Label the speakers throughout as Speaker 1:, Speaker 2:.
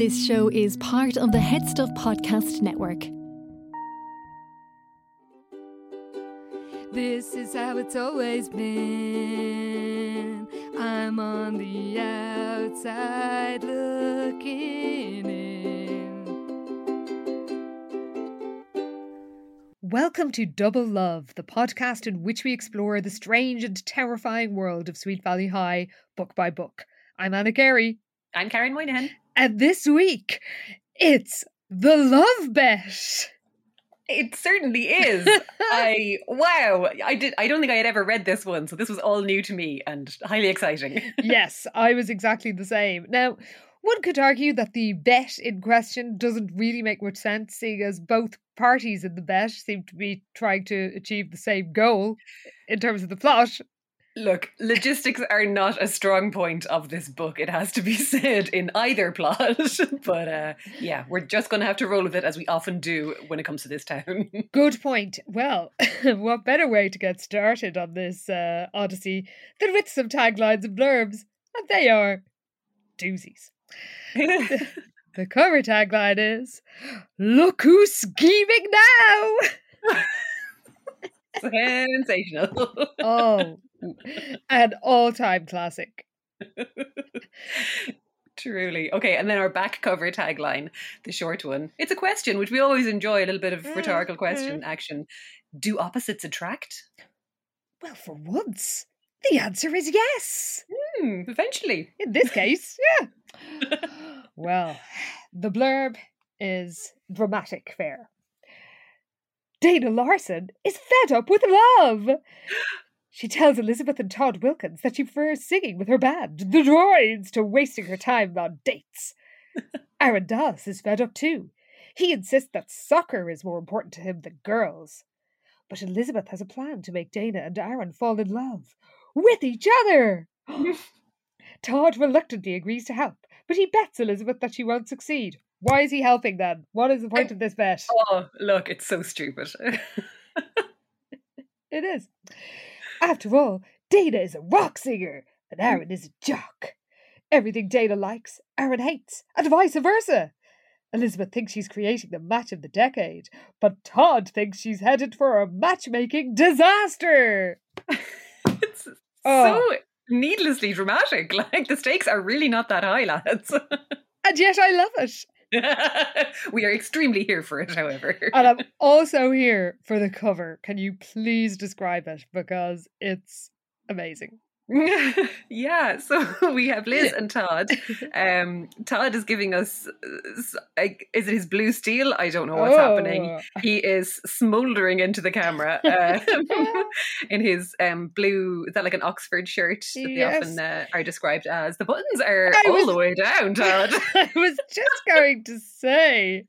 Speaker 1: This show is part of the HeadStuff Podcast Network.
Speaker 2: This is how it's always been. I'm on the outside looking in. Welcome to Double Love, the podcast in which we explore the strange and terrifying world of Sweet Valley High, book by book. I'm Anna Carey.
Speaker 3: I'm Karyn Moynihan.
Speaker 2: And this week, it's the love bet.
Speaker 3: It certainly is. I wow. I did I don't think I had ever read this one, so this was all new to me and highly exciting.
Speaker 2: yes, I was exactly the same. Now, one could argue that the bet in question doesn't really make much sense, seeing as both parties in the bet seem to be trying to achieve the same goal in terms of the plot.
Speaker 3: Look, logistics are not a strong point of this book. It has to be said in either plot. but uh, yeah, we're just going to have to roll with it as we often do when it comes to this town.
Speaker 2: Good point. Well, what better way to get started on this uh, odyssey than with some taglines and blurbs? And they are doozies. the, the cover tagline is Look who's scheming now!
Speaker 3: Sensational.
Speaker 2: oh, an all time classic.
Speaker 3: Truly. Okay, and then our back cover tagline, the short one. It's a question, which we always enjoy a little bit of rhetorical question action. Do opposites attract?
Speaker 2: Well, for once, the answer is yes.
Speaker 3: Hmm, eventually.
Speaker 2: In this case, yeah. well, the blurb is dramatic fare. Dana Larson is fed up with love. She tells Elizabeth and Todd Wilkins that she prefers singing with her band, the Droids, to wasting her time on dates. Aaron Dallas is fed up too. He insists that soccer is more important to him than girls. But Elizabeth has a plan to make Dana and Aaron fall in love with each other. Todd reluctantly agrees to help, but he bets Elizabeth that she won't succeed. Why is he helping then? What is the point of this bet?
Speaker 3: Oh, look, it's so stupid.
Speaker 2: it is. After all, Dana is a rock singer and hmm. Aaron is a jock. Everything Dana likes, Aaron hates, and vice versa. Elizabeth thinks she's creating the match of the decade, but Todd thinks she's headed for a matchmaking disaster.
Speaker 3: it's oh. so needlessly dramatic. Like the stakes are really not that high, lads.
Speaker 2: and yet I love it.
Speaker 3: we are extremely here for it, however.
Speaker 2: and I'm also here for the cover. Can you please describe it? Because it's amazing.
Speaker 3: yeah, so we have Liz and Todd. Um, Todd is giving us, is it his blue steel? I don't know what's oh. happening. He is smouldering into the camera um, in his um, blue, is that like an Oxford shirt that yes. they often uh, are described as? The buttons are I all was, the way down, Todd.
Speaker 2: I was just going to say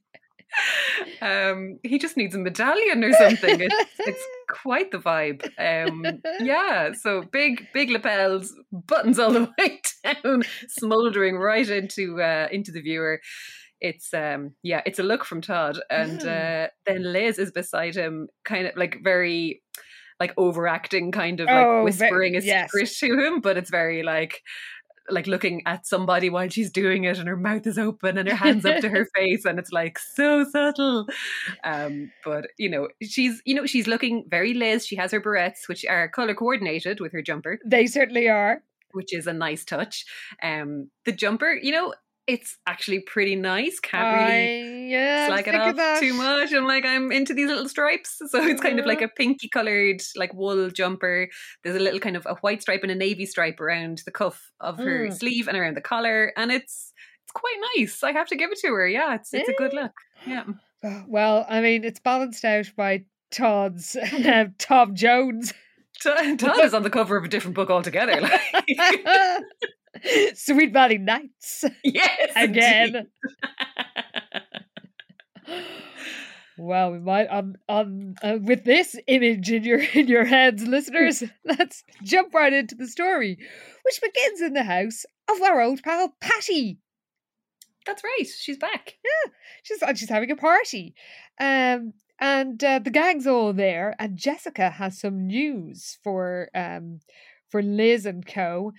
Speaker 3: um, he just needs a medallion or something. It's, it's quite the vibe. Um, yeah, so big, big lapels, buttons all the way down, smoldering right into uh, into the viewer. It's um, yeah, it's a look from Todd, and uh, then Liz is beside him, kind of like very like overacting, kind of like oh, whispering very, a yes. secret to him, but it's very like like looking at somebody while she's doing it and her mouth is open and her hands up to her face and it's like so subtle. Um but you know she's you know she's looking very liz. She has her barrettes which are color coordinated with her jumper.
Speaker 2: They certainly are.
Speaker 3: Which is a nice touch. Um the jumper you know it's actually pretty nice. Can't really
Speaker 2: I, yeah,
Speaker 3: slag it off too much. I'm like, I'm into these little stripes. So it's kind of like a pinky coloured, like wool jumper. There's a little kind of a white stripe and a navy stripe around the cuff of her mm. sleeve and around the collar. And it's it's quite nice. I have to give it to her. Yeah, it's it's a good look. Yeah.
Speaker 2: Well, I mean, it's balanced out by Todd's uh, Tom Jones.
Speaker 3: Todd is on the cover of a different book altogether. Like.
Speaker 2: Sweet Valley Nights
Speaker 3: Yes,
Speaker 2: again. Well, we might on on uh, with this image in your in your heads, listeners. let's jump right into the story, which begins in the house of our old pal Patty.
Speaker 3: That's right. She's back.
Speaker 2: Yeah, she's and she's having a party, um, and uh, the gang's all there. And Jessica has some news for um for Liz and Co.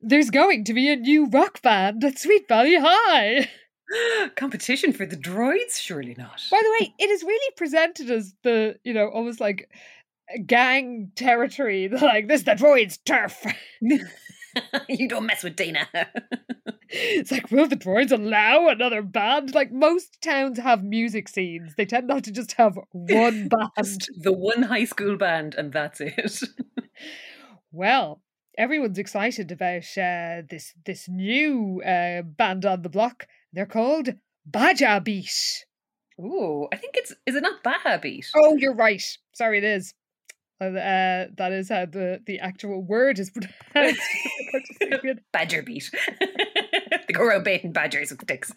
Speaker 2: There's going to be a new rock band at Sweet Valley High.
Speaker 3: Competition for the droids? Surely not.
Speaker 2: By the way, it is really presented as the, you know, almost like gang territory. Like, this is the droids' turf.
Speaker 3: you don't mess with Dana.
Speaker 2: It's like, will the droids allow another band? Like, most towns have music scenes. They tend not to just have one band.
Speaker 3: Just the one high school band, and that's it.
Speaker 2: Well, everyone's excited about uh, this this new uh, band on the block. They're called Baja Beat.
Speaker 3: Ooh, I think it's is it not Baja Beat?
Speaker 2: Oh, you're right. Sorry, it is. Uh, that is how the, the actual word is pronounced.
Speaker 3: Badger Beat. they go around baiting badgers with sticks.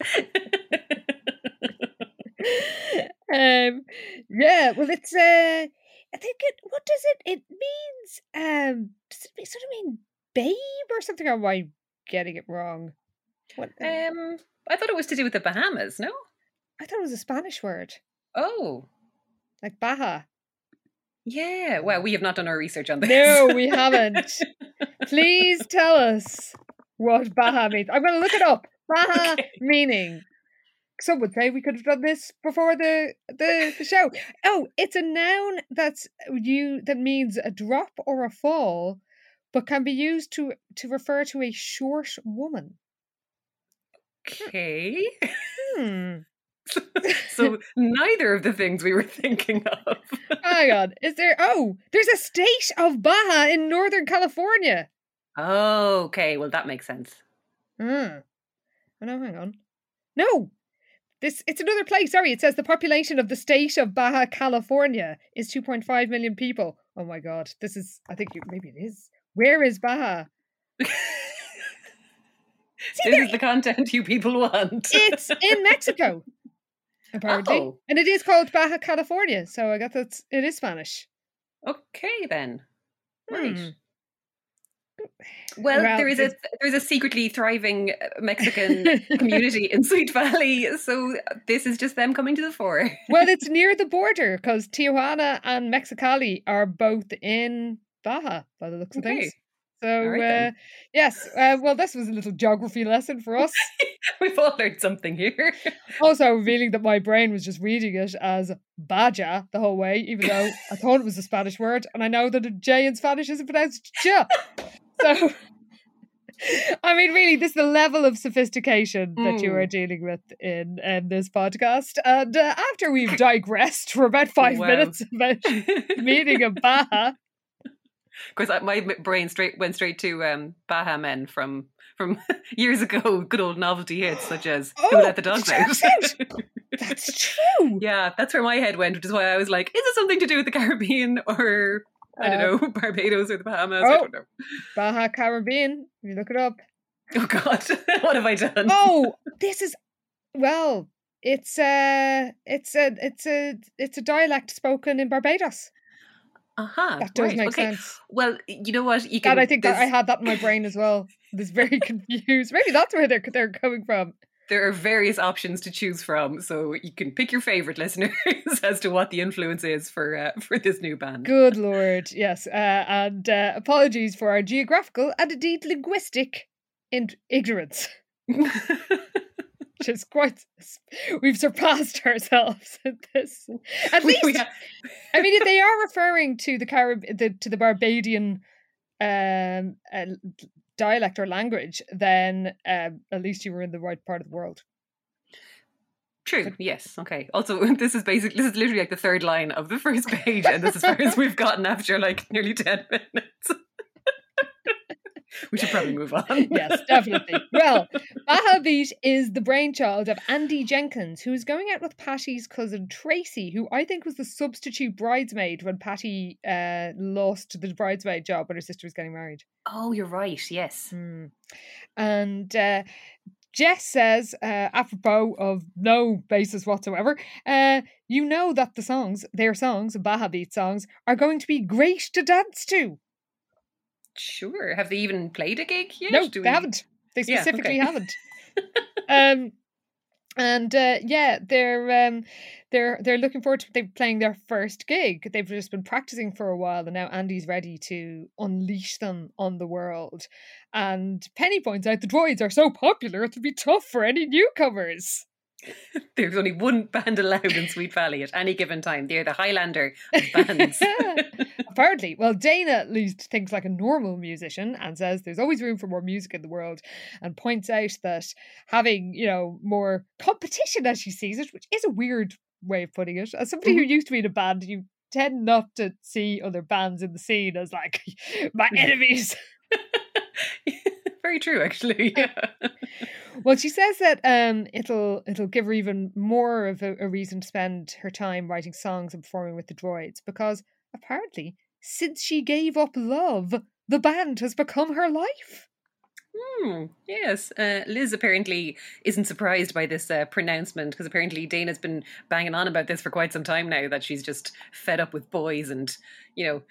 Speaker 2: um, yeah, well, it's uh, I think it. What does it? It means um, does it sort of mean babe or something? Or am I getting it wrong? What? uh,
Speaker 3: um, I thought it was to do with the Bahamas. No.
Speaker 2: I thought it was a Spanish word,
Speaker 3: Oh,
Speaker 2: like Baja.
Speaker 3: yeah. Well, we have not done our research on this.
Speaker 2: No, we haven't. Please tell us what Baja means. I'm going to look it up. Baja
Speaker 3: Okay.
Speaker 2: meaning. Some would say we could have done this before the, the the show. Oh, it's a noun that's you that means a drop or a fall, but can be used to to refer to a short woman.
Speaker 3: Okay.
Speaker 2: Hmm.
Speaker 3: So neither of the things we were thinking of.
Speaker 2: Hang on. Is there? Oh, there's a state of Baja in Northern California.
Speaker 3: Oh, okay. Well, that makes sense.
Speaker 2: Hmm. Oh no, hang on. No. This it's another place. Sorry, it says the population of the state of Baja California is 2.5 million people. Oh my god. This is I think you, maybe it is. Where is Baja?
Speaker 3: this is the content you people want.
Speaker 2: It's in Mexico. Apparently.
Speaker 3: Oh.
Speaker 2: And it is called Baja California, so I guess it's it is Spanish.
Speaker 3: Okay then. Right.
Speaker 2: Hmm.
Speaker 3: Well,
Speaker 2: Well,
Speaker 3: there is a there's a secretly thriving uh, Mexican community in Sweet Valley, so this is just them coming to the fore.
Speaker 2: well, it's near the border because Tijuana and Mexicali are both in Baja by the looks of things. So
Speaker 3: right
Speaker 2: uh, yes, uh, well, this was a little geography lesson for us.
Speaker 3: We've all learned something here.
Speaker 2: also revealing that my brain was just reading it as Baja the whole way, even though I thought it was a Spanish word, and I know that a J in Spanish isn't pronounced J. So, I mean, really, this is the level of sophistication that you are
Speaker 3: Mm.
Speaker 2: dealing with in, in this podcast. And uh, after we've digressed for about five
Speaker 3: Wow.
Speaker 2: minutes about meaning of Baja,
Speaker 3: Because my brain straight went straight to um, Men from from years ago. Good old novelty hits such as
Speaker 2: Oh,
Speaker 3: "Who Let the Dogs Out.
Speaker 2: that's true.
Speaker 3: yeah, that's where my head went, which is why I was like, "Is it something to do with the Caribbean or I don't
Speaker 2: Uh,
Speaker 3: know Barbados or the Bahamas?" I
Speaker 2: oh.
Speaker 3: don't know.
Speaker 2: Baja Caribbean, if you look it up.
Speaker 3: Oh God, what have I done?
Speaker 2: oh, this is well, it's a it's a it's a it's a dialect spoken in Barbados.
Speaker 3: uh-huh.
Speaker 2: That does
Speaker 3: right,
Speaker 2: make
Speaker 3: okay.
Speaker 2: sense.
Speaker 3: Well, you know what? You can.
Speaker 2: And I think that I had that in my brain as well. This very confused. Maybe that's where they're they're coming from.
Speaker 3: There are various options to choose from, so you can pick your favorite listeners as to what the influence is for uh, for this new band.
Speaker 2: Good lord, yes. Uh, and uh, apologies for our geographical and indeed linguistic in- ignorance, which is quite. We've surpassed ourselves at this. At least
Speaker 3: ha-
Speaker 2: I mean, if they are referring to the Carib, the, to the Barbadian um, uh, dialect or language, then um, at least you were in the right part of the world.
Speaker 3: True. Yes. Okay. Also, this is basically this is literally like the third line of the first page, and this is as far as we've gotten after like nearly ten minutes. We should probably move on.
Speaker 2: Yes, definitely. Well, Baja Beat is the brainchild of Andy Jenkins, who is going out with Patty's cousin Tracy, who I think was the substitute bridesmaid when Patty uh, lost the bridesmaid job when her sister was getting married.
Speaker 3: Oh, you're right. Yes.
Speaker 2: Hmm. And uh, Jess says, uh, apropos of no basis whatsoever, uh, you know that the songs, their songs, Baja Beat songs, are going to be great to dance to.
Speaker 3: Sure. Have they even played a gig yet?
Speaker 2: No, they haven't. They
Speaker 3: Yeah,
Speaker 2: specifically
Speaker 3: okay.
Speaker 2: haven't. um, and uh, yeah, they're um, they're they're looking forward to they playing their first gig. They've just been practicing for a while, and now Andy's ready to unleash them on the world. And Penny points out the droids are so popular it would be tough for any newcomers.
Speaker 3: There's only one band allowed in Sweet Valley at any given time. They're the Highlander of bands.
Speaker 2: Apparently, well, Dana at least thinks like a normal musician and says there's always room for more music in the world, and points out that having you know more competition as she sees it, which is a weird way of putting it. As somebody who used to be in a band, you tend not to see other bands in the scene as like my enemies.
Speaker 3: Very true, actually. Yeah.
Speaker 2: Well, she says that um, it'll it'll give her even more of a, a reason to spend her time writing songs and performing with the droids because apparently, since she gave up love, the band has become her life.
Speaker 3: Hmm, yes. Uh, Liz apparently isn't surprised by this uh, pronouncement because apparently Dana's been banging on about this for quite some time now that she's just fed up with boys and, you know,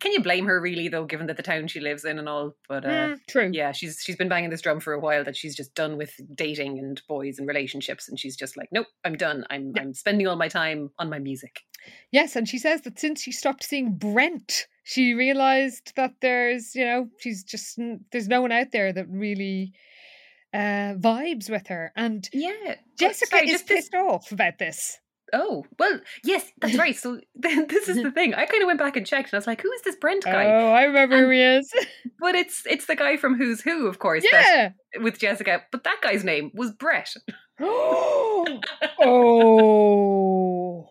Speaker 3: can you blame her really though, given that the town she lives in and all? But uh,
Speaker 2: Mm, true.
Speaker 3: yeah, she's she's been banging this drum for a while that she's just done with dating and boys and relationships, and she's just like, nope, I'm done. I'm
Speaker 2: Yeah.
Speaker 3: I'm spending all my time on my music.
Speaker 2: Yes, and she says that since she stopped seeing Brent, she realized that there's, you know, she's just there's no one out there that really uh vibes with her. And
Speaker 3: Yeah,
Speaker 2: Jessica
Speaker 3: sorry,
Speaker 2: is
Speaker 3: just this-
Speaker 2: pissed off about this.
Speaker 3: Oh well, yes, that's right. So this is the thing. I kind of went back and checked, and I was like, "Who is this Brent guy?"
Speaker 2: Oh, I remember who he is.
Speaker 3: But it's it's the guy from Who's Who, of course. that-
Speaker 2: yeah.
Speaker 3: with Jessica. But that guy's name was Brett.
Speaker 2: oh.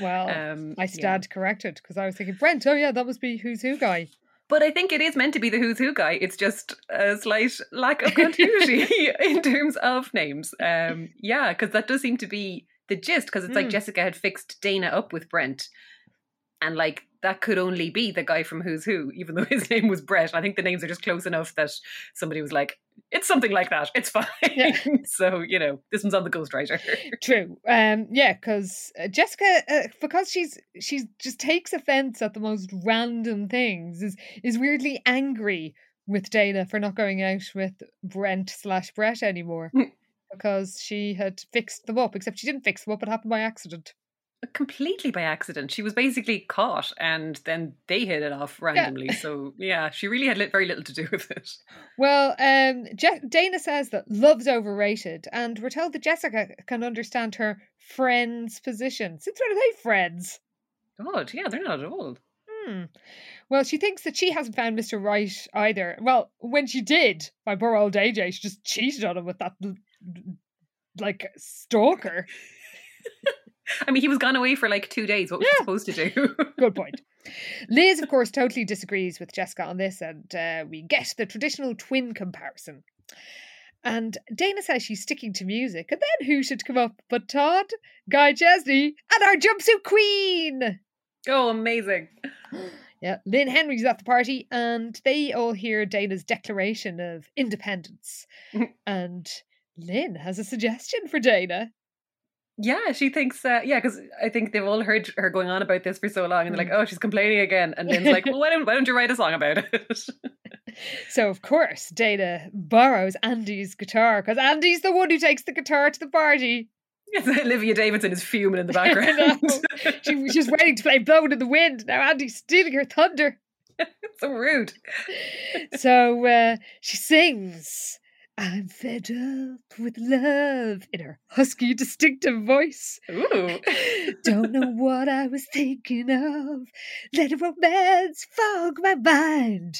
Speaker 2: Well,
Speaker 3: Um,
Speaker 2: I
Speaker 3: yeah.
Speaker 2: stand corrected because I was thinking Brent. Oh yeah, that must be who's who guy.
Speaker 3: But I think it is meant to be the Who's Who guy. It's just a slight lack of continuity in terms of names. Um, yeah, because that does seem to be the gist. Because it's like
Speaker 2: Mm.
Speaker 3: Jessica had fixed Dana up with Brent, and like that could only be the guy from Who's Who, even though his name was Brett. I think the names are just close enough that somebody was like, "It's something like that. It's fine."
Speaker 2: Yeah.
Speaker 3: so you know, this one's on the ghostwriter.
Speaker 2: True. Um. Yeah, because uh, Jessica, uh, because she's she's just takes offense at the most random things, is is weirdly angry with Dana for not going out with Brent slash Brett anymore. Because she had fixed them up, except she didn't fix them up; it happened by accident.
Speaker 3: completely by accident. She was basically caught and then they hit it off randomly. So, yeah, she really had very little to do with it.
Speaker 2: Well, um, Je- Dana says that love's overrated, and we're told that Jessica can understand her friend's position. Since when are they friends?
Speaker 3: God, yeah, they're not at all.
Speaker 2: Hmm. Well, she thinks that she hasn't found Mr. Right either. Well, when she did, my poor old AJ, she just cheated on him with that, like, stalker.
Speaker 3: I mean, he was gone away for like two days. What was
Speaker 2: Yeah.
Speaker 3: he supposed to do?
Speaker 2: Good point. Liz, of course, totally disagrees with Jessica on this, and uh, we get the traditional twin comparison. And Dana says she's sticking to music, and then who should come up but Todd, Guy Chesney, and our jumpsuit queen?
Speaker 3: oh, amazing.
Speaker 2: Yeah, Lynn Henry's at the party, and they all hear Dana's declaration of independence. and Lynn has a suggestion for Dana.
Speaker 3: Yeah, she thinks, uh, yeah, because I think they've all heard her going on about this for so long, and they're like,
Speaker 2: Mm.
Speaker 3: "Oh, she's complaining again." And Lynn's like, "Well, why don't why don't you write a song about it?"
Speaker 2: So, of course, Dana borrows Andy's guitar because Andy's the one who takes the guitar to the party.
Speaker 3: Yes, Olivia Davidson is fuming in the background.
Speaker 2: She just waiting to play Blowing in the Wind. Now Andy's stealing her thunder.
Speaker 3: so rude.
Speaker 2: So uh, she sings, I'm fed up with love in her husky, distinctive voice.
Speaker 3: Ooh.
Speaker 2: Don't know what I was thinking of. Let romance fog my mind.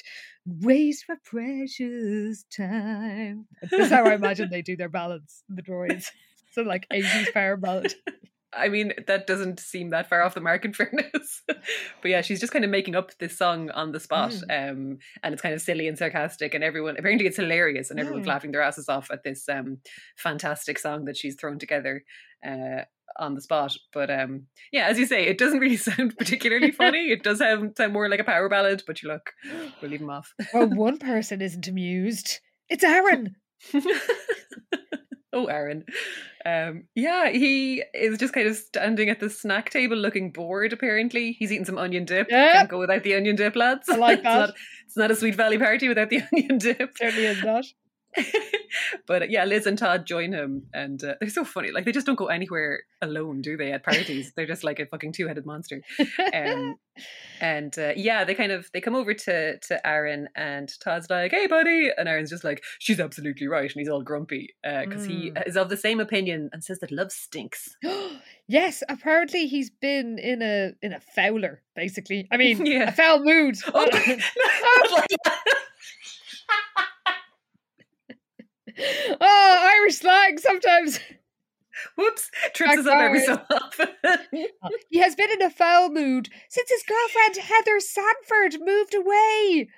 Speaker 2: Waste my precious time. That's how I imagine they do their ballads, the droids. So like 80s power ballad.
Speaker 3: I mean, that doesn't seem that far off the mark in fairness. but yeah, she's just kind of making up this song on the spot. Mm. Um, and it's kind of silly and sarcastic, and everyone apparently it's hilarious, and everyone's mm. laughing their asses off at this um, fantastic song that she's thrown together. Uh, on the spot. But um, yeah, as you say, it doesn't really sound particularly funny. it does have, sound more like a power ballad, but you look, we'll leave him off.
Speaker 2: well, one person isn't amused. It's Aaron.
Speaker 3: oh, Aaron. Um, yeah, he is just kind of standing at the snack table looking bored, apparently. He's eating some onion dip. Yep. Can't go without the onion dip, lads.
Speaker 2: I like that.
Speaker 3: it's, not, it's not a Sweet Valley party without the onion dip.
Speaker 2: Certainly is not.
Speaker 3: but uh, yeah, Liz and Todd join him, and uh, they're so funny. Like they just don't go anywhere alone, do they? At parties, they're just like a fucking two-headed monster. Um, and uh, yeah, they kind of they come over to to Aaron, and Todd's like, "Hey, buddy," and Aaron's just like, "She's absolutely right," and he's all grumpy because mm. he is of the same opinion and says that love stinks.
Speaker 2: yes, apparently he's been in a in a fouler, basically. I mean, yeah. a foul mood. Oh, oh, Irish slang sometimes.
Speaker 3: Whoops, trips us up every so often.
Speaker 2: he has been in a foul mood since his girlfriend Heather Sanford moved away.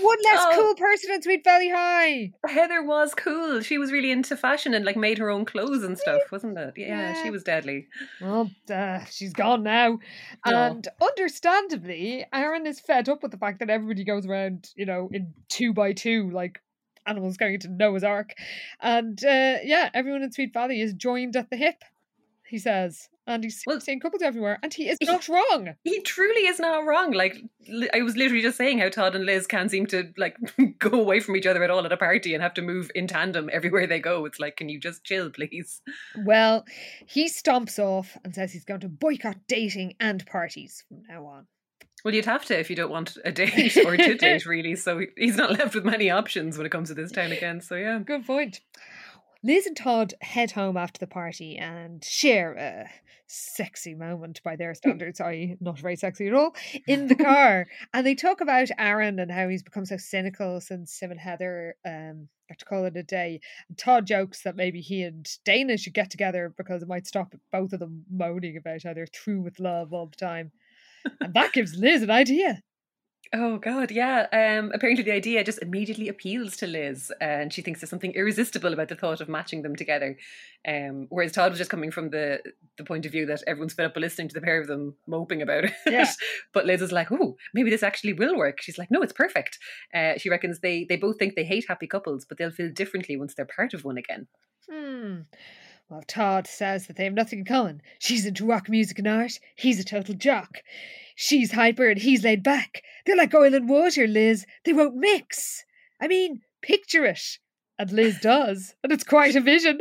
Speaker 2: One less oh, cool person in Sweet Valley High.
Speaker 3: Heather was cool. She was really into fashion and like made her own clothes and stuff, wasn't it? Yeah, yeah. she was deadly.
Speaker 2: Well, uh, she's gone now. Oh. And understandably, Aaron is fed up with the fact that everybody goes around, you know, in two by two, like animals going into Noah's Ark. And uh, yeah, everyone in Sweet Valley is joined at the hip, he says. And he's well, seeing couples everywhere, and he is not he, wrong.
Speaker 3: He truly is not wrong. Like I was literally just saying how Todd and Liz can't seem to like go away from each other at all at a party and have to move in tandem everywhere they go. It's like, can you just chill, please?
Speaker 2: Well, he stomps off and says he's going to boycott dating and parties from now on.
Speaker 3: Well, you'd have to if you don't want a date or to date, really. So he's not left with many options when it comes to this town again. So, yeah.
Speaker 2: Good point. Liz and Todd head home after the party and share a sexy moment by their standards, i.e., not very sexy at all, in the car. and they talk about Aaron and how he's become so cynical since him and Heather um, to call it a day. And Todd jokes that maybe he and Dana should get together because it might stop both of them moaning about how they're through with love all the time and that gives Liz an idea.
Speaker 3: Oh God, yeah. Um, apparently, the idea just immediately appeals to Liz, and she thinks there's something irresistible about the thought of matching them together. Um, whereas Todd was just coming from the the point of view that everyone's fed up with listening to the pair of them moping about it. Yeah. but Liz is like, "Oh, maybe this actually will work." She's like, "No, it's perfect." Uh, she reckons they they both think they hate happy couples, but they'll feel differently once they're part of one again.
Speaker 2: Hmm. Well, Todd says that they have nothing in common. She's into rock music and art. He's a total jock. She's hyper and he's laid back. They're like oil and water, Liz. They won't mix. I mean, picture it. And Liz does. And it's quite a vision.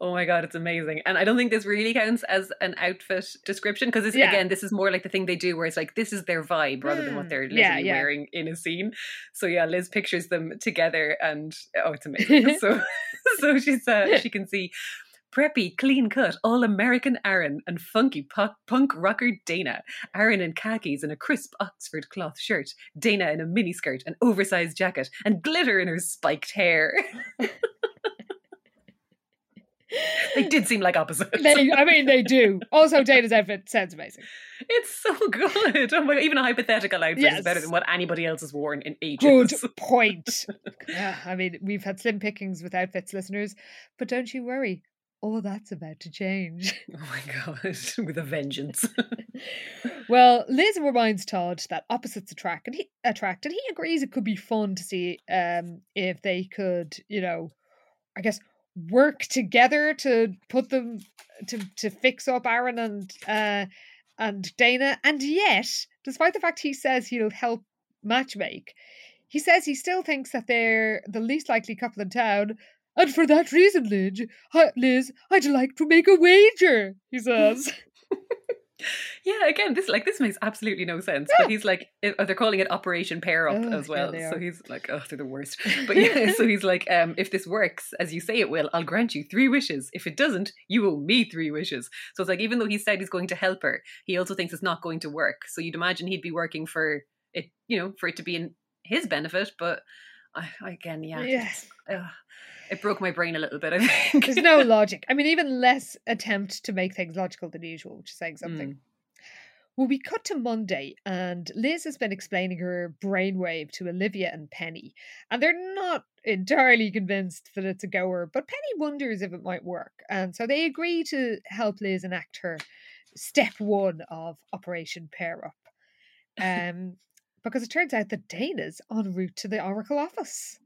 Speaker 3: Oh my god, it's amazing. And I don't think this really counts as an outfit description because yeah. again, this is more like the thing they do where it's like this is their vibe rather than what mm. they're literally yeah, yeah. wearing in a scene. So yeah, Liz pictures them together and oh, it's amazing. so so she's uh, she can see preppy, clean cut, all American Aaron and funky punk rocker Dana. Aaron in khakis and a crisp Oxford cloth shirt. Dana in a miniskirt, an oversized jacket, and glitter in her spiked hair. they did seem like opposites.
Speaker 2: They, I mean, they do. Also, Dana's outfit sounds amazing.
Speaker 3: It's so good. Oh my god, even a hypothetical outfit yes. is better than what anybody else has worn in
Speaker 2: ages. Good point. yeah, I mean, we've had slim pickings with outfits, listeners, but don't you worry all that's about to change.
Speaker 3: Oh my god, with a vengeance.
Speaker 2: well, Liz reminds Todd that opposites attract and he attract and he agrees it could be fun to see um if they could, you know, I guess work together to put them to to fix up Aaron and uh and Dana and yet, despite the fact he says he'll help matchmake, he says he still thinks that they're the least likely couple in town and for that reason, Liz, I, Liz, I'd like to make a wager, he says.
Speaker 3: yeah, again, this like this makes absolutely no sense. Yeah. But he's like, oh, they're calling it Operation Pair Up oh, as well. Yeah, so he's like, oh, they're the worst. But yeah, so he's like, um, if this works as you say it will, I'll grant you three wishes. If it doesn't, you owe me three wishes. So it's like, even though he said he's going to help her, he also thinks it's not going to work. So you'd imagine he'd be working for it, you know, for it to be in his benefit. But uh, again, yeah,
Speaker 2: yes.
Speaker 3: Uh, it broke my brain a little bit. I think
Speaker 2: There's no logic. I mean, even less attempt to make things logical than usual, which is saying something.
Speaker 3: Mm.
Speaker 2: Well, we cut to Monday, and Liz has been explaining her brainwave to Olivia and Penny, and they're not entirely convinced that it's a goer, but Penny wonders if it might work, and so they agree to help Liz enact her step one of Operation Pair Up. Um, because it turns out that Dana's en route to the Oracle office.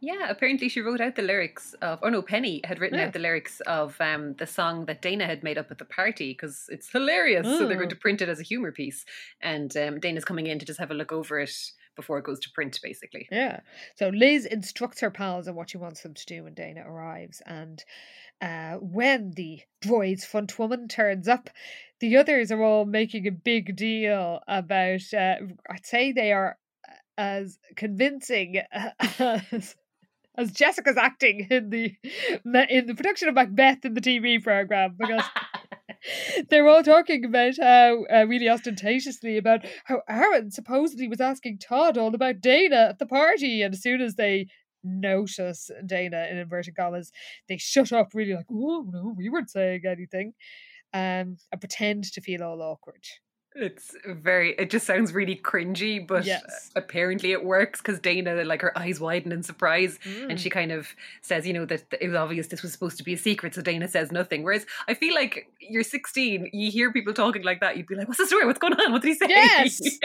Speaker 3: Yeah, apparently she wrote out the lyrics of, or no, Penny had written
Speaker 2: Yeah.
Speaker 3: out the lyrics of um, the song that Dana had made up at the party because it's hilarious. So they're going
Speaker 2: Oh.
Speaker 3: to print it as a humor piece, and um, Dana's coming in to just have a look over it before it goes to print, basically.
Speaker 2: Yeah. So Liz instructs her pals on what she wants them to do when Dana arrives. And uh, when the droid's front woman turns up, the others are all making a big deal about, uh, I'd say they are uh, as convincing as. As Jessica's acting in the in the production of Macbeth in the TV program, because they're all talking about how uh, really ostentatiously about how Aaron supposedly was asking Todd all about Dana at the party, and as soon as they notice Dana in inverted commas, they shut up, really like, "Oh no, we weren't saying anything," um, and pretend to feel all awkward.
Speaker 3: It's very, it just sounds really cringy, but
Speaker 2: Yes.
Speaker 3: apparently it works because Dana, like her eyes widen in surprise
Speaker 2: Mm.
Speaker 3: and she kind of says, you know, that it was obvious this was supposed to be a secret, so Dana says nothing. Whereas I feel like you're 16, you hear people talking like that, you'd be like, what's the story? What's going on? What did he say?
Speaker 2: Yes.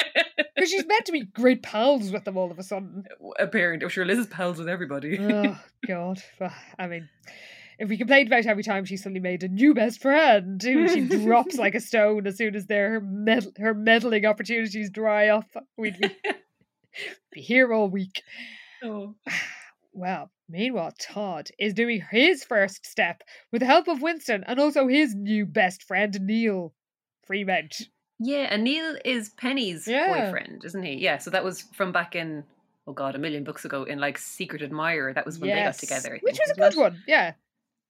Speaker 2: because she's meant to be great pals with them all of a sudden.
Speaker 3: Apparently, I'm sure Liz is pals with everybody.
Speaker 2: oh God! I mean, if we complained about every time she suddenly made a new best friend, too, she drops like a stone as soon as their med- her meddling opportunities dry up. We'd be, be here all week.
Speaker 3: Oh.
Speaker 2: Well, meanwhile, Todd is doing his first step with the help of Winston and also his new best friend Neil Fremont.
Speaker 3: Yeah, and Neil is Penny's
Speaker 2: Yeah.
Speaker 3: boyfriend, isn't he? Yeah, so that was from back in, oh God, a million books ago in like Secret Admirer. That was when they got together.
Speaker 2: Which was a good one. Yeah,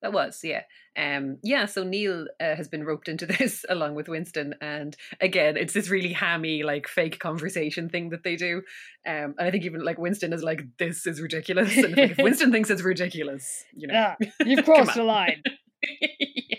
Speaker 3: That was, yeah. Um, yeah, so Neil uh, has been roped into this along with Winston. And again, it's this really hammy, like fake conversation thing that they do. Um, and I think even like Winston is like, this is ridiculous. And like, if Winston thinks it's ridiculous, you know.
Speaker 2: yeah, you've crossed the line.
Speaker 3: yeah.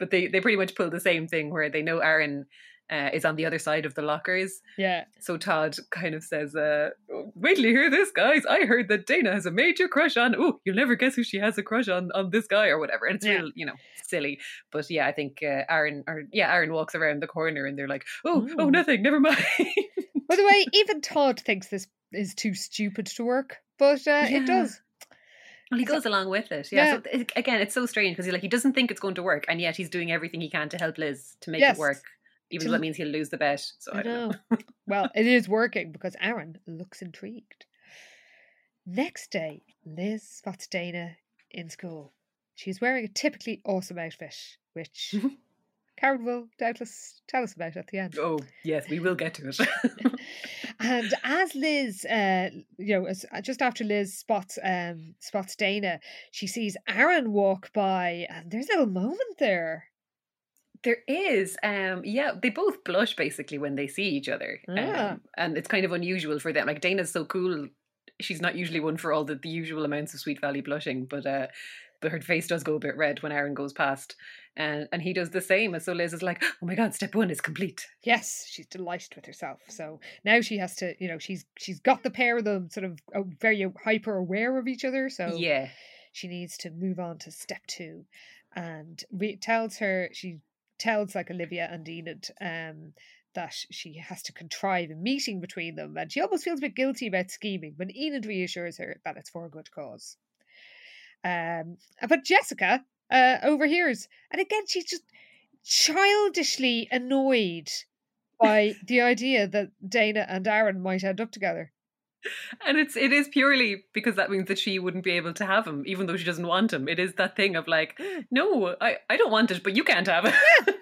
Speaker 3: But they, they pretty much pull the same thing where they know Aaron uh, is on the other side of the lockers.
Speaker 2: Yeah,
Speaker 3: So Todd kind of says, uh, "Wait till you hear this, guys! I heard that Dana has a major crush on. Oh, you'll never guess who she has a crush on on this guy or whatever." And it's
Speaker 2: Yeah.
Speaker 3: real, you know, silly. But yeah, I think uh, Aaron or yeah, Aaron walks around the corner and they're like, "Oh, oh, nothing. Never mind."
Speaker 2: By the way, even Todd thinks this is too stupid to work, but uh,
Speaker 3: Yeah.
Speaker 2: it does.
Speaker 3: well, he goes along with it. Yeah.
Speaker 2: Yeah.
Speaker 3: So again, it's so strange because he like he doesn't think it's going to work, and yet he's doing everything he can to help Liz to make
Speaker 2: Yes.
Speaker 3: it work, even
Speaker 2: To
Speaker 3: though that means he'll lose the bet. So I,
Speaker 2: I
Speaker 3: don't know.
Speaker 2: know. well, it is working because Aaron looks intrigued. Next day, Liz spots Dana in school. She's wearing a typically awesome outfit, which Karyn will doubtless tell us about at the end.
Speaker 3: Oh yes, we will get to it.
Speaker 2: And as Liz, uh, you know, as, just after Liz spots um spots Dana, she sees Aaron walk by, and there's a little moment there.
Speaker 3: There is, um, yeah, they both blush basically when they see each other,
Speaker 2: Ah.
Speaker 3: um, and it's kind of unusual for them. Like Dana's so cool; she's not usually one for all the, the usual amounts of Sweet Valley blushing, but uh, but her face does go a bit red when Aaron goes past, and and he does the same. And so Liz is like, "Oh my god, step one is complete."
Speaker 2: Yes, she's delighted with herself. So now she has to, you know, she's she's got the pair of them sort of uh, very hyper aware of each other. So
Speaker 3: Yeah,
Speaker 2: she needs to move on to step two, and re- tells her she tells like Olivia and Enid um that she has to contrive a meeting between them, and she almost feels a bit guilty about scheming. But Enid reassures her that it's for a good cause. Um, but Jessica uh, overhears, and again she's just childishly annoyed by the idea that Dana and Aaron might end up together.
Speaker 3: And it's it is purely because that means that she wouldn't be able to have him, even though she doesn't want him. It is that thing of like, hmm. no, I I don't want it, but you can't have it.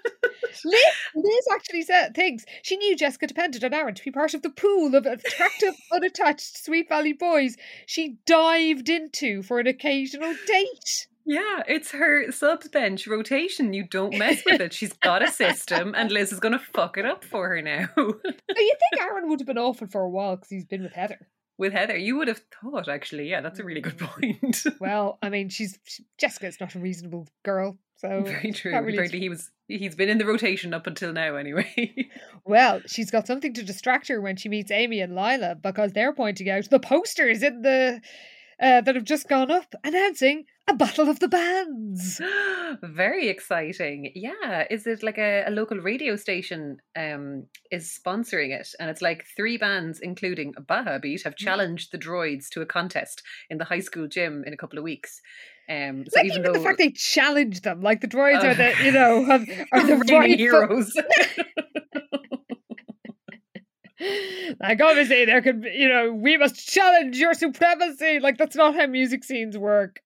Speaker 2: Liz, Liz actually said things. She knew Jessica depended on Aaron to be part of the pool of attractive, unattached Sweet Valley boys she dived into for an occasional date.
Speaker 3: Yeah, it's her subs bench rotation. You don't mess with it. She's got a system, and Liz is going to fuck it up for her now.
Speaker 2: You think Aaron would have been off it for a while because he's been with Heather?
Speaker 3: with Heather. You would have thought, actually. Yeah, that's a really good point.
Speaker 2: Well, I mean, she's she, Jessica's not a reasonable girl, so
Speaker 3: Very true.
Speaker 2: really
Speaker 3: Apparently, he was he's been in the rotation up until now, anyway.
Speaker 2: Well, she's got something to distract her when she meets Amy and Lila because they're pointing out the posters in the uh, that have just gone up announcing a battle of the bands.
Speaker 3: Very exciting. Yeah. Is it like a, a local radio station um is sponsoring it? And it's like three bands, including Baja Beat, have challenged the droids to a contest in the high school gym in a couple of weeks. Um so
Speaker 2: like
Speaker 3: even,
Speaker 2: even,
Speaker 3: though
Speaker 2: the fact they challenge them, like the droids
Speaker 3: Oh.
Speaker 2: are the you know have, are the right
Speaker 3: heroes.
Speaker 2: like obviously there could be, you know we must challenge your supremacy. Like that's not how music scenes work.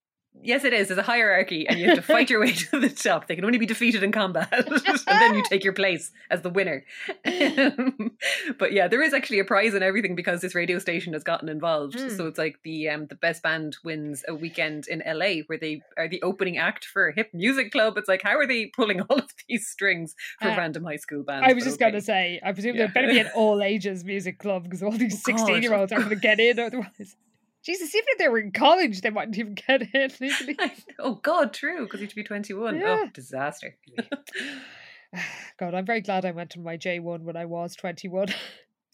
Speaker 3: Yes, it is. There's a hierarchy, and you have to fight your way to the top. They can only be defeated in combat, and then you take your place as the winner. but yeah, there is actually a prize and everything because this radio station has gotten involved.
Speaker 2: Mm.
Speaker 3: So it's like the um, the best band wins a weekend in LA, where they are the opening act for a hip music club. It's like how are they pulling all of these strings for
Speaker 2: Uh,
Speaker 3: random high school bands?
Speaker 2: I was just going to say, I presume
Speaker 3: Yeah.
Speaker 2: there better be an all ages music club because all these
Speaker 3: Oh, God,
Speaker 2: 16 year olds aren't going to get in otherwise. Jesus, even if they were in college, they mightn't even get in.
Speaker 3: Oh God, true because you'd be twenty one.
Speaker 2: Yeah.
Speaker 3: Oh, disaster.
Speaker 2: God, I'm very glad I went to my J1 when I was 21.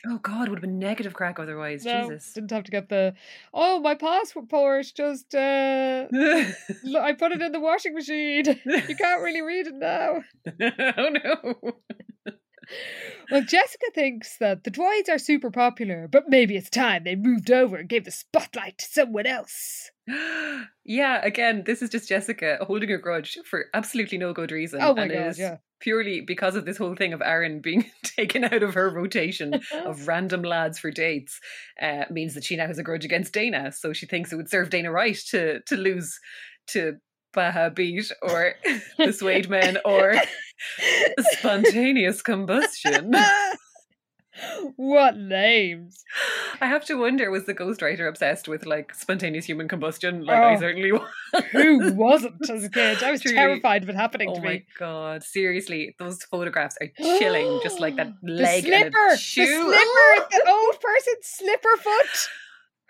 Speaker 3: Oh God, would have been negative crack otherwise.
Speaker 2: no,
Speaker 3: Jesus.
Speaker 2: didn't have to get the, oh, my passport just, uh, I put it in the washing machine. You can't really read it now.
Speaker 3: oh no.
Speaker 2: Well, Jessica thinks that the droids are super popular, but maybe it's time they moved over and gave the spotlight to someone else.
Speaker 3: yeah, again, this is just Jessica holding her grudge for absolutely no good reason.
Speaker 2: Oh my
Speaker 3: and
Speaker 2: god,
Speaker 3: is
Speaker 2: yeah.
Speaker 3: Purely because of this whole thing of Aaron being taken out of her rotation of random lads for dates uh, means that she now has a grudge against Dana. So she thinks it would serve Dana right to to lose to Baja Beat or the Suede Men or spontaneous combustion.
Speaker 2: what names?
Speaker 3: I have to wonder, was the ghostwriter obsessed with like spontaneous human combustion? Like I
Speaker 2: Oh.
Speaker 3: certainly was.
Speaker 2: Who wasn't as a kid? I was
Speaker 3: Truly.
Speaker 2: terrified of it happening
Speaker 3: Oh
Speaker 2: to
Speaker 3: my
Speaker 2: me.
Speaker 3: god! Seriously, those photographs are chilling. just like that
Speaker 2: The
Speaker 3: leg
Speaker 2: slipper,
Speaker 3: and a
Speaker 2: the
Speaker 3: shoe.
Speaker 2: slipper, the old person's slipper foot.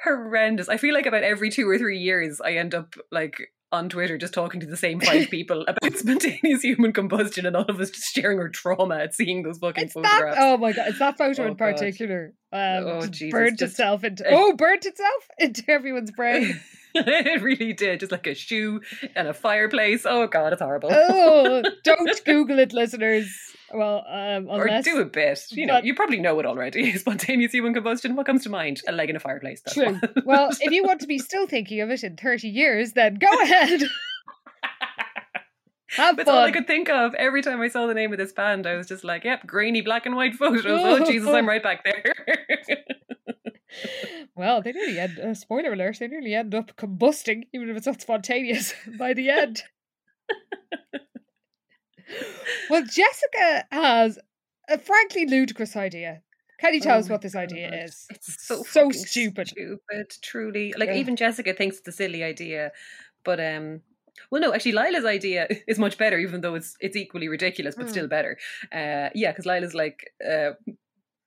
Speaker 3: Horrendous. I feel like about every two or three years, I end up like on Twitter just talking to the same five people about spontaneous human combustion, and all of us just sharing our trauma at seeing those fucking
Speaker 2: It's that.
Speaker 3: photographs.
Speaker 2: Oh my god! It's that photo
Speaker 3: Oh
Speaker 2: in particular. Um,
Speaker 3: Oh, Jesus,
Speaker 2: burnt
Speaker 3: just-
Speaker 2: itself into. oh, burnt itself into everyone's brain.
Speaker 3: it really did. Just like a shoe and a fireplace. Oh god, it's horrible.
Speaker 2: oh, don't Google it, listeners. Well, um,
Speaker 3: or do a bit. You know,
Speaker 2: but-
Speaker 3: you probably know it already. Spontaneous human combustion. What comes to mind? A leg in a fireplace.
Speaker 2: True. Well, if you want to be still thinking of it in 30 years, then go ahead. Have
Speaker 3: That's all I could think of every time I saw the name of this band. I was just like, "Yep, grainy black and white photos." Oh Jesus, I'm right back there.
Speaker 2: Well, they nearly end. Uh, spoiler alert: they nearly end up combusting, even if it's not spontaneous. By the end. Well, Jessica has a frankly ludicrous idea. Can you tell
Speaker 3: Oh
Speaker 2: us what this idea
Speaker 3: God.
Speaker 2: is?
Speaker 3: It's so
Speaker 2: So stupid.
Speaker 3: Stupid, truly. Like
Speaker 2: Yeah.
Speaker 3: even Jessica thinks it's a silly idea, but um. Well, no, actually, Lila's idea is much better, even though it's it's equally ridiculous, but
Speaker 2: Mm.
Speaker 3: still better. Uh, yeah, because Lila's like, uh,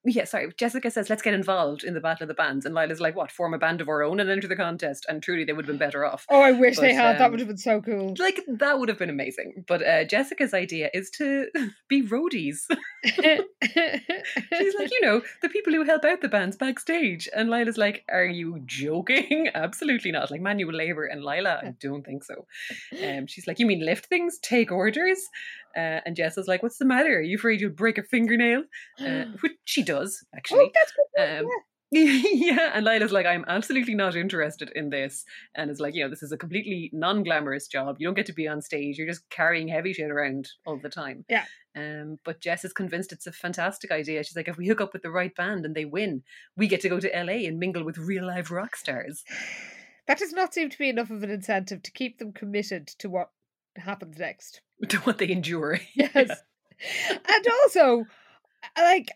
Speaker 3: yeah, sorry. Jessica says, "Let's get involved in the battle of the bands," and Lila's like, "What? Form a band of our own and enter the contest?" And truly, they would have been better off.
Speaker 2: Oh, I wish they
Speaker 3: But,
Speaker 2: had. that
Speaker 3: um,
Speaker 2: would have been so cool.
Speaker 3: Like that would have been amazing. But uh, Jessica's idea is to be roadies. She's like, you know, the people who help out the bands backstage. And Lila's like, are you joking? Absolutely not. Like manual labor. And Lila, I don't think so. Um, she's like, you mean lift things, take orders? Uh, and Jess is like, what's the matter? Are you afraid you'll break a fingernail? Uh, which she does,
Speaker 2: oh,
Speaker 3: actually.
Speaker 2: good.
Speaker 3: Um, yeah, and Lila's like, I'm absolutely not interested in this. And it's like, you know, this is a completely non glamorous job. You don't get to be on stage. You're just carrying heavy shit around all the time.
Speaker 2: Yeah.
Speaker 3: Um, but Jess is convinced it's a fantastic idea. She's like, if we hook up with the right band and they win, we get to go to LA and mingle with real live rock stars.
Speaker 2: That does not seem to be enough of an incentive to keep them committed to what happens next.
Speaker 3: To what they endure.
Speaker 2: Yes. And also, like,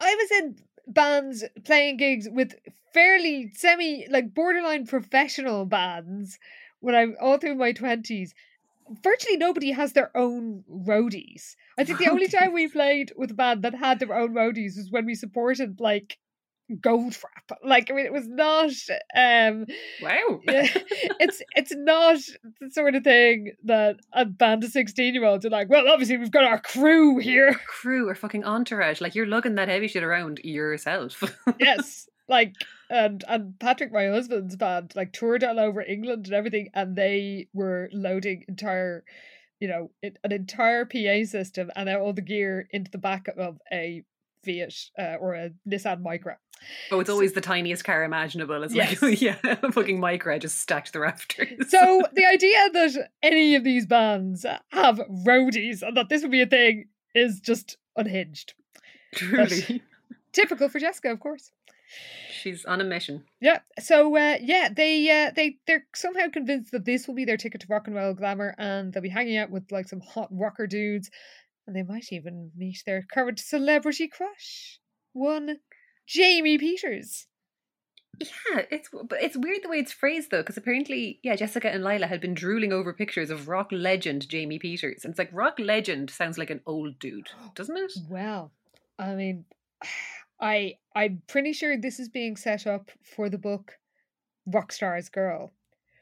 Speaker 2: I was in bands playing gigs with fairly semi, like, borderline professional bands when I'm all through my 20s. Virtually nobody has their own roadies. I think the only time we played with a band that had their own roadies was when we supported, like, Goldfrapp. Like I mean, it was not. Um,
Speaker 3: wow.
Speaker 2: it's it's not the sort of thing that a band of sixteen year olds are like. Well, obviously we've got our crew here.
Speaker 3: Crew or fucking entourage. Like you're lugging that heavy shit around yourself.
Speaker 2: yes, like and and Patrick, my husband's band, like toured all over England and everything, and they were loading entire, you know, an entire PA system and all the gear into the back of a Fiat uh, or a Nissan Micra.
Speaker 3: Oh, it's always so, the tiniest car imaginable. It's yes. like, yeah, fucking Micra just stacked the rafters.
Speaker 2: So the idea that any of these bands have roadies and that this would be a thing is just unhinged.
Speaker 3: Truly.
Speaker 2: But typical for Jessica, of course.
Speaker 3: She's on a mission.
Speaker 2: Yeah. So uh, yeah, they uh, they they're somehow convinced that this will be their ticket to rock and roll glamour, and they'll be hanging out with like some hot rocker dudes, and they might even meet their current celebrity crush, one Jamie Peters.
Speaker 3: Yeah, it's but it's weird the way it's phrased though, because apparently, yeah, Jessica and Lila had been drooling over pictures of rock legend Jamie Peters, and it's like rock legend sounds like an old dude, doesn't it?
Speaker 2: Well, I mean, I I'm pretty sure this is being set up for the book Rockstar's Girl.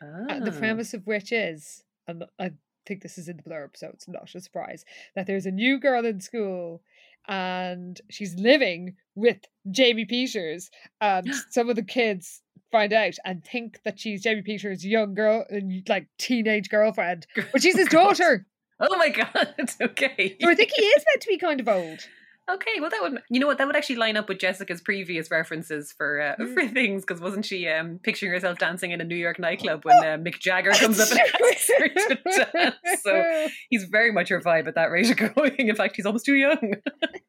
Speaker 2: Uh, the ah. premise of which is, and I think this is in the blurb, so it's not a surprise, that there's a new girl in school and she's living with Jamie Peters, and some of the kids find out and think that she's Jamie Peters' young girl, like teenage girlfriend, but she's his daughter.
Speaker 3: Oh my god! It's okay.
Speaker 2: So I think he is meant to be kind of old.
Speaker 3: Okay, well that would you know what that would actually line up with Jessica's previous references for uh, mm. for things because wasn't she um, picturing herself dancing in a New York nightclub when uh, Mick Jagger comes up and asks her to dance? So he's very much her vibe at that rate of going. In fact, he's almost too young.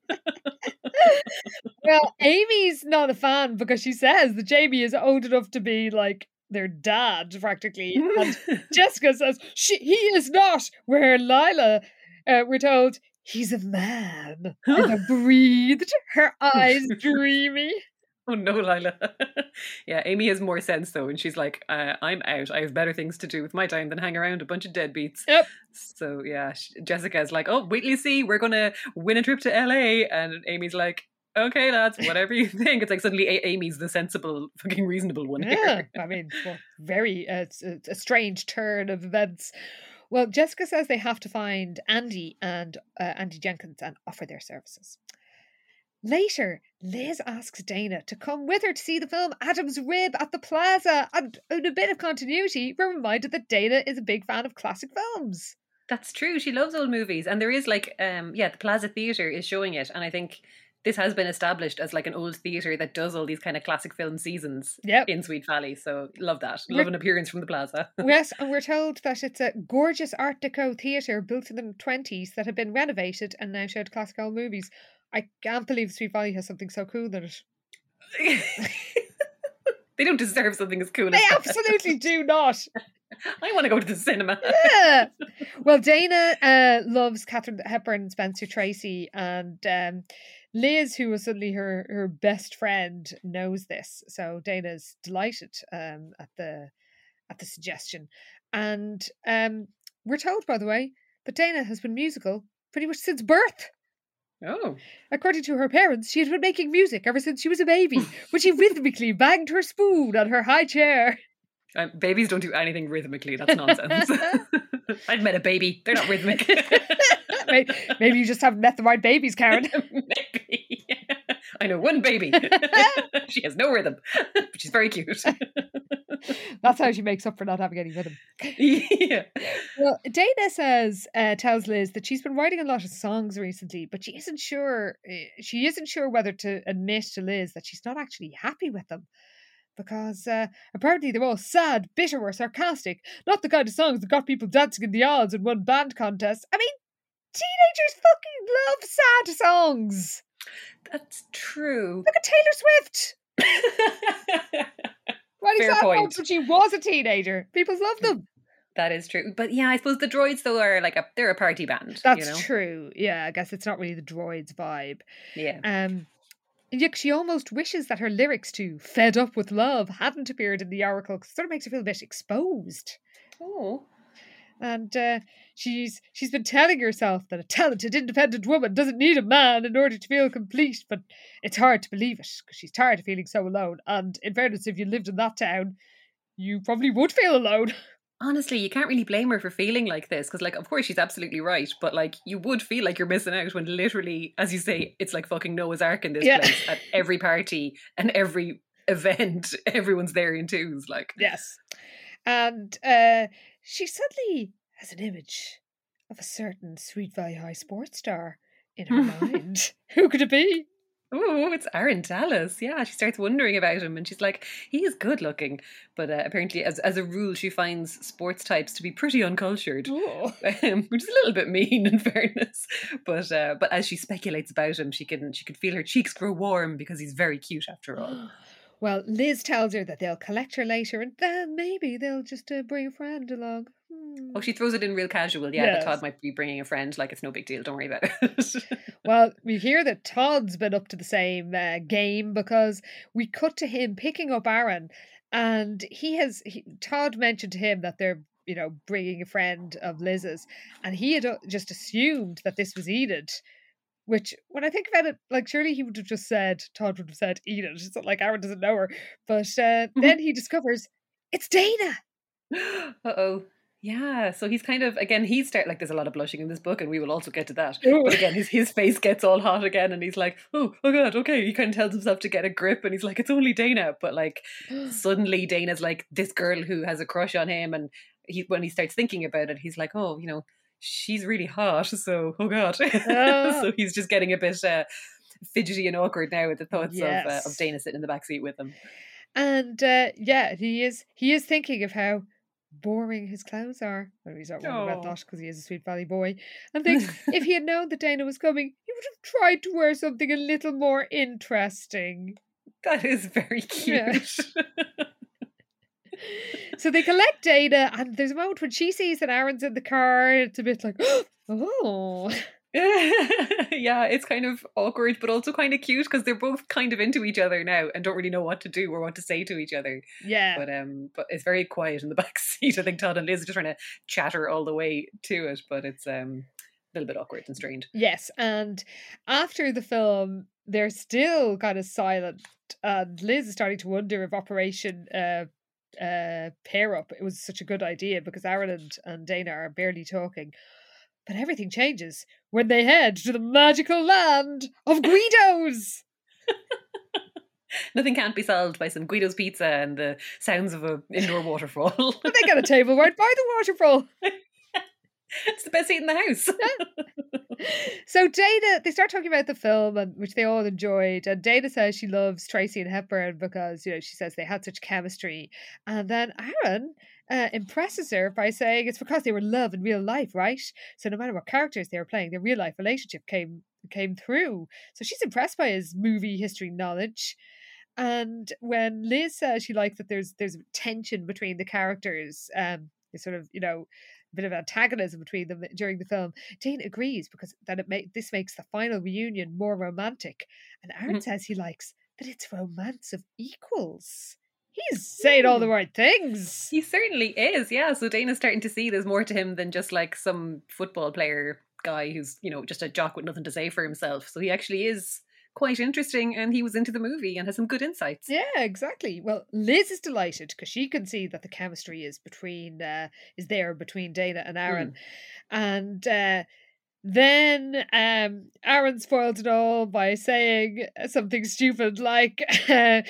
Speaker 2: well, Amy's not a fan because she says that Jamie is old enough to be like their dad practically. And Jessica says she he is not. Where Lila, uh, we're told he's a man. Lila breathed, her eyes dreamy.
Speaker 3: Oh no, Lila. yeah, Amy has more sense though, and she's like, uh, "I'm out. I have better things to do with my time than hang around a bunch of deadbeats."
Speaker 2: Yep.
Speaker 3: So yeah, Jessica is like, "Oh, wait till you see, we're gonna win a trip to LA," and Amy's like, "Okay, lads, whatever you think." It's like suddenly a- Amy's the sensible, fucking reasonable one.
Speaker 2: Yeah, I mean, well, very uh, a strange turn of events. Well, Jessica says they have to find Andy and uh, Andy Jenkins and offer their services. Later, Liz asks Dana to come with her to see the film Adam's Rib at the Plaza. And in a bit of continuity, we're reminded that Dana is a big fan of classic films.
Speaker 3: That's true. She loves old movies. And there is like, um, yeah, the Plaza Theatre is showing it. And I think this has been established as like an old theatre that does all these kind of classic film seasons
Speaker 2: yep.
Speaker 3: in Sweet Valley. So love that. Love we're, an appearance from the plaza.
Speaker 2: yes, and we're told that it's a gorgeous Art Deco theatre built in the 20s that had been renovated and now showed classical movies. I can't believe Sweet Valley has something so cool in it.
Speaker 3: they don't deserve something as cool
Speaker 2: they
Speaker 3: as
Speaker 2: absolutely do not.
Speaker 3: I want to go to the cinema.
Speaker 2: yeah. Well, Dana uh, loves Katharine Hepburn and Spencer Tracy, and um, Liz, who was suddenly her her best friend, knows this. So Dana's delighted um, at the at the suggestion, and um, we're told, by the way, that Dana has been musical pretty much since birth.
Speaker 3: Oh.
Speaker 2: According to her parents, she had been making music ever since she was a baby, when she rhythmically banged her spoon on her high chair.
Speaker 3: Um, babies don't do anything rhythmically. That's nonsense. I've met a baby. They're not rhythmic.
Speaker 2: Maybe you just haven't met the right babies, Karyn.
Speaker 3: Maybe. I know one baby. she has no rhythm, but she's very cute.
Speaker 2: That's how she makes up for not having any rhythm.
Speaker 3: Yeah.
Speaker 2: Well, Dana says, uh, tells Liz that she's been writing a lot of songs recently, but she isn't sure. Uh, she isn't sure whether to admit to Liz that she's not actually happy with them because uh, apparently they're all sad, bitter, or sarcastic. Not the kind of songs that got people dancing in the aisles and won band contests. I mean, teenagers fucking love sad songs.
Speaker 3: That's true.
Speaker 2: Look at Taylor Swift. Why Fair point. When she was a teenager, people love them.
Speaker 3: That is true, but yeah, I suppose the Droids though are like a they're a party band.
Speaker 2: That's
Speaker 3: you know?
Speaker 2: true. Yeah, I guess it's not really the Droids vibe.
Speaker 3: Yeah.
Speaker 2: Um, Yet she almost wishes that her lyrics to Fed Up with Love hadn't appeared in the Oracle because it sort of makes her feel a bit exposed.
Speaker 3: Oh.
Speaker 2: And uh, she's she's been telling herself that a talented, independent woman doesn't need a man in order to feel complete. But it's hard to believe it because she's tired of feeling so alone. And in fairness, if you lived in that town, you probably would feel alone.
Speaker 3: Honestly, you can't really blame her for feeling like this because, like, of course she's absolutely right, but like, you would feel like you're missing out when literally, as you say, it's like fucking Noah's Ark in this
Speaker 2: Yeah.
Speaker 3: place at every party and every event. Everyone's there in twos. Like,
Speaker 2: Yes. And uh, she suddenly has an image of a certain Sweet Valley High sports star in her mind. Who could it be?
Speaker 3: oh, it's Aaron Dallas. Yeah, she starts wondering about him, and she's like, he is good looking, but uh, apparently, as as a rule, she finds sports types to be pretty uncultured. Um, which is a little bit mean in fairness. But uh, but as she speculates about him, she can she can feel her cheeks grow warm because he's very cute after all.
Speaker 2: Well, Liz tells her that they'll collect her later and then maybe they'll just uh, bring a friend along. Hmm.
Speaker 3: Oh, she throws it in real casual. Yeah,
Speaker 2: Yes.
Speaker 3: that Todd might be bringing a friend. Like it's no big deal. Don't worry about it.
Speaker 2: Well, we hear that Todd's been up to the same uh, game because we cut to him picking up Aaron, and he has he, Todd mentioned to him that they're you know bringing a friend of Liz's, and he had uh, just assumed that this was Enid. Which, when I think about it, like surely he would have just said Todd would have said Enid. It's not like Aaron doesn't know her, but uh, then he discovers it's Dana.
Speaker 3: uh oh. Yeah, so he's kind of again he's start like there's a lot of blushing in this book, and we will also get to that.
Speaker 2: Ooh.
Speaker 3: But again, his his face gets all hot again, and he's like, "Oh, oh god, okay." He kind of tells himself to get a grip, and he's like, "It's only Dana," but like suddenly Dana's like this girl who has a crush on him, and he when he starts thinking about it, he's like, "Oh, you know, she's really hot." So, oh god,
Speaker 2: Ah.
Speaker 3: so he's just getting a bit uh, fidgety and awkward now with the thoughts of uh, of Dana sitting in the back seat with him.
Speaker 2: And uh, yeah, he is he is thinking of how boring his clothes are. Well, he's not wrong about that because he is a Sweet Valley boy. And thinks if he had known that Dana was coming, he would have tried to wear something a little more interesting.
Speaker 3: That is very
Speaker 2: Yeah. So they collect Dana, and there's a moment when she sees that Aaron's in the car. It's a bit like, oh,
Speaker 3: yeah, it's kind of awkward, but also kind of cute because they're both kind of into each other now and don't really know what to do or what to say to each other.
Speaker 2: yeah.
Speaker 3: But um, but it's very quiet in the back seat. I think Todd and Liz are just trying to chatter all the way to it, but it's um a little bit awkward and strained.
Speaker 2: Yes, and after the film, they're still kind of silent, and Liz is starting to wonder if Operation uh, uh, Pair Up it was such a good idea because Aaron and, and Dana are barely talking. But everything changes when they head to the magical land of Guido's.
Speaker 3: Nothing can't be solved by some Guido's pizza and the sounds of an indoor waterfall.
Speaker 2: But they got a table right by the waterfall.
Speaker 3: it's the best seat in the house.
Speaker 2: So Dana, they start talking about the film, and which they all enjoyed. And Dana says she loves Tracy and Hepburn because you know she says they had such chemistry. And then Aaron uh, impresses her by saying it's because they were love in real life, right? So no matter what characters they were playing, their real life relationship came came through. So she's impressed by his movie history knowledge. And when Liz says she likes that there's there's tension between the characters, um, sort of you know bit of antagonism between them during the film. Dane agrees because that it make this makes the final reunion more romantic, and Aaron
Speaker 3: Mhm.
Speaker 2: says he likes that it's romance of equals. He's saying all the right things.
Speaker 3: He certainly is, yeah. So Dana's starting to see there's more to him than just like some football player guy who's, you know, just a jock with nothing to say for himself. So he actually is quite interesting and he was into the movie and has some good insights.
Speaker 2: Yeah, exactly. Well, Liz is delighted because she can see that the chemistry is between uh, is there between Dana and Aaron, and uh, then um, Aaron spoiled it all by saying something stupid like, uh,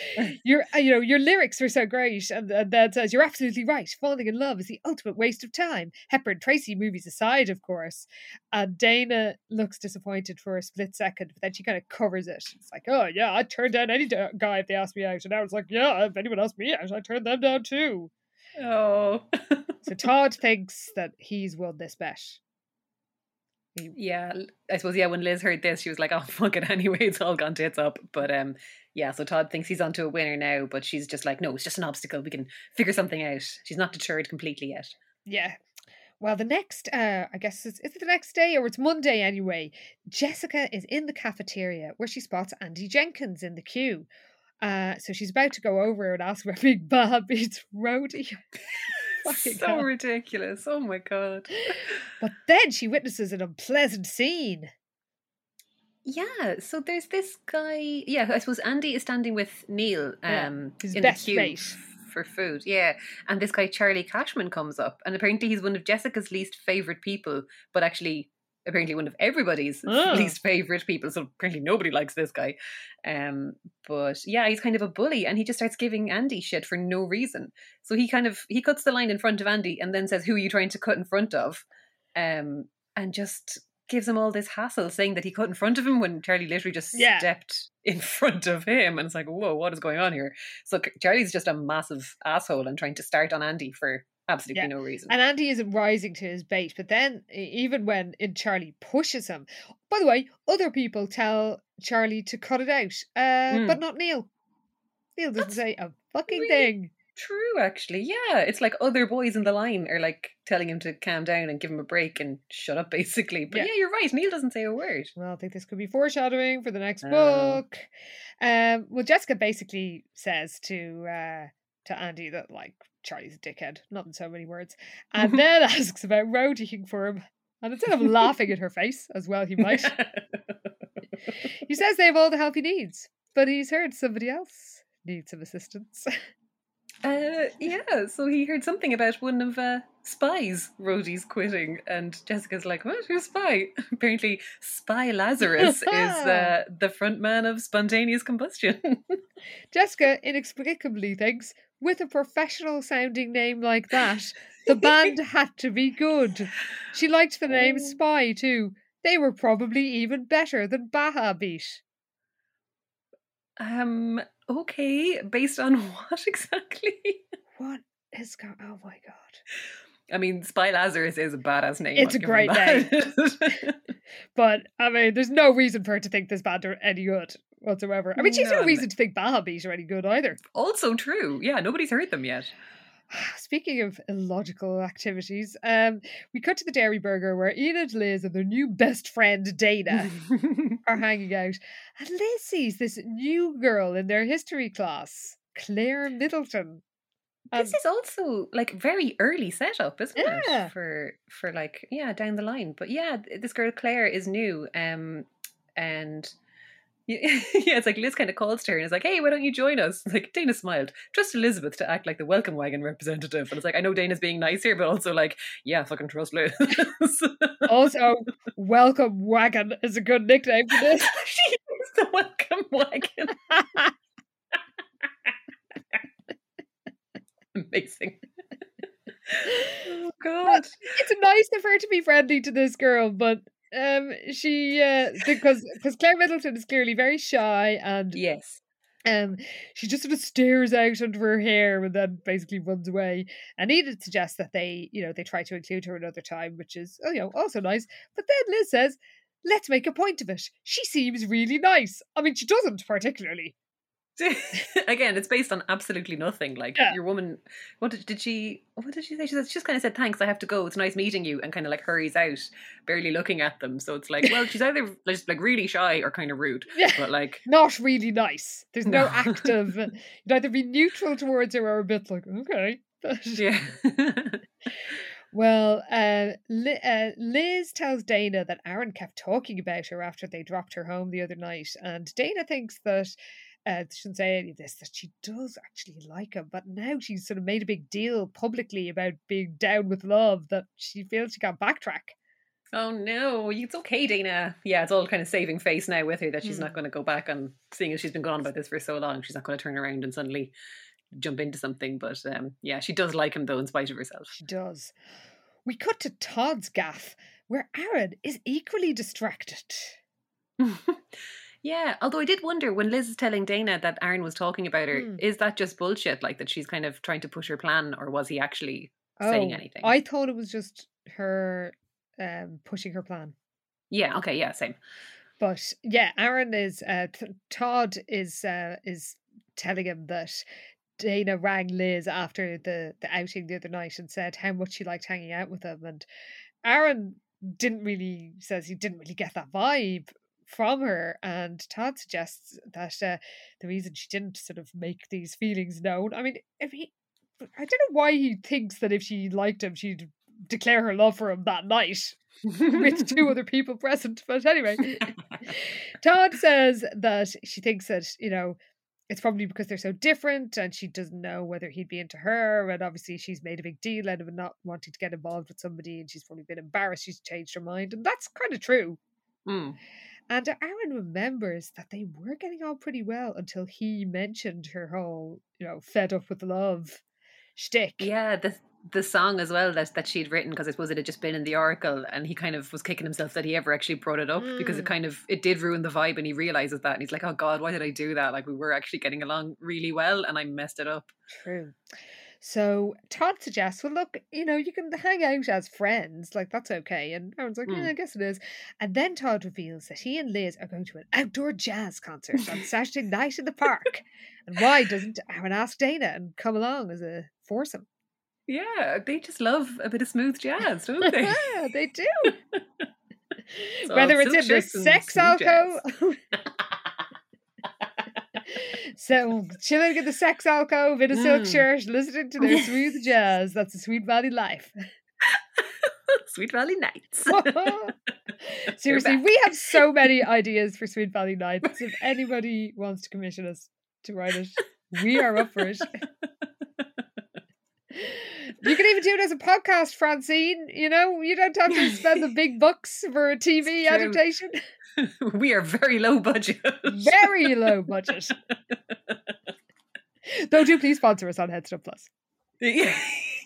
Speaker 2: "Your uh, you know your lyrics were so great," and, and then says, "You're absolutely right. Falling in love is the ultimate waste of time." Hepburn Tracy movies aside, of course, and Dana looks disappointed for a split second, but then she kind of covers it. It's like, "Oh yeah, I'd turn down any guy if they asked me out," and Aaron's like, "Yeah, if anyone asked me out, I'd turn them down too."
Speaker 3: Oh.
Speaker 2: So Todd thinks that he's won this bet.
Speaker 3: Yeah, I suppose yeah, when Liz heard this, she was like, Oh fuck it anyway, it's all gone tits up. But um yeah, so Todd thinks he's onto a winner now, but she's just like, No, it's just an obstacle. We can figure something out. She's not deterred completely yet.
Speaker 2: Yeah. Well, the next, uh, I guess, it's, is it the next day or it's Monday anyway? Jessica is in the cafeteria where she spots Andy Jenkins in the queue. Uh, so she's about to go over and ask where Big Bob eats roadie.
Speaker 3: So ridiculous. Oh my god.
Speaker 2: But then she witnesses an unpleasant scene.
Speaker 3: Yeah, so there's this guy. Yeah, I suppose Andy is standing with Neil
Speaker 2: Yeah,
Speaker 3: um,
Speaker 2: his
Speaker 3: in the queue
Speaker 2: mate.
Speaker 3: for food. Yeah, and this guy Charlie Cashman comes up, and apparently he's one of Jessica's least favorite people, but actually apparently one of everybody's
Speaker 2: Oh.
Speaker 3: least favorite people. So apparently nobody likes this guy. Um, but yeah, he's kind of a bully, and he just starts giving Andy shit for no reason. So he kind of he cuts the line in front of Andy, and then says, "Who are you trying to cut in front of?" Um, and just gives him all this hassle saying that he cut in front of him when Charlie literally just
Speaker 2: Yeah.
Speaker 3: stepped in front of him and it's like whoa what is going on here so Charlie's just a massive asshole and trying to start on Andy for absolutely
Speaker 2: Yeah.
Speaker 3: no reason
Speaker 2: And Andy isn't rising to his bait. But then, even when in Charlie pushes him, by the way, other people tell Charlie to cut it out, uh,
Speaker 3: Hmm.
Speaker 2: but not Neil. Neil doesn't
Speaker 3: That's
Speaker 2: say a fucking
Speaker 3: really
Speaker 2: thing.
Speaker 3: true actually yeah it's like other boys in the line are like telling him to calm down and give him a break and shut up basically but
Speaker 2: Yeah.
Speaker 3: yeah, you're right Neil doesn't say a word
Speaker 2: Well, I think this could be foreshadowing for the next
Speaker 3: Oh.
Speaker 2: book. Um, well, Jessica basically says to uh, to Andy that like Charlie's a dickhead, not in so many words, and then asks about roadieing for him. And instead of laughing at her face, as well he might, he says they have all the help he needs, but he's heard somebody else needs some assistance.
Speaker 3: Uh, yeah, so he heard something about one of uh, Spy's roadies quitting, and Jessica's like, "What? Who's Spy?" Apparently, Spy Lazarus is uh, the front man of Spontaneous Combustion.
Speaker 2: Jessica inexplicably thinks, with a professional sounding name like that, the band had to be good. She liked the name
Speaker 3: Oh.
Speaker 2: Spy too. They were probably even better than Baja Beat.
Speaker 3: um, okay, based on what exactly?
Speaker 2: What is going? Oh my god!
Speaker 3: I mean, Spy Lazarus is a badass name.
Speaker 2: It's
Speaker 3: I'll
Speaker 2: a great
Speaker 3: name.
Speaker 2: But I mean, there's no reason for her to think this band are any good whatsoever. I mean, she's no reason to think Baja Beat are any good either.
Speaker 3: also true. Yeah, nobody's heard them yet.
Speaker 2: Speaking of illogical activities, um, we cut to the Dairy Burger where Enid, Liz, and their new best friend Dana are hanging out, and Liz sees this new girl in their history class, Claire Middleton.
Speaker 3: this
Speaker 2: Um,
Speaker 3: is also like very early setup, isn't
Speaker 2: Yeah.
Speaker 3: it? For for like yeah, down the line. But yeah, this girl Claire is new, um, and yeah, it's like Liz kind of calls to her and is like, "Hey, why don't you join us?" It's like Dana smiled, trust Elizabeth to act like the welcome wagon representative, and it's like I know Dana's being nice here, but also like, yeah, fucking trust Liz.
Speaker 2: also, Welcome Wagon is a good nickname for this.
Speaker 3: she is the welcome wagon. Amazing. oh God.
Speaker 2: it's nice of her to be friendly to this girl, but um, she uh, because because Claire Middleton is clearly very shy and
Speaker 3: Yes.
Speaker 2: Um, she just sort of stares out under her hair and then basically runs away. And Enid suggests that they, you know, they try to include her another time, which is, oh, you know, also nice. But then Liz says, let's make a point of it. She seems really nice. I mean, she doesn't particularly.
Speaker 3: Again, it's based on absolutely nothing. Like
Speaker 2: Yeah.
Speaker 3: your woman, what did, did she? What did she say? She, said, she just kind of said, "Thanks, I have to go. It's nice meeting you," and kind of like hurries out, barely looking at them. So it's like, well, she's either just like really shy or kind of rude,
Speaker 2: Yeah.
Speaker 3: but like,
Speaker 2: Not really nice. There's no,
Speaker 3: No.
Speaker 2: active. You'd either be neutral towards her or a bit like, okay.
Speaker 3: Yeah,
Speaker 2: Well, uh, uh, Liz tells Dana that Aaron kept talking about her after they dropped her home the other night, and Dana thinks that uh, shouldn't say any of this that she does actually like him, but now she's sort of made a big deal publicly about being down with love that she feels she can't backtrack.
Speaker 3: Oh no, it's okay, Dana. Yeah, it's all kind of saving face now with her that she's
Speaker 2: Hmm.
Speaker 3: not going to go back on seeing as she's been going on about this for so long. She's not going to turn around and suddenly jump into something. But um, yeah, she does like him though, in spite of herself.
Speaker 2: She does. We cut to Todd's gaff, where Aaron is equally distracted.
Speaker 3: yeah, although I did wonder when Liz is telling Dana that Aaron was talking about her,
Speaker 2: Hmm.
Speaker 3: is that just bullshit? Like that she's kind of trying to push her plan, or was he actually saying
Speaker 2: Oh,
Speaker 3: anything?
Speaker 2: I thought it was just her um, pushing her plan.
Speaker 3: Yeah. Okay. Yeah. Same.
Speaker 2: But yeah, Aaron is uh, Todd is uh, is telling him that Dana rang Liz after the the outing the other night and said how much she liked hanging out with him, and Aaron didn't really says he didn't really get that vibe from her, and Todd suggests that uh, the reason she didn't sort of make these feelings known. I mean, if he I don't know why he thinks that if she liked him, she'd declare her love for him that night with two other people present. But anyway, Todd says that she thinks that, you know, it's probably because they're so different and she doesn't know whether he'd be into her. And obviously, she's made a big deal out of not wanting to get involved with somebody and she's probably been embarrassed she's changed her mind. And that's kind of true.
Speaker 3: Mm.
Speaker 2: And Aaron remembers that they were getting on pretty well until he mentioned her whole, you know, fed up with love shtick.
Speaker 3: Yeah, the the song as well that that she'd written because I suppose it had just been in the Oracle, and he kind of was kicking himself that he ever actually brought it up mm. because it
Speaker 2: Mm.
Speaker 3: kind of it did ruin the vibe, and he realizes that, and he's like, "Oh God, why did I do that? Like we were actually getting along really well, and I messed it up."
Speaker 2: True. So Todd suggests, well, look, you know, you can hang out as friends, like that's okay. And Aaron's like, yeah,
Speaker 3: Mm.
Speaker 2: I guess it is. And then Todd reveals that he and Liz are going to an outdoor jazz concert on Saturday night in the park. And why doesn't Aaron ask Dana and come along as a foursome?
Speaker 3: Yeah, they just love a bit of smooth jazz, don't they?
Speaker 2: yeah, they do. Whether it's in the sex alcove. So chilling in the sex alcove in a silk
Speaker 3: Mm.
Speaker 2: shirt, listening to their smooth jazz. That's a Sweet Valley life.
Speaker 3: Sweet Valley Nights.
Speaker 2: Seriously, we have so many ideas for Sweet Valley Nights. If anybody wants to commission us to write it, we are up for it. You can even do it as a podcast, Francine. You know, you don't have to spend the big bucks for a TV adaptation.
Speaker 3: we are very low budget.
Speaker 2: Very low budget. Though, do please sponsor us on HeadStuff Plus.
Speaker 3: yeah.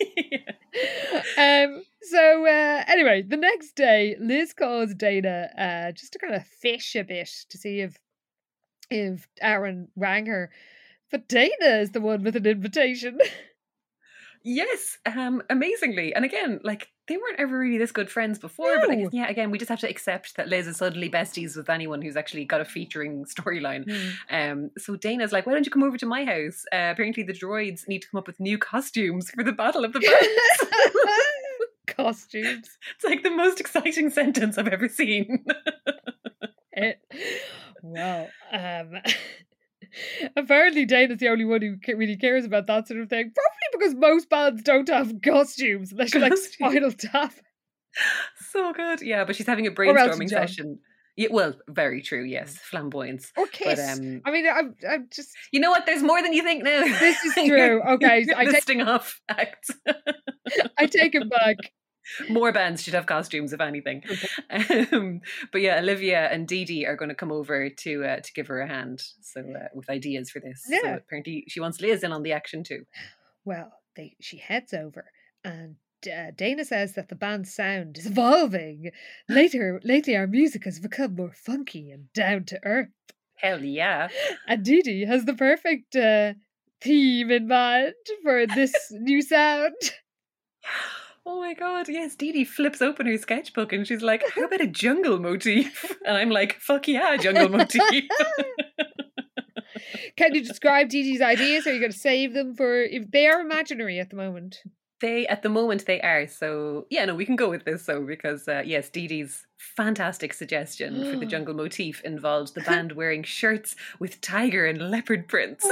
Speaker 2: um so uh anyway the next day liz calls dana uh just to kind of fish a bit to see if if aaron rang her but dana is the one with an invitation
Speaker 3: Yes, um, amazingly. And again, like they weren't ever really this good friends before. But
Speaker 2: No.
Speaker 3: like, yeah, again, we just have to accept that Liz is suddenly besties with anyone who's actually got a featuring storyline. Um, so Dana's like, why don't you come over to my house? Uh, apparently, the droids need to come up with new costumes for the Battle of the Bands.
Speaker 2: costumes
Speaker 3: it's like the most exciting sentence I've ever seen.
Speaker 2: it well um apparently dana's the only one who really cares about that sort of thing probably because most bands don't have costumes unless you're like spinal tap
Speaker 3: so good. Yeah, but she's having a brainstorming session. Yeah, well, very true. Yes, flamboyance.
Speaker 2: or kiss
Speaker 3: um,
Speaker 2: i mean i'm, I'm just
Speaker 3: You know what? There's more than you think now.
Speaker 2: This is true. Okay,
Speaker 3: You're
Speaker 2: I take-
Speaker 3: off acts.
Speaker 2: i take it back
Speaker 3: More bands should have costumes, if anything. Um, but yeah, Olivia and Dee Dee are going to come over to uh, to give her a hand. So uh, with ideas for this. So apparently she wants Liz in on the action too.
Speaker 2: Well, they she heads over, and uh, Dana says that the band's sound is evolving. Later, lately, our music has become more funky and down to earth.
Speaker 3: Hell yeah!
Speaker 2: And Dee Dee has the perfect uh, theme in mind for this new sound.
Speaker 3: Oh my god, yes, Dee Dee flips open her sketchbook and she's like, How about a jungle motif? And I'm like, Fuck yeah, jungle motif.
Speaker 2: Can you describe Dee Dee's ideas? Are you going to save them for if they are imaginary at the moment?
Speaker 3: They at the moment they are so yeah no we can go with this so because uh, yes Dee Dee's fantastic suggestion for the jungle motif involves the band wearing shirts with tiger and leopard prints.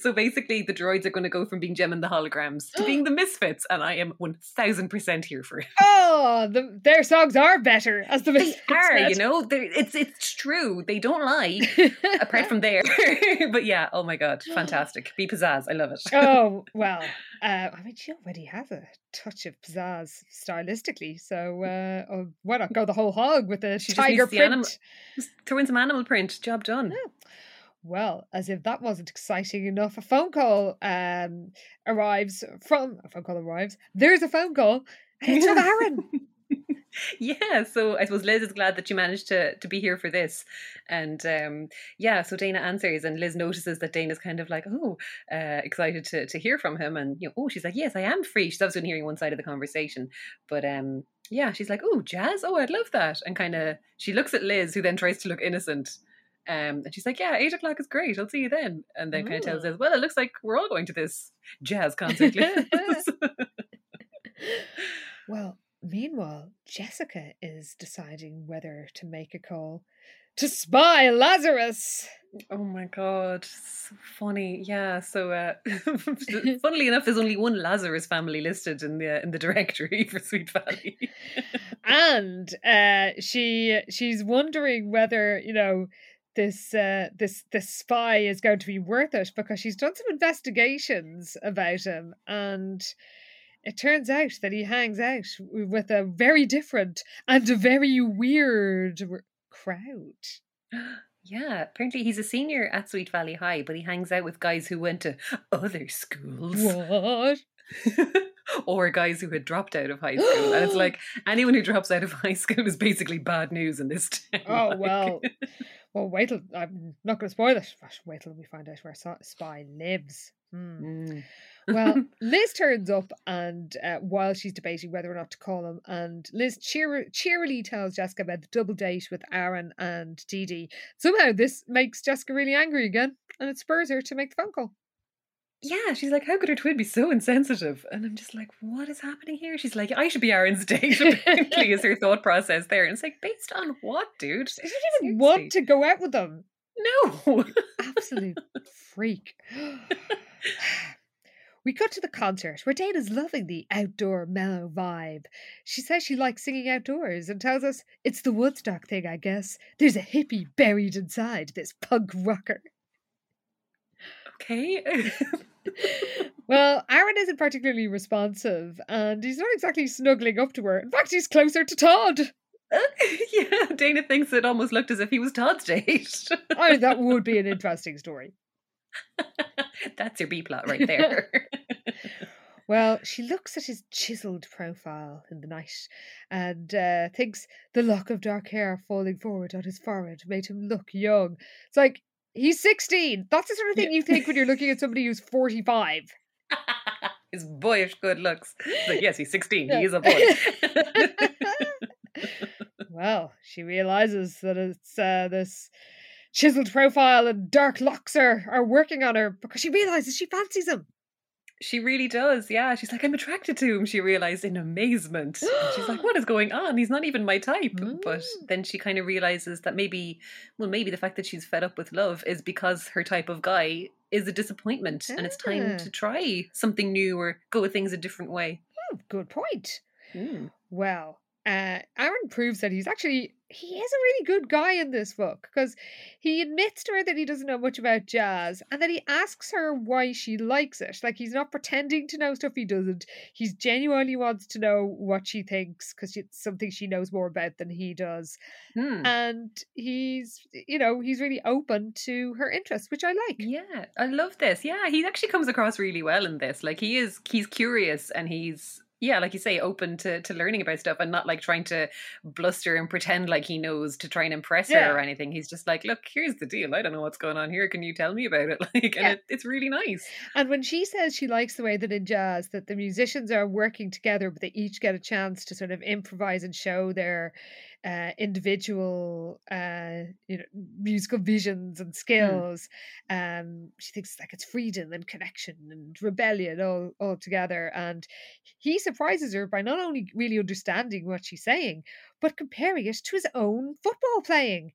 Speaker 3: So basically the droids are going to go from being Jem and the holograms to being the misfits, and I am one thousand percent here for it.
Speaker 2: Oh, the, their songs are better as the Misfits.
Speaker 3: They
Speaker 2: are,
Speaker 3: you know, it's it's true. They don't lie. Apart from there, but yeah, oh my god, fantastic! Be pizzazz, I love it.
Speaker 2: oh well, uh, I mean, she already has a touch of pizzazz stylistically, so uh, oh, why not go the whole hog with the
Speaker 3: She just
Speaker 2: tiger
Speaker 3: needs the
Speaker 2: print?
Speaker 3: anim- throw in some animal print, job done.
Speaker 2: Well, as if that wasn't exciting enough, a phone call um, arrives from a phone call arrives. There's a phone call, and it's from Aaron.
Speaker 3: yeah, so I suppose Liz is glad that you managed to to be here for this, and um, yeah, so Dana answers, and Liz notices that Dana's kind of like, oh, uh, excited to to hear from him, and you know, oh, she's like, yes, I am free. She's obviously hearing one side of the conversation, but um, yeah, she's like, oh, jazz, oh, I'd love that, and kind of she looks at Liz, who then tries to look innocent. Um, and she's like, "Yeah, eight o'clock is great. I'll see you then." And then kind of tells us, "Well, it looks like we're all going to this jazz concert."
Speaker 2: Well, meanwhile, Jessica is deciding whether to make a call to spy Lazarus.
Speaker 3: Oh my god, so funny. Yeah, so uh funnily enough there's only one Lazarus family listed in the in the directory for Sweet Valley.
Speaker 2: and uh she she's wondering whether, you know, this uh this this spy is going to be worth it because she's done some investigations about him and it turns out that he hangs out with a very different and a very weird crowd.
Speaker 3: Yeah, apparently he's a senior at Sweet Valley High, but he hangs out with guys who went to other schools.
Speaker 2: What?
Speaker 3: or guys who had dropped out of high school. and it's like anyone who drops out of high school is basically bad news in this town.
Speaker 2: Oh
Speaker 3: like.
Speaker 2: well. Well, wait till I'm not going to spoil it. Wait till we find out where Spy lives. Hmm.
Speaker 3: Mm.
Speaker 2: Well, Liz turns up, and uh, while she's debating whether or not to call him, and Liz cheer- cheerily tells Jessica about the double date with Aaron and Dee Dee. Somehow, this makes Jessica really angry again, and it spurs her to make the phone call.
Speaker 3: Yeah, she's like, how could her twin be so insensitive? And I'm just like, what is happening here? She's like, I should be Aaron's date. Apparently, is her thought process there. And it's like, based on what, dude?
Speaker 2: She doesn't even want to go out with them.
Speaker 3: No.
Speaker 2: Absolute freak. We cut to the concert where Dana's loving the outdoor mellow vibe. She says she likes singing outdoors and tells us it's the Woodstock thing, I guess. There's a hippie buried inside this punk rocker.
Speaker 3: okay.
Speaker 2: Well, Aaron isn't particularly responsive and he's not exactly snuggling up to her. In fact, he's closer to Todd.
Speaker 3: yeah, Dana thinks it almost looked as if he was Todd's date.
Speaker 2: Oh, that would be an interesting story.
Speaker 3: That's your B plot right there.
Speaker 2: Well, she looks at his chiseled profile in the night and uh, thinks the lock of dark hair falling forward on his forehead made him look young. It's like, he's 16. That's the sort of thing you think when you're looking at somebody who's 45.
Speaker 3: His boyish good looks. Like, yes, he's 16.
Speaker 2: Yeah.
Speaker 3: He is a boy.
Speaker 2: well, she realizes that it's uh, this chiseled profile and dark locks are, are working on her because she realizes she fancies him.
Speaker 3: She really does, yeah. She's like, I'm attracted to him, she realized in amazement. And she's like, What is going on? He's not even my type. But
Speaker 2: Mm.
Speaker 3: then she kind of realizes that maybe, well, maybe the fact that she's fed up with love is because her type of guy is a disappointment and it's time to try something new or go with things a different way.
Speaker 2: Hmm, good point.
Speaker 3: Mm.
Speaker 2: Well, uh, Aaron proves that he's actually he is a really good guy in this book because he admits to her that he doesn't know much about jazz and that he asks her why she likes it. Like he's not pretending to know stuff he doesn't. He's genuinely wants to know what she thinks because it's something she knows more about than he does.
Speaker 3: Hmm.
Speaker 2: And he's, you know, he's really open to her interests, which I like.
Speaker 3: Yeah, I love this. Yeah, he actually comes across really well in this. Like he is he's curious and he's yeah, like you say, open to to learning about stuff and not like trying to bluster and pretend like he knows to try and impress
Speaker 2: Yeah.
Speaker 3: her or anything. He's just like, look, here's the deal. I don't know what's going on here. Can you tell me about it? Like, and
Speaker 2: Yeah.
Speaker 3: it, it's really nice.
Speaker 2: And when she says she likes the way that in jazz that the musicians are working together, but they each get a chance to sort of improvise and show their uh, individual, uh, you know, musical visions and skills. Um, she thinks like it's freedom and connection and rebellion all all together. And he surprises her by not only really understanding what she's saying, but comparing it to his own football playing.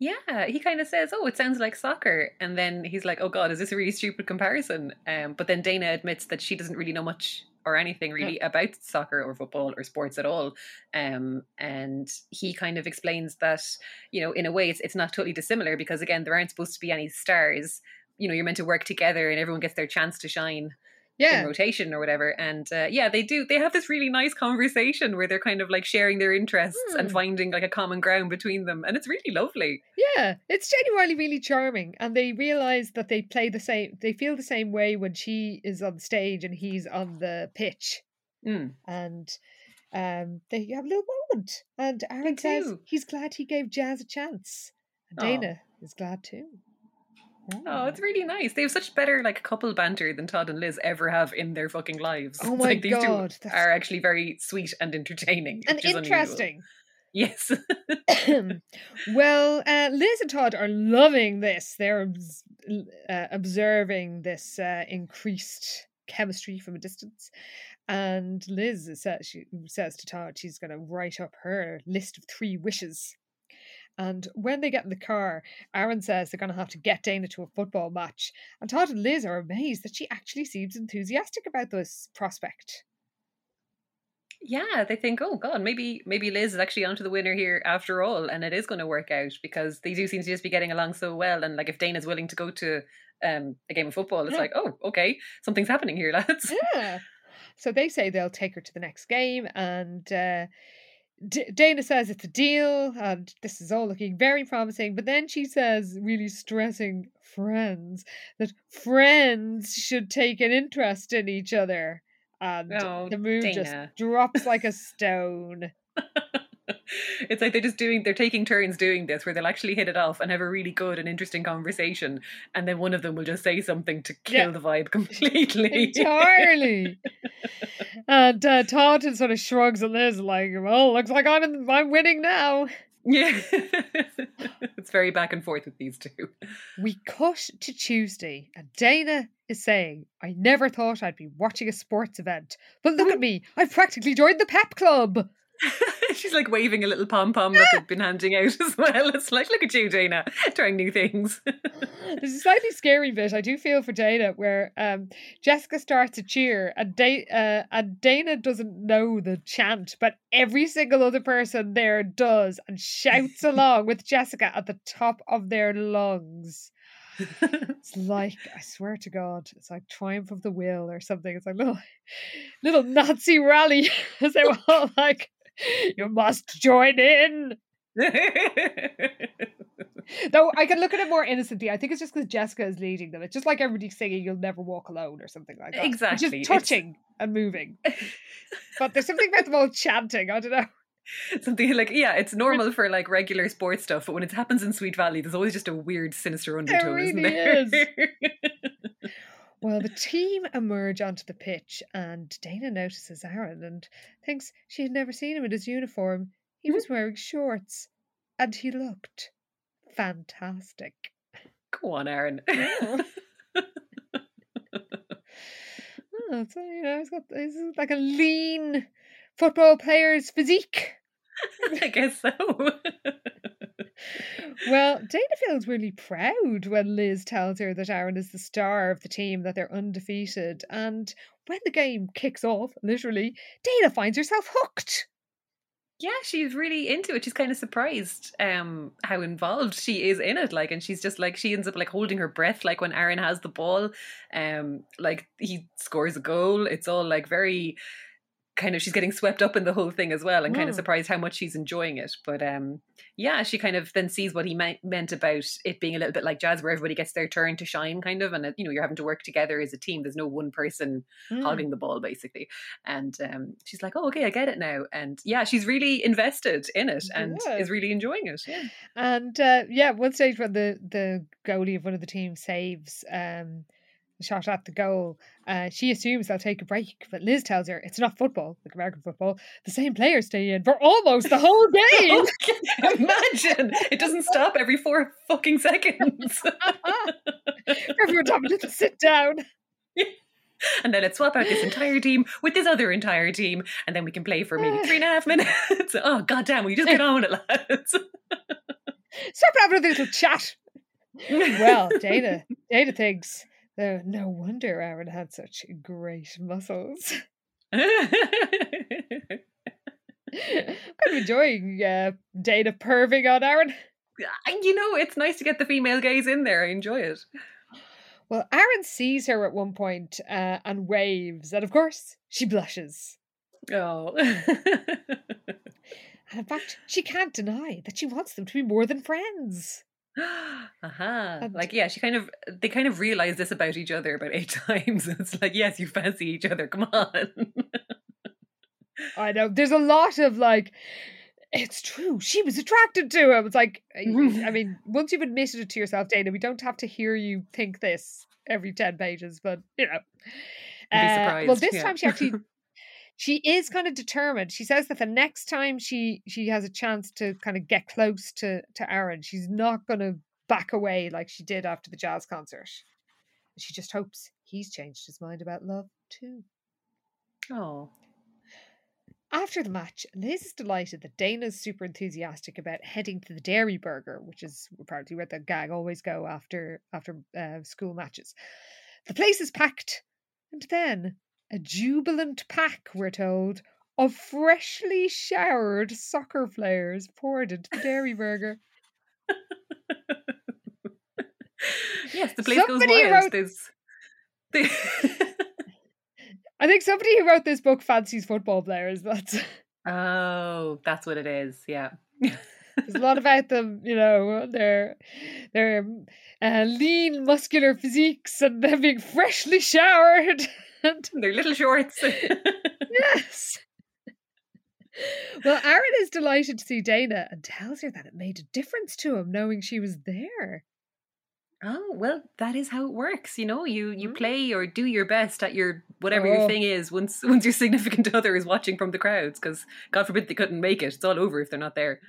Speaker 3: Yeah, he kind of says, "Oh, it sounds like soccer," and then he's like, "Oh God, is this a really stupid comparison?" Um, but then Dana admits that she doesn't really know much or anything really about soccer or football or sports at all. Um, and he kind of explains that you know, in a way, it's it's not totally dissimilar because again, there aren't supposed to be any stars. You know, you're meant to work together, and everyone gets their chance to shine
Speaker 2: Yeah.
Speaker 3: in rotation or whatever. And uh, yeah, they do. They have this really nice conversation where they're kind of like sharing their interests and
Speaker 2: Hmm.
Speaker 3: finding like a common ground between them, and it's really lovely.
Speaker 2: Yeah, it's genuinely really charming, and they realize that they play the same. They feel the same way when she is on stage and he's on the pitch,
Speaker 3: Mm.
Speaker 2: and um, they have a little moment. And Aaron says he's glad he gave Jazz a chance, and. Dana is glad too.
Speaker 3: Oh, it's really nice. They have such better like couple banter than Todd and Liz ever have in their fucking lives.
Speaker 2: Oh my
Speaker 3: like these
Speaker 2: God,
Speaker 3: two
Speaker 2: that's-
Speaker 3: are actually very sweet and entertaining
Speaker 2: and
Speaker 3: which is
Speaker 2: interesting.
Speaker 3: Yes.
Speaker 2: well, uh, Liz and Todd are loving this. They're uh, observing this uh, increased chemistry from a distance. And Liz says, she says to Todd she's going to write up her list of three wishes. And when they get in the car, Aaron says they're going to have to get Dana to a football match. And Todd and Liz are amazed that she actually seems enthusiastic about this prospect.
Speaker 3: Yeah, they think, oh god, maybe maybe Liz is actually onto the winner here after all, and it is going to work out because they do seem to just be getting along so well. And like if Dana's willing to go to um, a game of football, it's
Speaker 2: Yeah.
Speaker 3: like, oh, okay, something's happening here, lads.
Speaker 2: Yeah. So they say they'll take her to the next game, and uh, D- Dana says it's a deal, and this is all looking very promising. But then she says, really stressing friends, that friends should take an interest in each other. And
Speaker 3: Oh,
Speaker 2: the mood
Speaker 3: Dana.
Speaker 2: just drops like a stone.
Speaker 3: it's like they're just doing they're taking turns doing this where they'll actually hit it off and have a really good and interesting conversation and then one of them will just say something to kill
Speaker 2: Yeah.
Speaker 3: the vibe completely
Speaker 2: Entirely. and uh, sort of shrugs and Liz like, well, looks like I'm in, I'm winning now.
Speaker 3: yeah it's very back and forth with these two
Speaker 2: We cut to Tuesday, and Dana is saying, I never thought I'd be watching a sports event, but look at me, I've practically joined the pep club.
Speaker 3: she's like waving a little pom-pom that they've been handing out as well it's like look at you Dana trying new things
Speaker 2: There's a slightly scary bit I do feel for Dana where um, Jessica starts a cheer and, da- uh, and Dana doesn't know the chant, but every single other person there does and shouts along with Jessica at the top of their lungs. It's like I swear to God, it's like Triumph of the Will or something. It's like little little Nazi rally as they were all like, "You must join in." Though I can look at it more innocently. I think it's just because Jessica is leading them. It's just like everybody singing "You'll Never Walk Alone" or something like that.
Speaker 3: Exactly. It's-
Speaker 2: is touching and moving. but there's something about them all chanting. I don't know.
Speaker 3: something like yeah it's normal for like regular sports stuff but when it happens in Sweet Valley there's always just a weird sinister undertone isn't
Speaker 2: really
Speaker 3: there
Speaker 2: is. Well, the team emerge onto the pitch, and Dana notices Aaron and thinks she had never seen him in his uniform. He mm-hmm. was wearing shorts, and he looked fantastic.
Speaker 3: go on Aaron
Speaker 2: Oh. So, uh, you know, he's got he's like a lean football player's physique.
Speaker 3: I guess so
Speaker 2: Well, Dana feels really proud when Liz tells her that Aaron is the star of the team, that they're undefeated. And when the game kicks off, literally, Dana finds herself hooked.
Speaker 3: yeah she's really into it she's kind of surprised um how involved she is in it like and she's just like she ends up like holding her breath like when Aaron has the ball um like he scores a goal it's all like very kind of she's getting swept up in the whole thing as well and kind
Speaker 2: Mm.
Speaker 3: of surprised how much she's enjoying it but um yeah she kind of then sees what he meant meant about it being a little bit like jazz where everybody gets their turn to shine kind of and you know you're having to work together as a team there's no one person
Speaker 2: Mm.
Speaker 3: hogging the ball basically and um, she's like oh okay i get it now and yeah she's really invested in it and
Speaker 2: Yeah.
Speaker 3: is really enjoying it yeah
Speaker 2: And uh, yeah, one stage when the, the goalie of one of the teams saves um, shot at the goal, uh, she assumes they'll take a break. But Liz tells her it's not football, like American football. The same players stay in for almost the whole game.
Speaker 3: imagine it doesn't stop every four fucking seconds
Speaker 2: Everyone's having a little sit down.
Speaker 3: and then let's swap out this entire team with this other entire team and then we can play for maybe three and a half minutes oh god damn we just get on with it lads
Speaker 2: Stop having a little chat. Well, Dana, Dana thinks, no wonder Aaron had such great muscles. kind of enjoying uh, Dana perving on Aaron.
Speaker 3: you know, it's nice to get the female gaze in there. I enjoy it.
Speaker 2: Well, Aaron sees her at one point uh, and waves, and of course, she blushes.
Speaker 3: Oh.
Speaker 2: And in fact, she can't deny that she wants them to be more than friends.
Speaker 3: Aha.
Speaker 2: And-
Speaker 3: Like, yeah, she kind of, they kind of realize this about each other about eight times. It's like, yes, you fancy each other. Come on.
Speaker 2: I know there's a lot of like, it's true. She was attracted to him. It's like, I mean, once you've admitted it to yourself, Dana, we don't have to hear you think this every ten pages, but you know. Uh, well, this
Speaker 3: yeah.
Speaker 2: time she actually she is kind of determined. She says that the next time she she has a chance to kind of get close to to Aaron, she's not going to back away like she did after the jazz concert. She just hopes he's changed his mind about love too.
Speaker 3: Oh.
Speaker 2: After the match, Liz is delighted that Dana's super enthusiastic about heading to the Dairy Burger, which is apparently where the gang always go after after uh, school matches. The place is packed, and then a jubilant pack, we're told, of freshly showered soccer players poured into the Dairy Burger.
Speaker 3: yes, the place
Speaker 2: Somebody
Speaker 3: goes wild.
Speaker 2: wrote-
Speaker 3: There's. the-
Speaker 2: I think somebody who wrote this book fancies football players. That's
Speaker 3: oh, that's what it is. Yeah.
Speaker 2: there's a lot about them, you know, their their uh, lean, muscular physiques and them being freshly showered. and
Speaker 3: They're little shorts.
Speaker 2: yes. Well, Aaron is delighted to see Dana and tells her that it made a difference to him knowing she was there.
Speaker 3: Oh well, that is how it works. You know, you you
Speaker 2: Mm.
Speaker 3: play or do your best at your whatever
Speaker 2: Oh.
Speaker 3: your thing is. Once once your significant other is watching from the crowds, because God forbid they couldn't make it. It's all over if they're not there.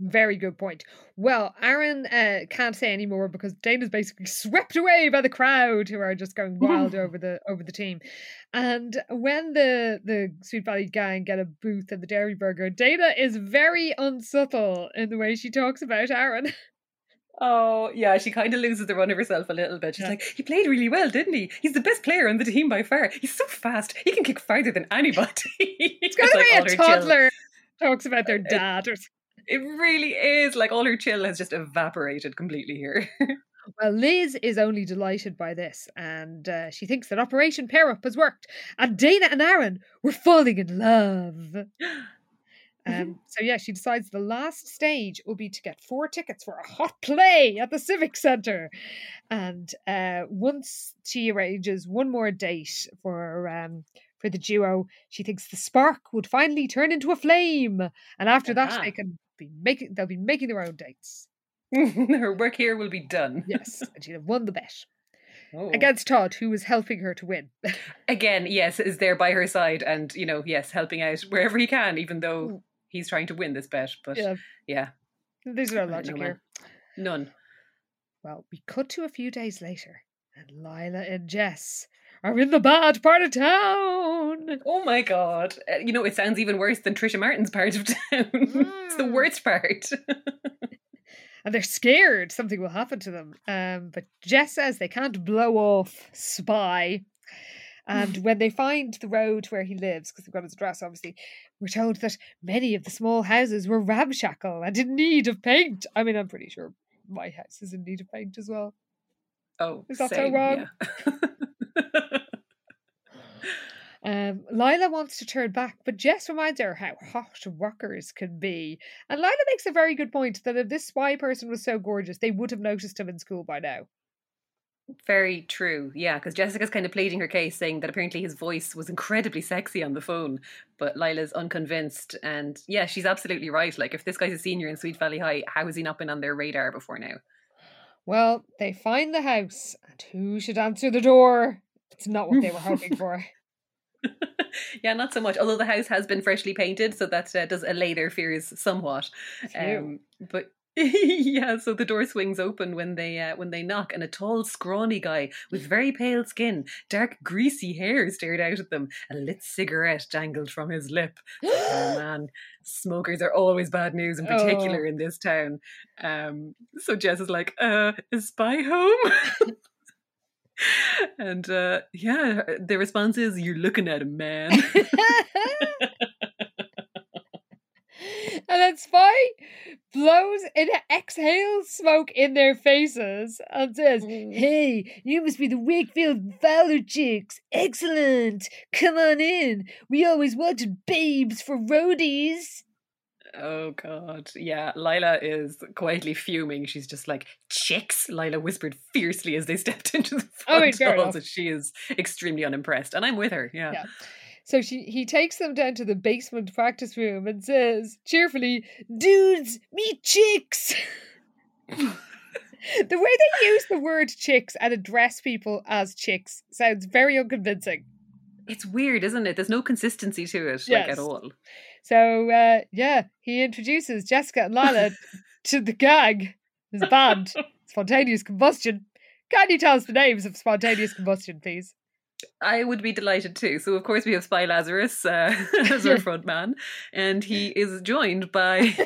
Speaker 2: Very good point. Well, Aaron uh, can't say any more because Dana's basically swept away by the crowd who are just going wild over the over the team. And when the the Sweet Valley gang get a booth at the Dairy Burger, Dana is very unsubtle in the way she talks about Aaron.
Speaker 3: Oh yeah, she kind of loses the run of herself a little bit. She's
Speaker 2: Yeah.
Speaker 3: like, he played really well, didn't he? He's the best player on the team by far. He's so fast. He can kick farther than anybody.
Speaker 2: It's got to be a toddler talks about their
Speaker 3: It-
Speaker 2: dad or
Speaker 3: It really is like all her chill has just evaporated completely here.
Speaker 2: Well, Liz is only delighted by this, and uh, she thinks that Operation Pair Up has worked, and Dana and Aaron were falling in love. Um, so yeah, she decides the last stage will be to get four tickets for a hot play at the Civic Centre, and uh, once she arranges one more date for um, for the duo, she thinks the spark would finally turn into a flame, and after that they can be making they'll be making their own dates.
Speaker 3: her work here will be done.
Speaker 2: Yes, and she'll have won the bet.
Speaker 3: Oh.
Speaker 2: against Todd, who was helping her to win.
Speaker 3: Again, yes, is there by her side and, you know, yes, helping out wherever he can, even though he's trying to win this bet. But
Speaker 2: yeah,
Speaker 3: yeah,
Speaker 2: there's no logic
Speaker 3: know,
Speaker 2: here.
Speaker 3: none.
Speaker 2: Well, we cut to a few days later, and Lila and Jess are in the bad part of town.
Speaker 3: Oh my god. Uh, You know, it sounds even worse than Tricia Martin's part of town. it's the
Speaker 2: Mm.
Speaker 3: worst part.
Speaker 2: And they're scared something will happen to them. Um, but Jess says they can't blow off Spy. And when they find the road where he lives, because they've got his address, obviously, we're told that many of the small houses were ramshackle and in need of paint. I mean, I'm pretty sure my house is in need of paint as well.
Speaker 3: Oh,
Speaker 2: Is that so wrong?
Speaker 3: yeah.
Speaker 2: Um, Lila wants to turn back, but Jess reminds her how hot rockers can be. And Lila makes a very good point that if this spy person was so gorgeous, they would have noticed him in school by now.
Speaker 3: Very true. Yeah, because Jessica's kind of pleading her case, saying that apparently his voice was incredibly sexy on the phone, but Lila's unconvinced. And yeah, she's absolutely right. Like, if this guy's a senior in Sweet Valley High, how has he not been on their radar before now?
Speaker 2: Well, they find the house, and who should answer the door? It's not what they were hoping for.
Speaker 3: yeah, not so much. Although the house has been freshly painted, so that uh, does allay their fears somewhat. Um, but yeah, so the door swings open when they uh, when they knock, and a tall, scrawny guy with very pale skin, dark, greasy hair stared out at them. A lit cigarette dangled from his lip. Oh man, smokers are always bad news, in particular in this town. Um, so Jess is like, "Uh, is Spy home?" and uh, yeah, the response is, "You're looking at a man."
Speaker 2: and then Spy blows and exhales smoke in their faces and says,
Speaker 3: Mm.
Speaker 2: Hey, you must be the Wakefield Fowler chicks. Excellent. Come on in. We always wanted babes for roadies.
Speaker 3: Oh god, yeah. Lila is quietly fuming. She's just like chicks. Lila whispered fiercely as they stepped into the
Speaker 2: I
Speaker 3: front hall.
Speaker 2: enough.
Speaker 3: So she is extremely unimpressed, and I'm with her. Yeah.
Speaker 2: Yeah. So she he takes them down to the basement practice room and says cheerfully, Dudes, meet chicks. the way they use the word chicks and address people as chicks sounds very unconvincing.
Speaker 3: It's weird, isn't it? There's no consistency to it, like at all.
Speaker 2: So uh, yeah, he introduces Jessica and Lila to the gang, his band, Spontaneous Combustion. Can you tell us the names of Spontaneous Combustion, please?
Speaker 3: I would be delighted too. So, of course, we have Spy Lazarus uh, as our front man, and he is joined by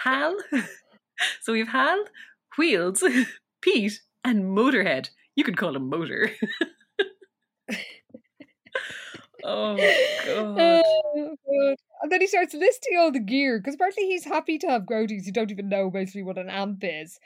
Speaker 3: Hal. So, we have Hal, Wheels, Pete, and Motorhead. You could call him Motor. oh, God.
Speaker 2: Oh, God. And then he starts listing all the gear because apparently he's happy to have grodies who don't even know basically what an amp is.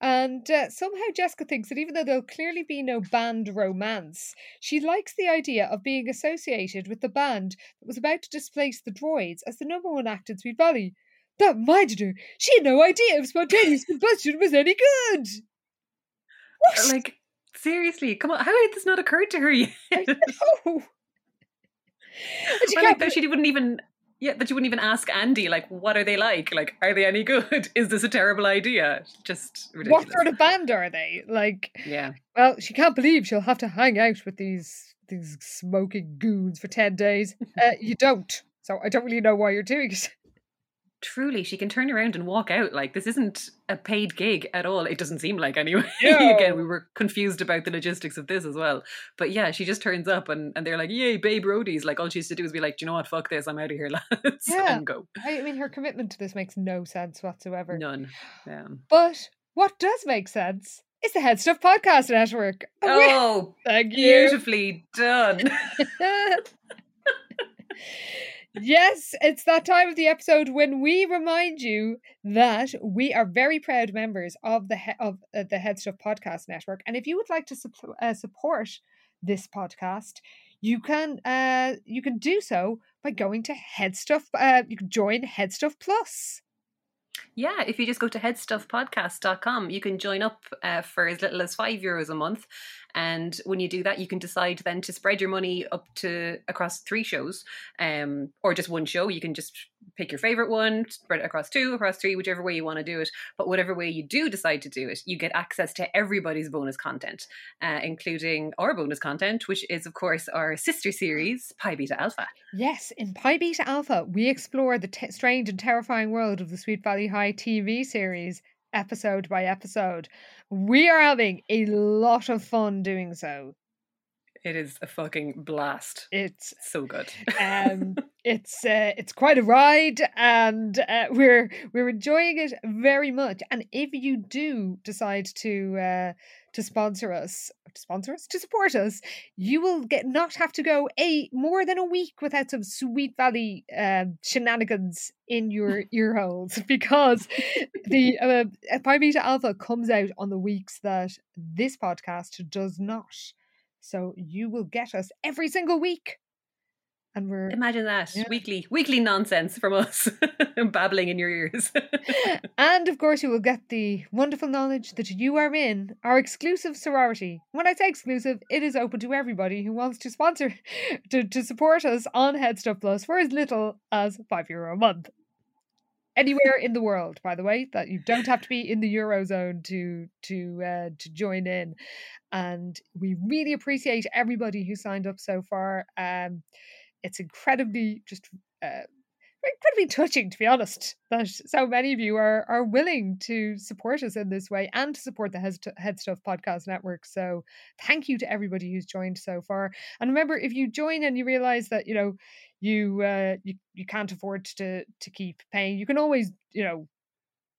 Speaker 2: And uh, somehow Jessica thinks that even though there'll clearly be no band romance, she likes the idea of being associated with the band that was about to displace the droids as the number one act in Sweet Valley. That minded her she had no idea if spontaneous combustion was any good. What?
Speaker 3: Like, seriously, come on. How had this not occurred to her yet?
Speaker 2: I know. And she
Speaker 3: Well, like that she wouldn't even yeah that you wouldn't even ask Andy like what are they like like are they any good is this a terrible idea just ridiculous
Speaker 2: what sort of band are they? Like,
Speaker 3: yeah
Speaker 2: well, she can't believe she'll have to hang out with these these smoking goons for ten days. Uh, you don't. So I don't really know why you're doing it.
Speaker 3: Truly she can turn around and walk out like this isn't a paid gig at all it doesn't seem like anyway
Speaker 2: No.
Speaker 3: again we were confused about the logistics of this as well but yeah she just turns up and, and they're like yay babe roadies like all she has to do is be like do you know what fuck this i'm out of here lads
Speaker 2: Yeah.
Speaker 3: and go
Speaker 2: I mean, her commitment to this makes no sense whatsoever.
Speaker 3: none yeah.
Speaker 2: But what does make sense is the HeadStuff Podcast Network.
Speaker 3: Oh
Speaker 2: thank you.
Speaker 3: beautifully done
Speaker 2: yes, it's that time of the episode when we remind you that we are very proud members of the he- of uh, the HeadStuff Podcast Network, and if you would like to supp- uh, support this podcast, you can uh, you can do so by going to HeadStuff. Uh, you can join HeadStuff Plus.
Speaker 3: Yeah, if you just go to headstuffpodcast.com, you can join up uh, for as little as five euros a month. And when you do that, you can decide then to spread your money up to across three shows um, or just one show. You can just pick your favorite one, spread it across two, across three, whichever way you want to do it. But whatever way you do decide to do it, you get access to everybody's bonus content, uh, including our bonus content, which is, of course, our sister series, Pi Beta Alpha.
Speaker 2: Yes, in Pi Beta Alpha, we explore the t- strange and terrifying world of the Sweet Valley High TV series, episode by episode. We are having a lot of fun doing so.
Speaker 3: It is a fucking blast.
Speaker 2: It's
Speaker 3: So good.
Speaker 2: um, it's uh, it's quite a ride, and uh, we're we're enjoying it very much. And if you do decide to uh, to sponsor us, to sponsor us, to support us, you will get not have to go a more than a week without some Sweet Valley um, shenanigans in your ear holes because the uh, Pi Beta Alpha comes out on the weeks that this podcast does not. So you will get us every single week. And we're
Speaker 3: Imagine that
Speaker 2: Yeah.
Speaker 3: weekly, weekly nonsense from us, babbling in your ears.
Speaker 2: and of course, you will get the wonderful knowledge that you are in our exclusive sorority. When I say exclusive, it is open to everybody who wants to sponsor, to, to support us on HeadStuff Plus for as little as five euro a month. Anywhere in the world, by the way, that you don't have to be in the eurozone to to uh, to join in, and we really appreciate everybody who signed up so far. Um, it's incredibly just uh, incredibly touching, to be honest, that so many of you are are willing to support us in this way and to support the Head, Stuff Podcast Network. So, thank you to everybody who's joined so far. And remember, if you join and you realize that you know you uh, you you can't afford to to keep paying, you can always you know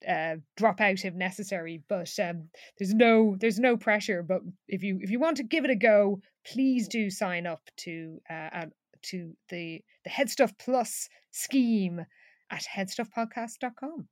Speaker 2: uh, drop out if necessary. But um, there's no there's no pressure. But if you if you want to give it a go, please do sign up to uh, to the the HeadStuff Plus scheme at headstuffpodcast.com.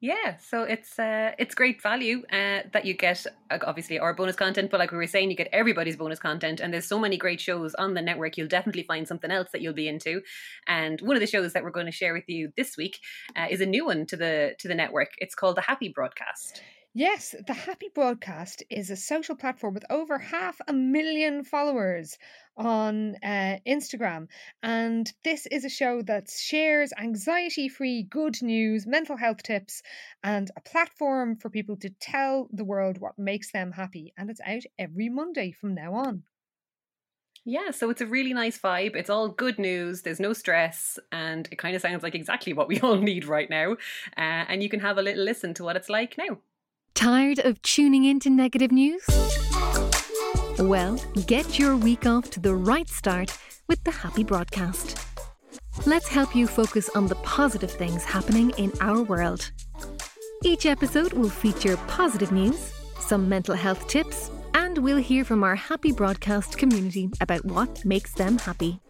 Speaker 3: yeah, so it's uh, it's great value uh, that you get. Obviously, our bonus content, but like we were saying, you get everybody's bonus content, and there's so many great shows on the network. You'll definitely find something else that you'll be into. And one of the shows that we're going to share with you this week uh, is a new one to the to the network. It's called the Happy Broadcast.
Speaker 2: Yes, the Happy Broadcast is a social platform with over half a million followers on uh, Instagram. And this is a show that shares anxiety free good news, mental health tips, and a platform for people to tell the world what makes them happy. And it's out every Monday from now on.
Speaker 3: Yeah, so it's a really nice vibe. It's all good news. There's no stress, and it kind of sounds like exactly what we all need right now. Uh, and you can have a little listen to what it's like now.
Speaker 1: Tired of tuning into negative news? Well, get your week off to the right start with the Happy Broadcast. Let's help you focus on the positive things happening in our world. Each episode will feature positive news, some mental health tips, and we'll hear from our Happy Broadcast community about what makes them happy.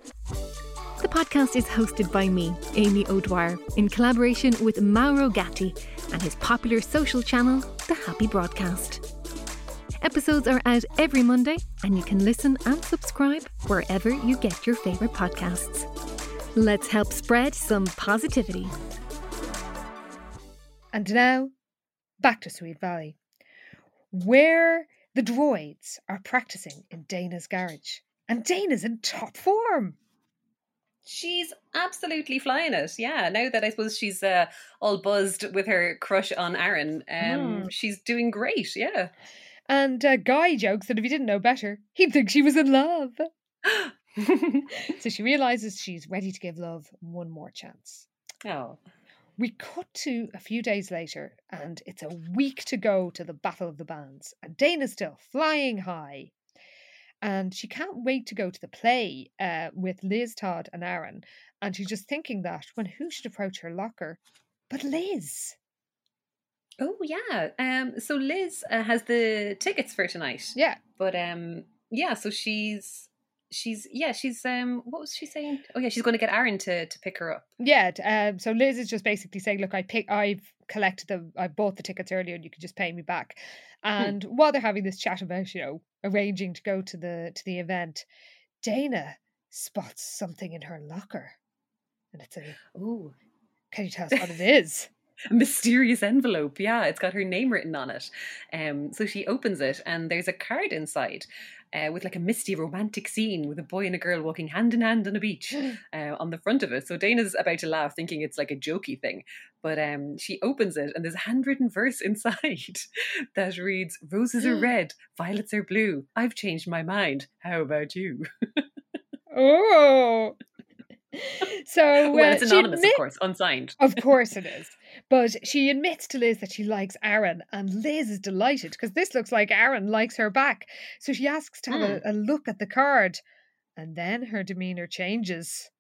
Speaker 1: The podcast is hosted by me, Amy O'Dwyer, in collaboration with Mauro Gatti and his popular social channel, The Happy Broadcast. Episodes are out every Monday, and you can listen and subscribe wherever you get your favourite podcasts. Let's help spread some positivity.
Speaker 2: And now, back to Sweet Valley, where the droids are practicing in Dana's garage. And Dana's in top form.
Speaker 3: She's absolutely flying it. Yeah, now that I suppose she's uh, all buzzed with her crush on Aaron, um,
Speaker 2: Mm.
Speaker 3: she's doing great. Yeah.
Speaker 2: And uh, Guy jokes that if he didn't know better, he'd think she was in love. So she realizes she's ready to give love one more chance.
Speaker 3: oh,
Speaker 2: We cut to a few days later, and it's a week to go to the Battle of the Bands, and Dana's still flying high. And she can't wait to go to the play uh, with Liz, Todd, and Aaron. And she's just thinking that when who should approach her locker but Liz?
Speaker 3: oh yeah. Um, so Liz uh, has the tickets for tonight.
Speaker 2: Yeah,
Speaker 3: But um, yeah. So she's she's yeah she's um what was she saying? Oh yeah, she's going to get Aaron to to pick her up.
Speaker 2: yeah. Um, so Liz is just basically saying, "Look, I pick, I've collected them, I bought the tickets earlier, and you can just pay me back." And while they're having this chat about, you know, arranging to go to the to the event, Dana spots something in her locker, and it's a.
Speaker 3: Oh,
Speaker 2: Can you tell us what it is?
Speaker 3: a mysterious envelope. Yeah, it's got her name written on it. Um, so she opens it, and there's a card inside. Uh, with like a misty romantic scene with a boy and a girl walking hand in hand on a beach uh, on the front of it. So Dana's about to laugh, thinking it's like a jokey thing. But um, she opens it, and there's a handwritten verse inside that reads Roses are red, violets are blue. I've changed my mind. How about you?
Speaker 2: Oh. So
Speaker 3: well,
Speaker 2: uh,
Speaker 3: it's anonymous,
Speaker 2: admit-
Speaker 3: of course, unsigned.
Speaker 2: Of course it is. But she admits to Liz that she likes Aaron, and Liz is delighted because this looks like Aaron likes her back. So she asks to have a, a look at the card, and then her demeanor changes.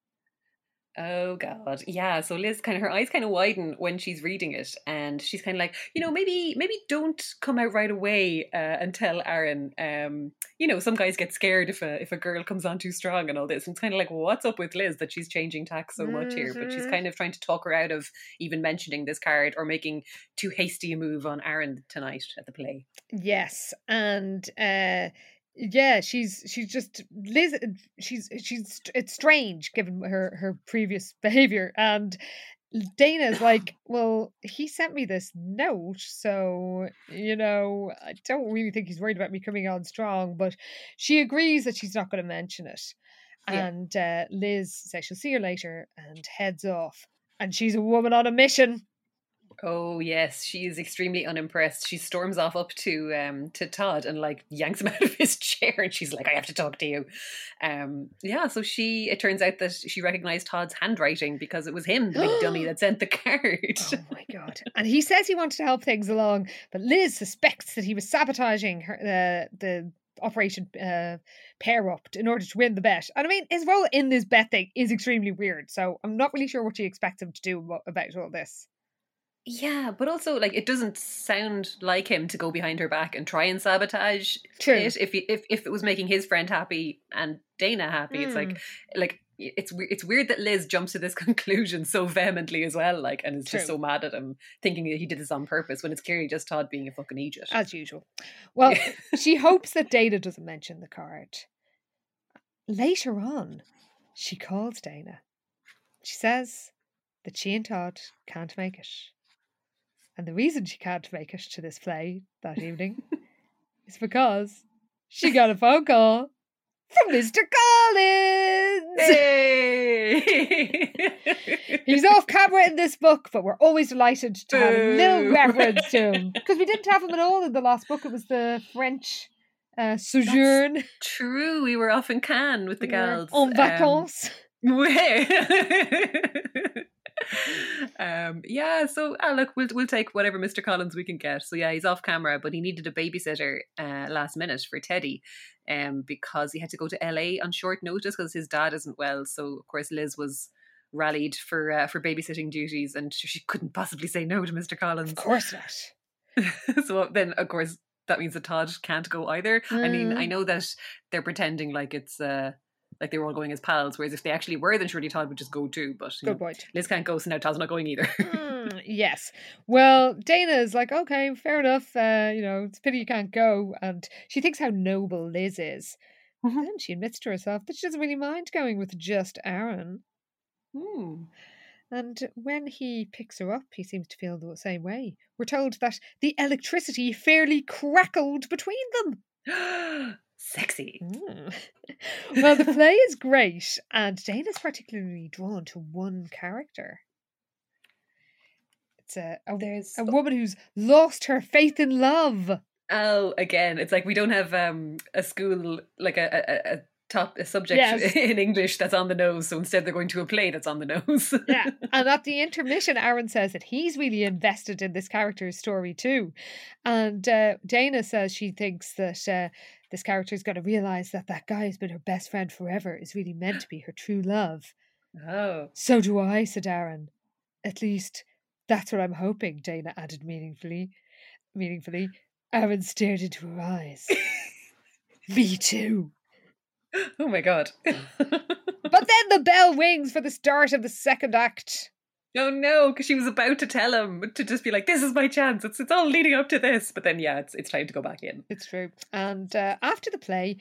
Speaker 3: Oh god, yeah. So Liz kind of her eyes kind of widen when she's reading it, and she's kind of like, you know, maybe maybe don't come out right away uh, and tell Aaron. Um, you know, some guys get scared if a if a girl comes on too strong and all this. And it's kind of like, what's up with Liz that she's changing tack so much here? But she's
Speaker 2: Mhm.
Speaker 3: kind of trying to talk her out of even mentioning this card or making too hasty a move on Aaron tonight at the play.
Speaker 2: Yes, and uh yeah, she's she's just Liz. She's she's it's strange given her her previous behavior, and Dana's like, well, he sent me this note, so you know, I don't really think he's worried about me coming on strong, but she agrees that she's not going to mention it,
Speaker 3: Yeah.
Speaker 2: and uh, Liz says she'll see her later and heads off, and she's a woman on a mission.
Speaker 3: Oh yes, she is extremely unimpressed. She storms off up to um to Todd and like yanks him out of his chair and she's like, I have to talk to you. Um yeah, so she it turns out that she recognized Todd's handwriting because it was him, the big dummy that sent the card.
Speaker 2: Oh my god! And he says he wanted to help things along, but Liz suspects that he was sabotaging her the the operation uh, pair up in order to win the bet. And I mean, his role in this bet thing is extremely weird. So I'm not really sure what she expects him to do about all this.
Speaker 3: Yeah, but also like it doesn't sound like him to go behind her back and try and sabotage
Speaker 2: True.
Speaker 3: it. If he, if if it was making his friend happy and Dana happy, it's like hmm. like it's it's weird that Liz jumps to this conclusion so vehemently as well, like, and is just so mad at him, thinking that he did this on purpose when it's clearly just Todd being a fucking idiot.
Speaker 2: As usual. Well, she hopes that Dana doesn't mention the card. Later on, she calls Dana. She says that she and Todd can't make it. And the reason she can't make it to this play that evening is because she got a phone call from Mr. Collins.
Speaker 3: Hey!
Speaker 2: He's off camera in this book, but we're always delighted to have a little reference to him because we didn't have him at all in the last book. It was the French uh, sojourn.
Speaker 3: True, we were off in Cannes with the
Speaker 2: We
Speaker 3: gals.
Speaker 2: En
Speaker 3: um,
Speaker 2: vacances.
Speaker 3: Um, yeah, so uh, look, we'll we'll take whatever Mr. Collins we can get. So yeah, he's off camera, but he needed a babysitter uh, last minute for Teddy, um, because he had to go to LA on short notice because his dad isn't well. So of course Liz was rallied for uh, for babysitting duties, and she couldn't possibly say no to Mr. Collins.
Speaker 2: Of course not.
Speaker 3: so then, of course, that means that Todd can't go either. Mm. I mean, I mm. know that they're pretending like it's uh, like they were all going as pals, whereas if they actually were, then surely Todd would just go too. But
Speaker 2: good know, point.
Speaker 3: Liz can't go, so now Todd's not going either.
Speaker 2: mm, yes. Well, Dana's like, okay, fair enough. Uh, you know, it's a pity you can't go, and she thinks how noble Liz is. Mm-hmm. Then she admits to herself that she doesn't really mind going with just Aaron.
Speaker 3: Hmm.
Speaker 2: And when he picks her up, he seems to feel the same way. We're told that the electricity fairly crackled between them.
Speaker 3: Sexy.
Speaker 2: Mm. well, the play is great, and Dana's particularly drawn to one character. It's a, a, There's... a woman who's lost her faith in love.
Speaker 3: Oh, again, it's like we don't have um, a school like a, a, a top a subject yes. in English that's on the nose. So instead, they're going to a play that's on the nose.
Speaker 2: yeah, and at the intermission, Aaron says that he's really invested in this character's story too, and uh, Dana says she thinks that. Uh, this character is going to realize that that guy who's been her best friend forever is really meant to be her true love.
Speaker 3: Oh.
Speaker 2: So do I, said Aaron. At least that's what I'm hoping, Dana added meaningfully. Meaningfully. Aaron stared into her eyes. Me too.
Speaker 3: Oh my god.
Speaker 2: but then the bell rings for the start of the second act.
Speaker 3: Oh no, because she was about to tell him to just be like, "This is my chance. It's it's all leading up to this." But then, yeah, it's it's time to go back in.
Speaker 2: It's true. And uh, after the play,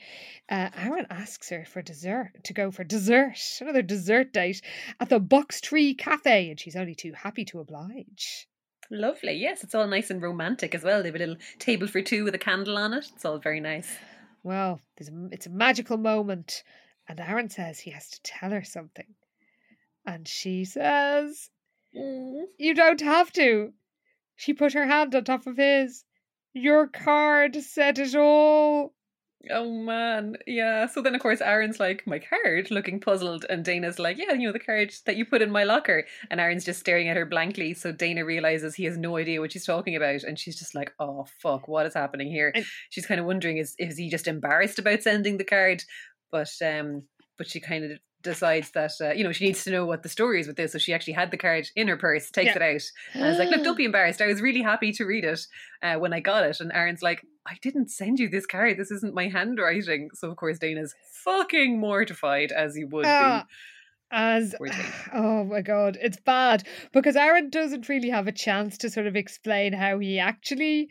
Speaker 2: uh, Aaron asks her for dessert to go for dessert, another dessert date at the Box Tree Cafe, and she's only too happy to oblige.
Speaker 3: Lovely. Yes, it's all nice and romantic as well. They have a little table for two with a candle on it. It's all very nice.
Speaker 2: Well, it's a magical moment, and Aaron says he has to tell her something. And she says. You don't have to. She put her hand on top of his. Your card said it all.
Speaker 3: Oh man, yeah. So then, of course, Aaron's like, my card, looking puzzled, and Dana's like, yeah, you know, the card that you put in my locker. And Aaron's just staring at her blankly. So Dana realizes he has no idea what she's talking about, and she's just like, oh fuck, what is happening here? And she's kind of wondering, is is he just embarrassed about sending the card? But um, but she kind of decides that uh, you know she needs to know what the story is with this. So she actually had the card in her purse, takes yeah. it out, and is like, "Look, don't be embarrassed. I was really happy to read it uh, when I got it." And Aaron's like, "I didn't send you this card. This isn't my handwriting." So of course Dana's fucking mortified as he would uh, be. Ah,
Speaker 2: as oh my god, it's bad because Aaron doesn't really have a chance to sort of explain how he actually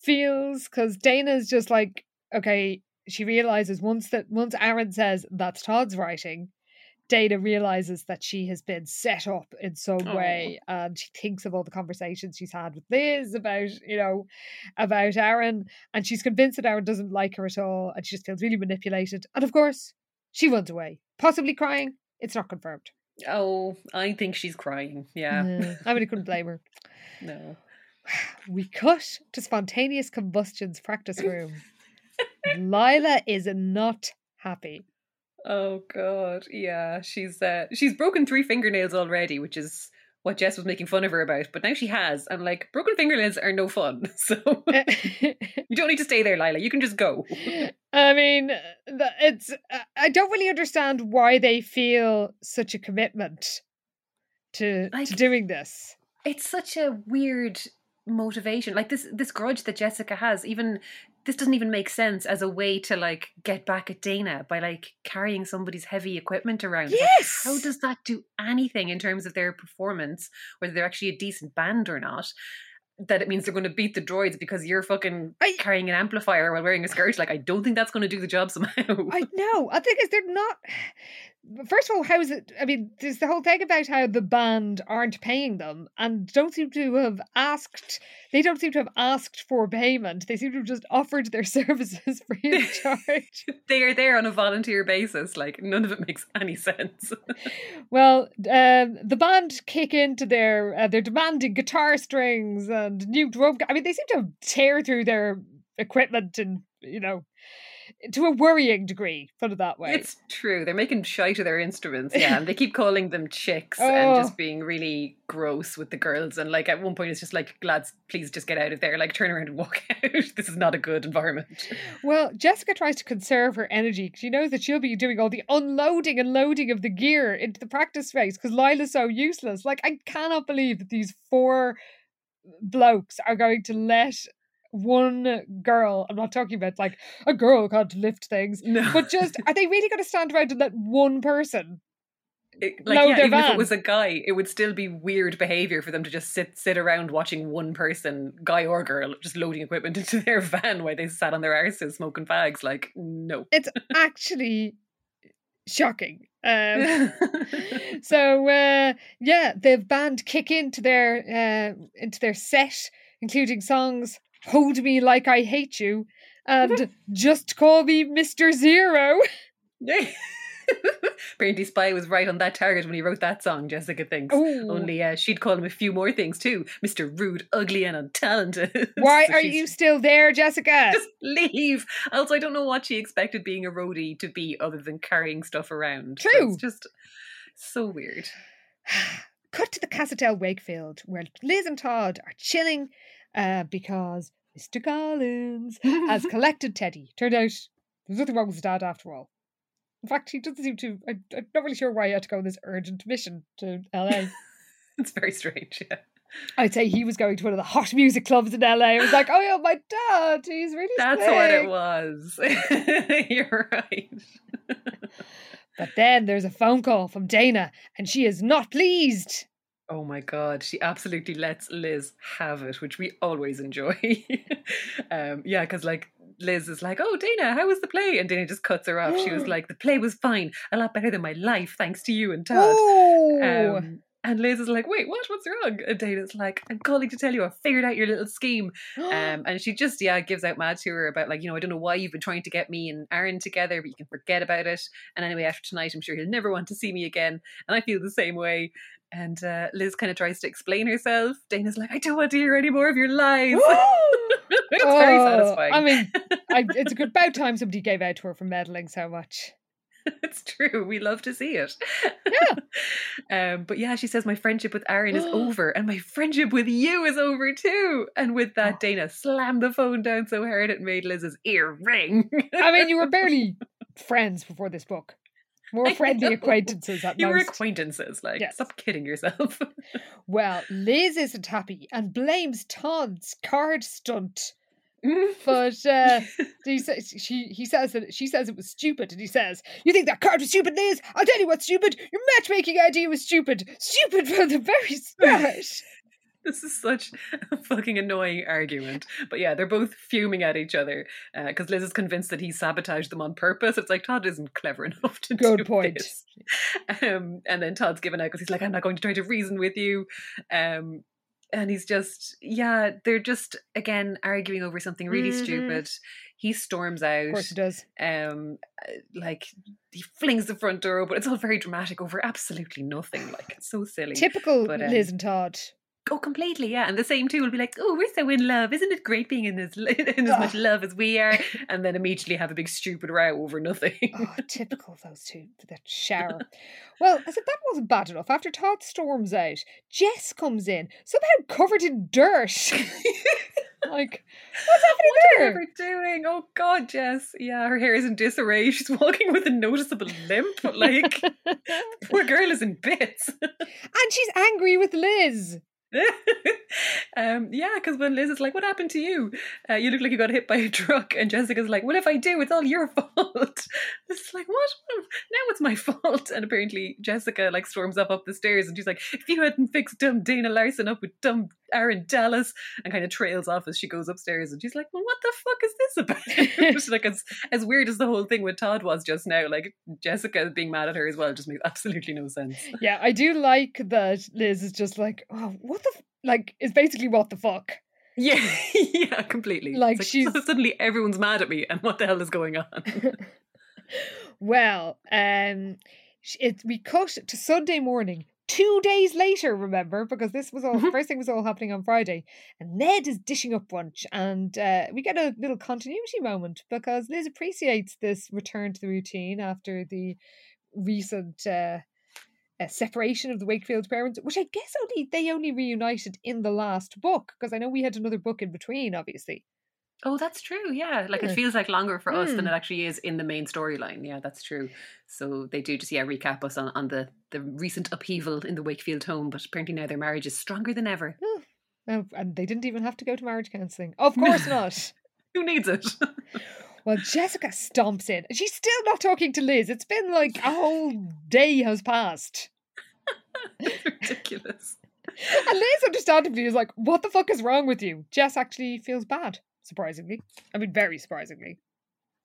Speaker 2: feels because Dana's just like, okay, she realizes once that once Aaron says that's Todd's writing, Dana realizes that she has been set up in some oh. way, and she thinks of all the conversations she's had with Liz about, you know, about Aaron, and she's convinced that Aaron doesn't like her at all, and she just feels really manipulated. And of course, she runs away, possibly crying. It's not confirmed.
Speaker 3: Oh, I think she's crying. Yeah,
Speaker 2: yeah. I really couldn't blame her.
Speaker 3: No.
Speaker 2: We cut to spontaneous combustion's practice room. Lila is not happy.
Speaker 3: Oh god, yeah, she's uh, she's broken three fingernails already, which is what Jess was making fun of her about. But now she has, and like broken fingernails are no fun. So you don't need to stay there, Lila. You can just go.
Speaker 2: I mean, it's I don't really understand why they feel such a commitment to like, to doing this.
Speaker 3: It's such a weird motivation like this this grudge that jessica has even this doesn't even make sense as a way to like get back at Dana by like carrying somebody's heavy equipment around.
Speaker 2: Yes.
Speaker 3: Like, how does that do anything in terms of their performance, whether they're actually a decent band or not? That it means they're going to beat the droids because you're fucking I, carrying an amplifier while wearing a skirt. Like, I don't think that's going to do the job somehow.
Speaker 2: I know. Uh, I think is they're not first of all, how is it? I mean, there's the whole thing about how the band aren't paying them and don't seem to have asked. They don't seem to have asked for payment. They seem to have just offered their services free of charge.
Speaker 3: they are there on a volunteer basis. Like none of it makes any sense.
Speaker 2: well, um, the band kick into their. Uh, they're demanding guitar strings and new drum. I mean, they seem to tear through their equipment and you know to a worrying degree. Put it that way.
Speaker 3: It's true. They're making shite of their instruments, yeah, and they keep calling them chicks and
Speaker 2: Oh.
Speaker 3: just being really gross with the girls. And like at one point, it's just like, lads, please just get out of there. Like turn around and walk out. this is not a good environment.
Speaker 2: Well, Jessica tries to conserve her energy. 'cause She knows that she'll be doing all the unloading and loading of the gear into the practice space because Lila's so useless. Like, I cannot believe that these four blokes are going to let one girl, I'm not talking about like a girl can't lift things,
Speaker 3: No,
Speaker 2: but just are they really going to stand around and let one person?
Speaker 3: It- like yeah, even if it was a guy, it would still be weird behavior for them to just sit sit around watching one person, guy or girl, just loading equipment into their van while they sat on their arses smoking fags. Like no.
Speaker 2: It's actually shocking. Um, so uh, yeah, they've banned kick into their uh, into their set, including songs "Hold Me Like I Hate You" and "Just Call Me Mister Zero."
Speaker 3: Apparently, Spy was right on that target when he wrote that song. Jessica thinks.
Speaker 2: Ooh.
Speaker 3: Only uh, she'd call him a few more things too, Mister Rude, Ugly, and Untalented.
Speaker 2: Why
Speaker 3: So
Speaker 2: are you still there, Jessica?
Speaker 3: Just leave. Also, I don't know what she expected being a roadie to be other than carrying stuff around. So
Speaker 2: True.
Speaker 3: it's just so weird.
Speaker 2: Cut to the Casatel Wakefield, where Liz and Todd are chilling uh, because Mr. Collins has collected Teddy. Turned out there's nothing wrong with his dad after all. In fact, he doesn't seem to. I, I'm not really sure why he had to go on this urgent mission to LA.
Speaker 3: it's very strange. Yeah.
Speaker 2: I'd say he was going to one of the hot music clubs in LA. It was like, oh yeah, my dad, he's really
Speaker 3: That's what it was. You're right.
Speaker 2: But then there's a phone call from Dana, and she is not pleased.
Speaker 3: Oh my god, she absolutely lets Liz have it, which we always enjoy. um, yeah, because like Liz is like, "Oh, Dana, how was the play?" And Dana just cuts her off. She was like, "The play was fine, a lot better than my life, thanks to you and Todd." Um, and Liz is like, "Wait, what? What's wrong?" And Dana's like, "I'm calling to tell you I figured out your little scheme." Um, and she just yeah gives out mad to her about like you know I don't know why you've been trying to get me and Aaron together, but you can forget about it. And anyway, after tonight, I'm sure he'll never want to see me again. And I feel the same way. And uh, Liz kind of tries to explain herself. Dana's like, I don't want to hear any more of your lies. it's very
Speaker 2: Oh,
Speaker 3: satisfying.
Speaker 2: I mean, I, it's a good about time somebody gave out to her for meddling so much.
Speaker 3: it's true. We love to see it.
Speaker 2: Yeah.
Speaker 3: um, but yeah, she says my friendship with Aaron is over, and my friendship with you is over too. And with that,
Speaker 2: Oh.
Speaker 3: Dana slammed the phone down so hard it made Liz's ear ring.
Speaker 2: I mean, you were barely friends before this book. More friendly acquaintances at
Speaker 3: you were
Speaker 2: most.
Speaker 3: acquaintances. Like,
Speaker 2: Yes.
Speaker 3: stop kidding yourself.
Speaker 2: well, Liz isn't happy and blames Todd's card stunt. But uh, he says she he says that she says it was stupid, and he says, "You think that card was stupid, Liz? I'll tell you what's stupid. Your matchmaking idea was stupid. Stupid from the very start."
Speaker 3: This is such a fucking annoying argument. But yeah, they're both fuming at each other because Liz is convinced that he sabotaged them on purpose. It's like Todd isn't clever enough to
Speaker 2: Good
Speaker 3: do
Speaker 2: point.
Speaker 3: this. Um, and then Todd's given out because he's like, I'm not going to try to reason with you. Um, and he's just, yeah, they're just again arguing over something really
Speaker 2: Mhm.
Speaker 3: stupid. He storms out.
Speaker 2: Of course, he does.
Speaker 3: um uh, like he flings the front door open it's all very dramatic over absolutely nothing like it's so silly
Speaker 2: Typical
Speaker 3: But, um,
Speaker 2: Liz and Todd.
Speaker 3: Oh completely yeah and the same too will be like oh we're so in love isn't it great being in this in as much
Speaker 2: ah.
Speaker 3: love as we are and then immediately have a big stupid row over nothing
Speaker 2: Oh, typical of those two. That shower. Well, I said that wasn't bad enough. After Todd storms out, Jess comes in, somehow covered in dirt. like, what's happening
Speaker 3: what are you
Speaker 2: there?
Speaker 3: doing oh god jess yeah her hair is in disarray she's walking with a noticeable limp like poor girl is in bits
Speaker 2: And she's angry with Liz.
Speaker 3: um, yeah, because when Liz is like, "What happened to you? Uh, you look like you got hit by a truck," and Jessica's like, "Well, if I do, it's all your fault." It's like, "What? Now it's my fault." And apparently, Jessica like storms up up the stairs, and she's like, "If you hadn't fixed dumb Dana Larson up with dumb Aaron Dallas," and kind of trails off as she goes upstairs, and she's like, "Well, what the fuck is this about?" like as as weird as the whole thing with Todd was just now, like Jessica being mad at her as well just makes absolutely no sense.
Speaker 2: Yeah, I do like that Liz is just like, oh, what the, f-? like, is basically what the fuck.
Speaker 3: Yeah, yeah, completely.
Speaker 2: Like,
Speaker 3: It's
Speaker 2: she's-
Speaker 3: suddenly everyone's mad at me, and what the hell is going on?
Speaker 2: well, um, it, we cut to Sunday morning two days later, remember, because this was all first thing was all happening on Friday, and Ned is dishing up brunch, and uh, we get a little continuity moment because Liz appreciates this return to the routine after the recent uh, uh, separation of the Wakefield parents, which I guess only they only reunited in the last book because I know we had another book in between, obviously.
Speaker 3: Oh, that's true. Yeah, like
Speaker 2: Yeah.
Speaker 3: it feels like longer for us than
Speaker 2: Mm.
Speaker 3: it actually is in the main storyline. Yeah, that's true. So they do just yeah recap us on, on the the recent upheaval in the Wakefield home, but apparently now their marriage is stronger than ever.
Speaker 2: Oh, and they didn't even have to go to marriage counselling. Of course not.
Speaker 3: Who needs it?
Speaker 2: Well, Jessica stomps in. She's still not talking to Liz. It's been like a whole day has passed.
Speaker 3: it's ridiculous.
Speaker 2: And Liz, understandably, is like, What the fuck is wrong with you? Jess actually feels bad, surprisingly. I mean, very surprisingly.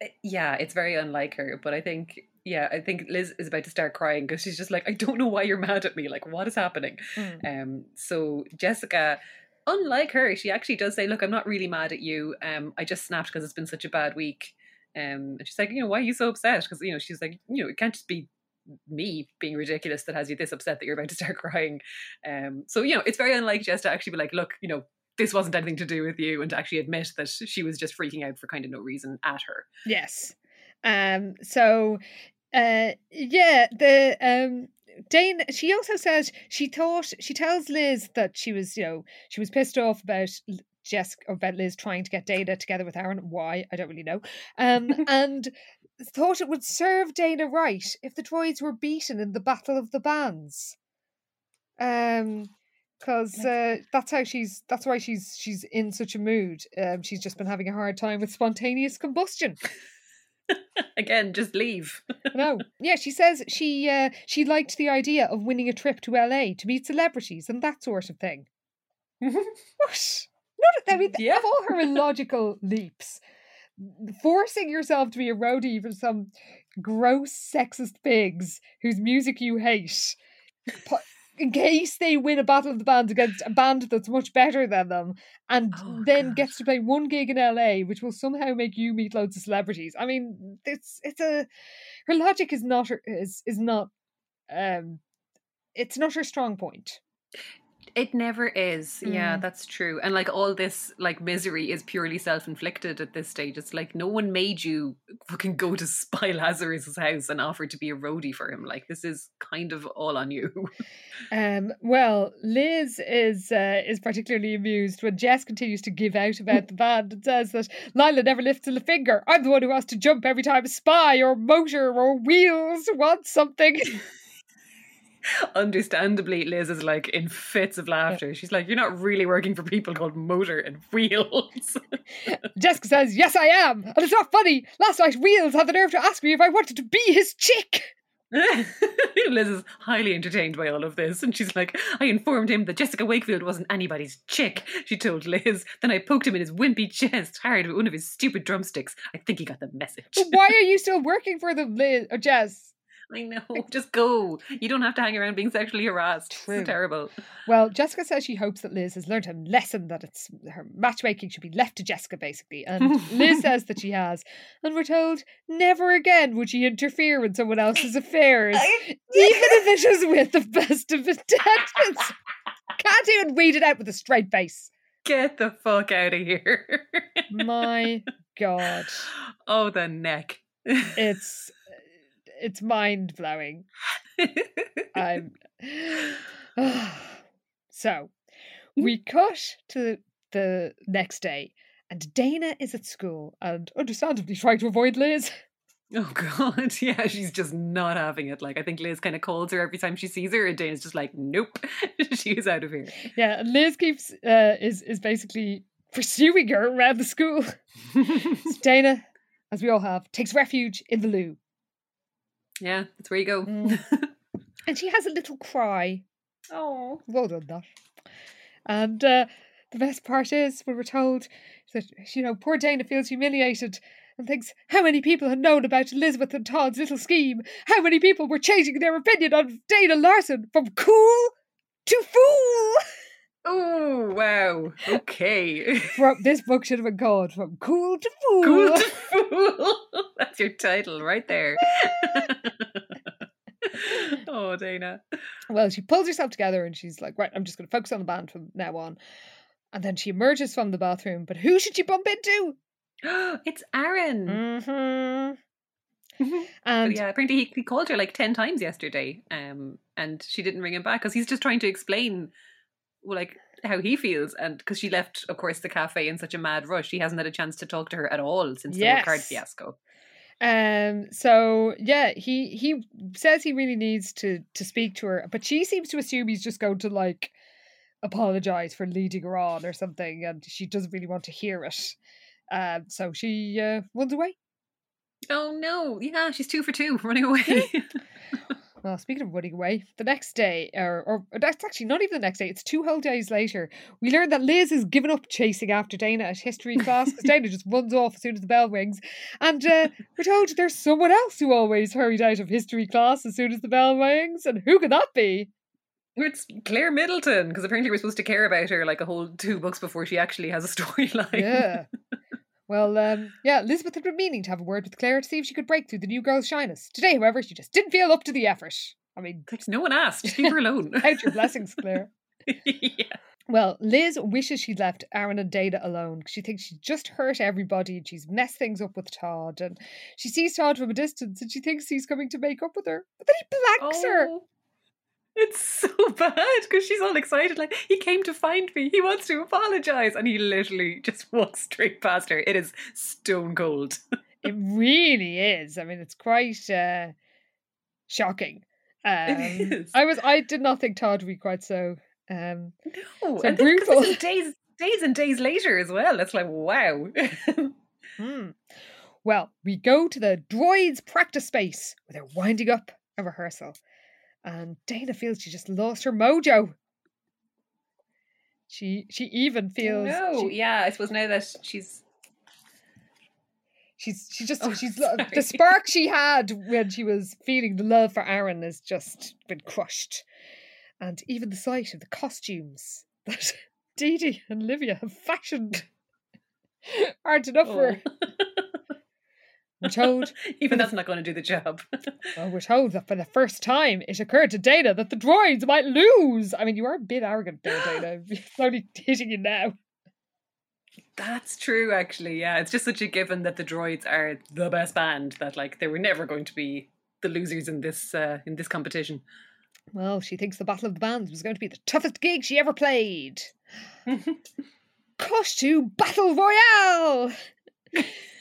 Speaker 3: Uh, Yeah, it's very unlike her, but I think yeah, I think Liz is about to start crying because she's just like, I don't know why you're mad at me. Like, what is happening?
Speaker 2: Mm.
Speaker 3: Um, so Jessica, unlike her, she actually does say, "Look, I'm not really mad at you. Um, I just snapped because it's been such a bad week." Um, and she's like, "You know, why are you so upset?" Because you know, she's like, "You know, it can't just be me being ridiculous that has you this upset that you're about to start crying." Um, so you know, it's very unlike Jess to actually be like, "Look, you know." This wasn't anything to do with you, and to actually admit that she was just freaking out for kind of no reason at her.
Speaker 2: Yes. Um, so, uh, yeah, the, um, Dane, she also says she thought, she tells Liz that she was, you know, she was pissed off about Jess or about Liz trying to get Dana together with Aaron. Why? I don't really know. Um, and thought it would serve Dana right if the droids were beaten in the Battle of the Bands. Um, because uh, that's how she's that's why she's she's in such a mood um she's just been having a hard time with spontaneous combustion
Speaker 3: Again, just leave.
Speaker 2: no yeah she says she uh she liked the idea of winning a trip to la to meet celebrities and that sort of thing what not i mean
Speaker 3: Yeah.
Speaker 2: of all her illogical leaps forcing yourself to be a roadie for some gross sexist pigs whose music you hate in case they win a battle of the bands against a band that's much better than them and
Speaker 3: Oh,
Speaker 2: then gets to play one gig in LA which will somehow make you meet loads of celebrities. I mean it's it's a her logic is not her is is not um it's not her strong point
Speaker 3: It never is. Yeah,
Speaker 2: Mm.
Speaker 3: that's true. And like all this like misery is purely self-inflicted at this stage. It's like no one made you fucking go to Spy Lazarus's house and offer to be a roadie for him. Like this is kind of all on you.
Speaker 2: Um, well, Liz is uh, is particularly amused when Jess continues to give out about the band and says that Lila never lifts a finger. I'm the one who has to jump every time a spy or motor or wheels wants something.
Speaker 3: Understandably, Liz is like in fits of laughter. She's like, You're not really working for people called Motor and Wheels.
Speaker 2: Jessica says, Yes, I am. And it's not funny. Last night, Wheels had the nerve to ask me if I wanted to be his chick.
Speaker 3: Liz is highly entertained by all of this, and she's like, I informed him that Jessica Wakefield wasn't anybody's chick, she told Liz. Then I poked him in his wimpy chest hard with one of his stupid drumsticks. I think he got the message.
Speaker 2: But why are you still working for them, Liz or Jess?
Speaker 3: I know, just go. You don't have to hang around being sexually harassed.
Speaker 2: True.
Speaker 3: It's terrible.
Speaker 2: Well, Jessica says she hopes that Liz has learned a lesson that it's her matchmaking should be left to Jessica, basically. And Liz says that she has. And we're told never again would she interfere in someone else's affairs, even if it is with the best of intentions. Can't even read it out with a straight face.
Speaker 3: Get the fuck out of here.
Speaker 2: My God,
Speaker 3: oh, the neck.
Speaker 2: it's it's mind blowing. I'm so we cut to the next day, and Dana is at school and understandably trying to avoid Liz.
Speaker 3: Oh god, yeah, she's just not having it. Like I think Liz kind of calls her every time she sees her, and Dana's just like, "Nope, she's out of here."
Speaker 2: Yeah, and Liz keeps uh, is is basically pursuing her around the school. Dana, as we all have, takes refuge in the loo,
Speaker 3: yeah, that's where you go.
Speaker 2: Mm. and she has a little cry.
Speaker 3: Oh,
Speaker 2: Well done, that. And uh, the best part is when we're told that you know poor Dana feels humiliated and thinks how many people had known about Elizabeth and Todd's little scheme. How many people were changing their opinion on Dana Larson from cool to fool.
Speaker 3: oh, wow. Okay,
Speaker 2: From this book should have been called from cool to fool.
Speaker 3: cool to fool. That's your title right there. oh, Dana.
Speaker 2: Well, she pulls herself together and she's like, right, I'm just going to focus on the band from now on. And then she emerges from the bathroom. But who should she bump into?
Speaker 3: it's Aaron.
Speaker 2: Mm-hmm. And
Speaker 3: yeah, apparently he, he called her like 10 times yesterday um, and she didn't ring him back because he's just trying to explain like how he feels. And because she left, of course, the cafe in such a mad rush, he hasn't had a chance to talk to her at all since the whole card fiasco.
Speaker 2: Um. So yeah, he he says he really needs to to speak to her, but she seems to assume he's just going to like apologize for leading her on or something, and she doesn't really want to hear it. Um. So she uh, runs away.
Speaker 3: Oh no, yeah, she's two for two, running away.
Speaker 2: Well, speaking of running away, the next day, or, or that's actually not even the next day, it's two whole days later, we learn that Liz has given up chasing after Dana at history class because Dana just runs off as soon as the bell rings. And uh, we're told there's someone else who always hurried out of history class as soon as the bell rings. And who could that be?
Speaker 3: it's Claire Middleton because apparently we're supposed to care about her like a whole two books before she actually has a storyline.
Speaker 2: Yeah. Well, um, yeah, Elizabeth had been meaning to have a word with Claire to see if she could break through the new girl's shyness. Today, however, she just didn't feel up to the effort. I mean,
Speaker 3: Like, no one asked. Just leave her alone.
Speaker 2: count your blessings, Claire.
Speaker 3: yeah.
Speaker 2: Well, Liz wishes she'd left Aaron and Dana alone she thinks she just hurt everybody and she's messed things up with Todd. And she sees Todd from a distance and she thinks he's coming to make up with her. But then he blanks her.
Speaker 3: It's so bad because she's all excited, like he came to find me. He wants to apologize, and he literally just walks straight past her. It is stone cold.
Speaker 2: It really is. I mean, it's quite uh, shocking. Um,
Speaker 3: It is.
Speaker 2: I was. I did not think Todd would be quite so. Um,
Speaker 3: No,
Speaker 2: So
Speaker 3: and this, 'cause
Speaker 2: brutal.
Speaker 3: this is days, days and days later as well. It's like wow.
Speaker 2: hmm. Well, we go to the droids practice space where they're winding up a rehearsal, and Dana feels she just lost her mojo. She she even feels
Speaker 3: no,
Speaker 2: she-
Speaker 3: yeah. I suppose now that she's
Speaker 2: she's she just
Speaker 3: Oh,
Speaker 2: she's lo- the spark she had when she was feeling the love for Aaron has just been crushed, and even the sight of the costumes that Dee Dee and Olivia have fashioned aren't enough for
Speaker 3: oh. her.
Speaker 2: We're told
Speaker 3: even that's not going to do the job.
Speaker 2: Well, we're told that for the first time it occurred to Dana that the droids might lose. I mean, you are a bit arrogant there, Dana. It's only hitting you now.
Speaker 3: That's true, actually. Yeah, it's just such a given that the droids are the best band that like they were never going to be the losers in this uh, in this competition.
Speaker 2: Well, she thinks the Battle of the Bands was going to be the toughest gig she ever played. Cut to Battle Royale!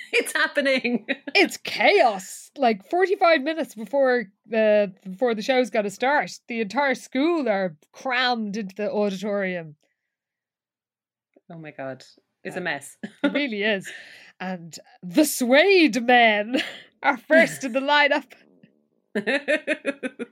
Speaker 3: it's happening.
Speaker 2: It's chaos. Like 45 minutes before the before the show's got to start, the entire school are crammed into the auditorium.
Speaker 3: oh my god, it's a uh, mess.
Speaker 2: It really is. And the Suede Men are first in the lineup.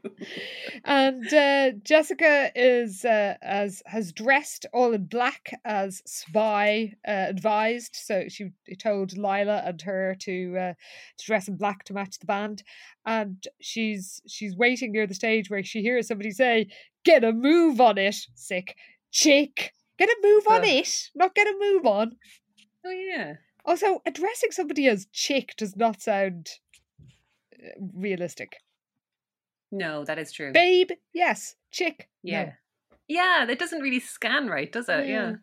Speaker 2: And uh, Jessica is uh, as has dressed all in black as Spy uh, advised. So she told Lila and her to uh, to dress in black to match the band. And she's she's waiting near the stage where she hears somebody say, "Get a move on it, sick chick. Get a move on it, not get a move on."
Speaker 3: oh yeah.
Speaker 2: Also, addressing somebody as chick does not sound uh, realistic.
Speaker 3: No, that is true.
Speaker 2: Babe, yes. Chick, no.
Speaker 3: yeah. Yeah, that doesn't really scan right, does it? Yeah.
Speaker 2: Mm.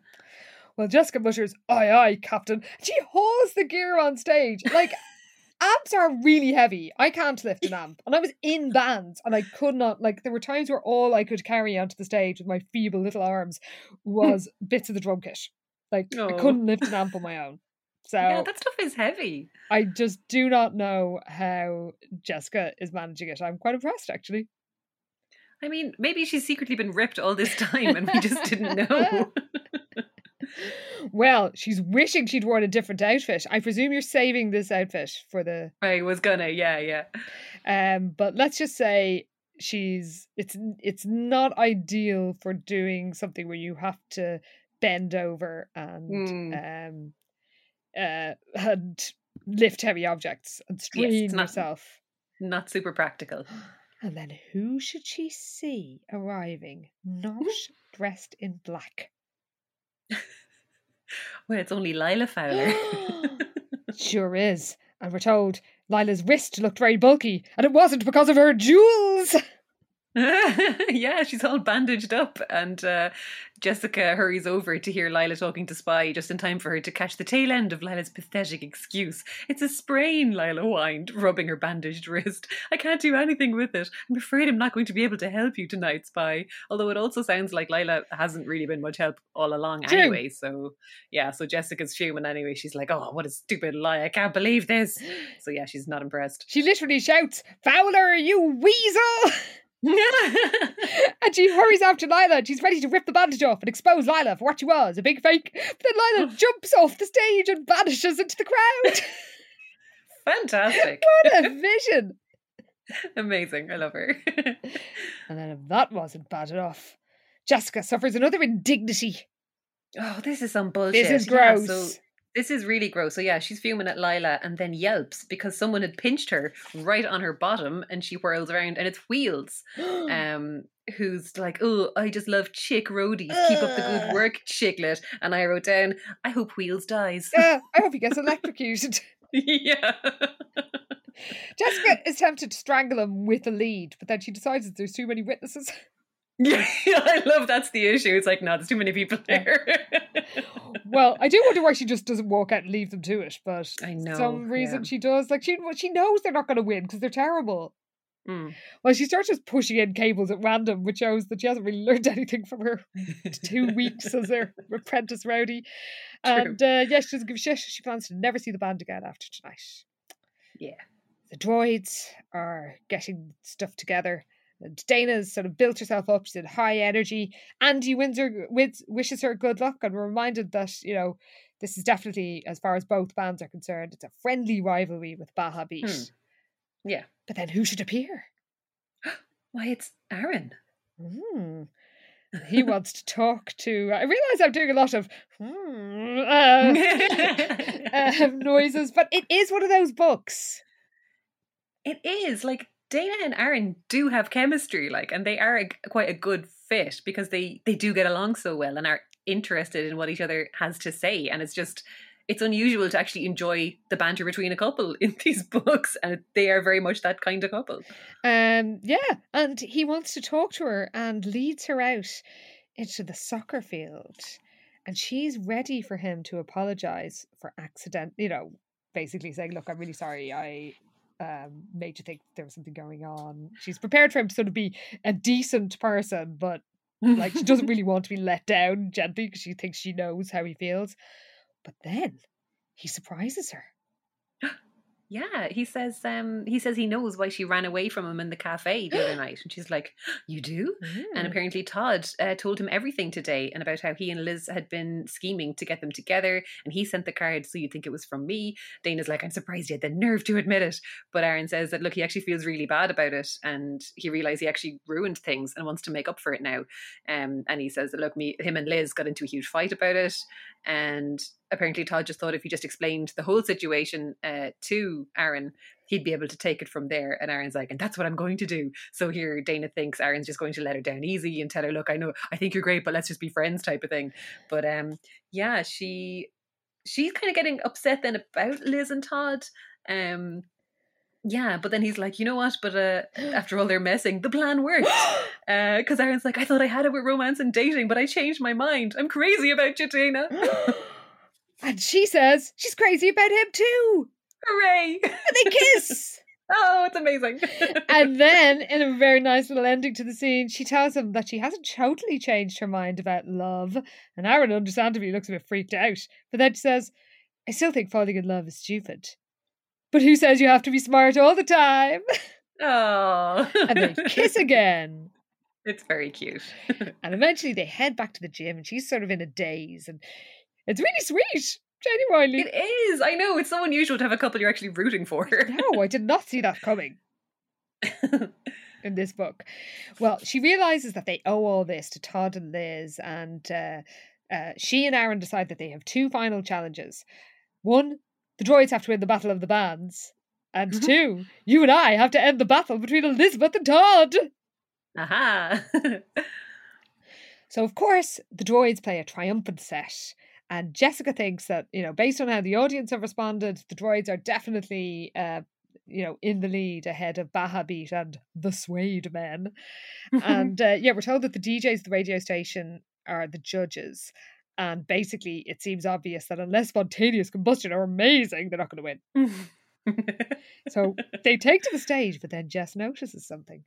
Speaker 2: Well, Jessica mutters, aye, aye, Captain. She hauls the gear on stage. Like, amps are really heavy. I can't lift an amp. And I was in bands and I could not, like, there were times where all I could carry onto the stage with my feeble little arms was bits of the drum kit. Like, I
Speaker 3: Oh.
Speaker 2: couldn't lift an amp on my own. So
Speaker 3: Yeah, that stuff is heavy.
Speaker 2: I just do not know how Jessica is managing it. I'm quite impressed, actually.
Speaker 3: I mean, maybe she's secretly been ripped all this time and we just didn't know.
Speaker 2: Well, she's wishing she'd worn a different outfit. I presume you're saving this outfit for the
Speaker 3: I was gonna, yeah, yeah.
Speaker 2: um but let's just say she's it's it's not ideal for doing something where you have to bend over and um uh and lift heavy objects and strain
Speaker 3: not-
Speaker 2: yourself.
Speaker 3: Not super practical.
Speaker 2: And then who should she see arriving not dressed in black?
Speaker 3: Well, it's only Lila Fowler.
Speaker 2: Sure is. And we're told Lila's wrist looked very bulky, and it wasn't because of her jewels.
Speaker 3: yeah, she's all bandaged up, and uh, Jessica hurries over to hear Lila talking to Spy just in time for her to catch the tail end of Lila's pathetic excuse. It's a sprain, Lila whined, rubbing her bandaged wrist. I can't do anything with it. I'm afraid I'm not going to be able to help you tonight, Spy. Although it also sounds like Lila hasn't really been much help all along
Speaker 2: True.
Speaker 3: anyway. So, yeah, so Jessica's fuming anyway. She's like, oh, what a stupid lie. I can't believe this. So, yeah, she's not impressed.
Speaker 2: She literally shouts, Fowler, you weasel! and she hurries after Lila and she's ready to rip the bandage off and expose Lila for what she was, a big fake. But then Lila oh. jumps off the stage and vanishes into the crowd.
Speaker 3: Fantastic.
Speaker 2: what a vision!
Speaker 3: Amazing. I love her.
Speaker 2: And then if that wasn't bad enough, Jessica suffers another indignity.
Speaker 3: oh, this is some bullshit.
Speaker 2: This is
Speaker 3: Yeah,
Speaker 2: gross.
Speaker 3: so this is really gross. So yeah, she's fuming at Lila and then yelps because someone had pinched her right on her bottom and she whirls around and it's Wheels. Um who's like, Oh, I just love chick roadies. Keep up the good work, chicklet. And I wrote down, I hope Wheels dies.
Speaker 2: Uh, I hope he gets electrocuted.
Speaker 3: yeah.
Speaker 2: Jessica is tempted to strangle him with a lead, but then she decides that there's too many witnesses.
Speaker 3: Yeah, I love that's the issue. It's like, no, there's too many people there.
Speaker 2: Well, I do wonder why she just doesn't walk out and leave them to it, but
Speaker 3: I know,
Speaker 2: some reason
Speaker 3: yeah.
Speaker 2: she does. Like she, she knows they're not going to win because they're terrible.
Speaker 3: Mm.
Speaker 2: Well, she starts just pushing in cables at random, which shows that she hasn't really learned anything from her two weeks as her apprentice roadie. And uh, yeah, she doesn't give a shit. She plans to never see the band again after tonight.
Speaker 3: Yeah.
Speaker 2: The droids are getting stuff together. Dana's sort of built herself up. She's in high energy. Andy Windsor wishes her good luck and we're reminded that, you know, this is definitely, as far as both bands are concerned, it's a friendly rivalry with Baja Beat.
Speaker 3: Hmm. Yeah.
Speaker 2: But then who should appear?
Speaker 3: Why, it's Aaron.
Speaker 2: Hmm. He wants to talk to. I realize I'm doing a lot of hmm, uh, um, noises, but it is one of those books.
Speaker 3: It is like Dana and Aaron do have chemistry, like, and they are a, quite a good fit because they they do get along so well and are interested in what each other has to say, and it's just it's unusual to actually enjoy the banter between a couple in these books, and they are very much that kind of couple.
Speaker 2: Um, yeah, and he wants to talk to her and leads her out into the soccer field, and she's ready for him to apologize for accident. You know, basically saying, "Look, I'm really sorry. I." Um, made you think there was something going on. She's prepared for him to sort of be a decent person, but like she doesn't really want to be let down gently because she thinks she knows how he feels. But then he surprises her.
Speaker 3: Yeah, he says um he says he knows why she ran away from him in the cafe the other night, and she's like, "You do?" And
Speaker 2: Mm.
Speaker 3: apparently, Todd uh, told him everything today and about how he and Liz had been scheming to get them together. And he sent the card, so you'd think it was from me. Dana's like, I'm surprised he had the nerve to admit it. But Aaron says that, look, he actually feels really bad about it. And he realized he actually ruined things and wants to make up for it now. Um, and he says that, look, me, him and Liz got into a huge fight about it. And apparently, Todd just thought if he just explained the whole situation uh, to Aaron, he'd be able to take it from there. And Aaron's like, and that's what I'm going to do. So here Dana thinks Aaron's just going to let her down easy and tell her, look, I know I think you're great, but let's just be friends type of thing. But um yeah, she she's kind of getting upset then about Liz and Todd. Um yeah, but then he's like, you know what? But uh, after all they're messing, the plan worked. Because Aaron's like, I thought I had it with romance and dating, but I changed my mind. I'm crazy about you, Dana.
Speaker 2: and she says she's crazy about him too.
Speaker 3: Hooray!
Speaker 2: And they kiss.
Speaker 3: oh, it's amazing.
Speaker 2: and then, in a very nice little ending to the scene, she tells him that she hasn't totally changed her mind about love. And Aaron, understandably, looks a bit freaked out. But then she says, I still think falling in love is stupid. But who says you have to be smart all the time?
Speaker 3: oh,
Speaker 2: and they kiss again.
Speaker 3: It's very cute.
Speaker 2: And eventually they head back to the gym, and she's sort of in a daze. And it's really sweet. Genuinely.
Speaker 3: It is. I know. It's so unusual to have a couple you're actually rooting for.
Speaker 2: No, I did not see that coming in this book. Well, she realizes that they owe all this to Todd and Liz, and uh, uh, she and Aaron decide that they have two final challenges. One, the droids have to win the Battle of the Bands. And two, you and I have to end the battle between Elizabeth and Todd.
Speaker 3: Aha.
Speaker 2: So, of course, the droids play a triumphant set. And Jessica thinks that, you know, based on how the audience have responded, the droids are definitely uh, you know, in the lead ahead of Baja Beat and the Suede Men. and uh, yeah, we're told that the DJs at the radio station are the judges. And basically, it seems obvious that unless spontaneous combustion are amazing, they're not going to win. so they take to the stage, but then Jess notices something.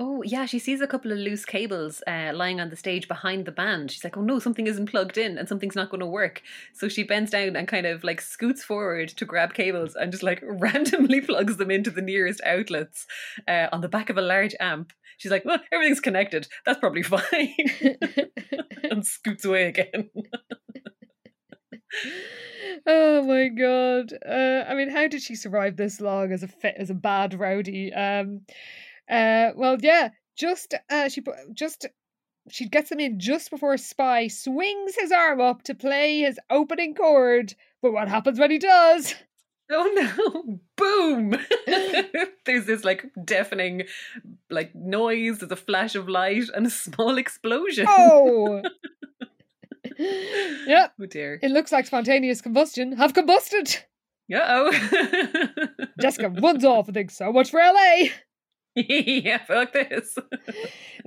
Speaker 3: Oh, yeah, she sees a couple of loose cables uh, lying on the stage behind the band. She's like, oh no, something isn't plugged in and something's not going to work. So she bends down and kind of like scoots forward to grab cables and just like randomly plugs them into the nearest outlets uh, on the back of a large amp. She's like, well, everything's connected. That's probably fine. and scoots away again.
Speaker 2: oh my god! Uh, I mean, how did she survive this long as a fit as a bad roadie? Um, uh, well, yeah, just uh, she just she gets them in just before Spy swings his arm up to play his opening chord. But what happens when he does?
Speaker 3: Oh no! Boom! There's this like deafening, like noise. There's a flash of light and a small explosion.
Speaker 2: Oh. yep.
Speaker 3: Oh dear.
Speaker 2: It looks like spontaneous combustion have combusted.
Speaker 3: Uh oh.
Speaker 2: Jessica runs off and thinks, so much for LA.
Speaker 3: Yeah, like this.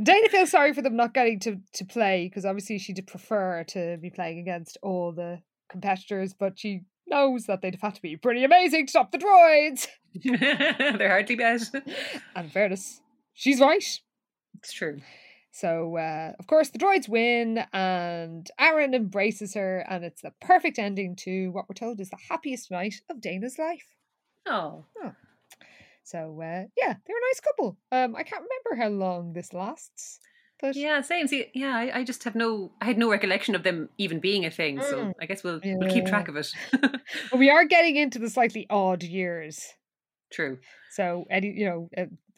Speaker 2: Dana feels sorry for them not getting to, to play because obviously she'd prefer to be playing against all the competitors, but she knows that they'd have had to be pretty amazing to stop the droids.
Speaker 3: They're hardly bad.
Speaker 2: And fairness, she's right.
Speaker 3: It's true.
Speaker 2: So, uh, of course, the droids win, and Aaron embraces her, and it's the perfect ending to what we're told is the happiest night of Dana's life.
Speaker 3: Oh.
Speaker 2: oh. So, uh, yeah, they're a nice couple. Um, I can't remember how long this lasts. But
Speaker 3: yeah, same. See, yeah, I, I, just have no, I had no recollection of them even being a thing. Mm. So I guess we'll yeah. we'll keep track of it.
Speaker 2: we are getting into the slightly odd years.
Speaker 3: True.
Speaker 2: So any, you know,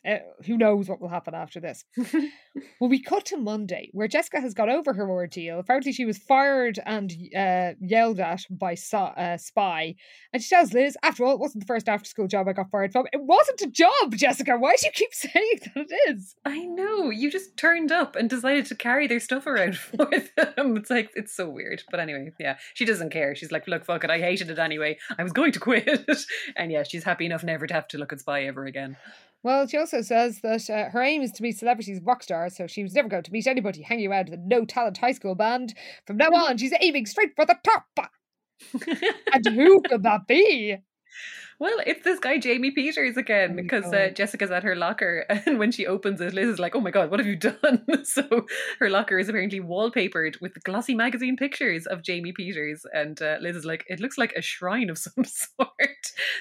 Speaker 2: uh, uh, who knows what will happen after this? well, we cut to Monday, where Jessica has got over her ordeal. Apparently, she was fired and uh, yelled at by so- uh, Spy. And she tells Liz, after all, it wasn't the first after school job I got fired from. It wasn't a job, Jessica. Why do you keep saying that it is?
Speaker 3: I know. You just turned up and decided to carry their stuff around for them. It's like, it's so weird. But anyway, yeah, she doesn't care. She's like, look, fuck it. I hated it anyway. I was going to quit. and yeah, she's happy enough never to have to look at Spy ever again.
Speaker 2: Well, she also says that uh, her aim is to meet celebrities and rock stars, so she was never going to meet anybody hanging around with a no talent high school band. From now on, she's aiming straight for the top. and who could that be?
Speaker 3: Well, it's this guy Jamie Peters again because uh, Jessica's at her locker, and when she opens it, Liz is like, "Oh my god, what have you done?" so her locker is apparently wallpapered with glossy magazine pictures of Jamie Peters, and uh, Liz is like, "It looks like a shrine of some sort."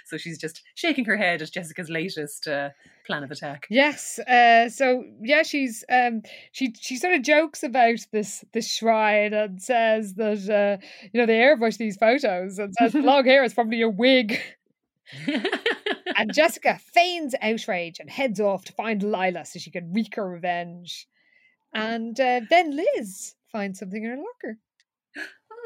Speaker 3: so she's just shaking her head at Jessica's latest uh, plan of attack.
Speaker 2: Yes. Uh, so yeah, she's um, she she sort of jokes about this this shrine and says that uh, you know they airbrush these photos and says long hair is probably a wig and Jessica feigns outrage and heads off to find Lila so she can wreak her revenge. And uh, then Liz finds something in her locker.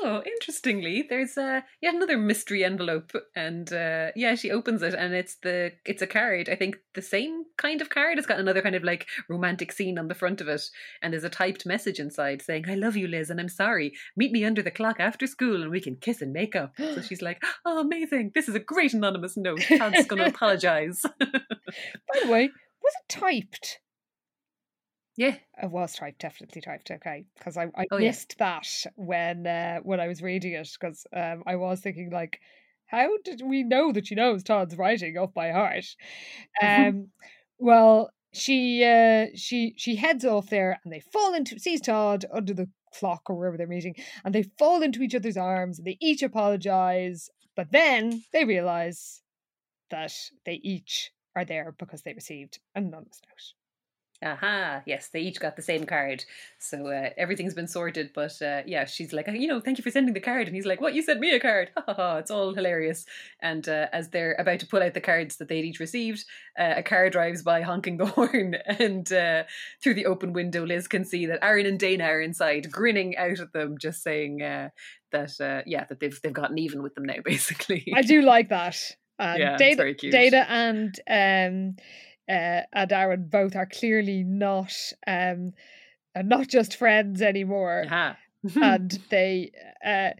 Speaker 3: Oh, interestingly, there's uh, yet another mystery envelope, and uh, yeah, she opens it, and it's the it's a card. I think the same kind of card. It's got another kind of like romantic scene on the front of it, and there's a typed message inside saying, "I love you, Liz, and I'm sorry. Meet me under the clock after school, and we can kiss and make up." so she's like, "Oh, amazing! This is a great anonymous note. Todd's going to apologize."
Speaker 2: By the way, was it typed?
Speaker 3: Yeah,
Speaker 2: it was typed, definitely typed. Okay, because I, I
Speaker 3: Oh, yeah.
Speaker 2: missed that when uh, when I was reading it because um, I was thinking like, how did we know that she knows Todd's writing off by heart? Um, well, she uh, she she heads off there and they fall into sees Todd under the clock or wherever they're meeting, and they fall into each other's arms and they each apologize, but then they realize that they each are there because they received an anonymous note.
Speaker 3: Aha, yes, they each got the same card. So uh, everything's been sorted. But uh, yeah, she's like, you know, thank you for sending the card. And he's like, what, you sent me a card? Ha ha ha, it's all hilarious. And uh, as they're about to pull out the cards that they'd each received, uh, a car drives by honking the horn. And uh, through the open window, Liz can see that Aaron and Dana are inside, grinning out at them, just saying uh, that, uh, yeah, that they've, they've gotten even with them now, basically.
Speaker 2: I do like that. Um,
Speaker 3: Yeah,
Speaker 2: Dana,
Speaker 3: very cute.
Speaker 2: Dana and um, uh, and Aaron both are clearly not um, uh, not just friends anymore.
Speaker 3: Aha.
Speaker 2: and they uh,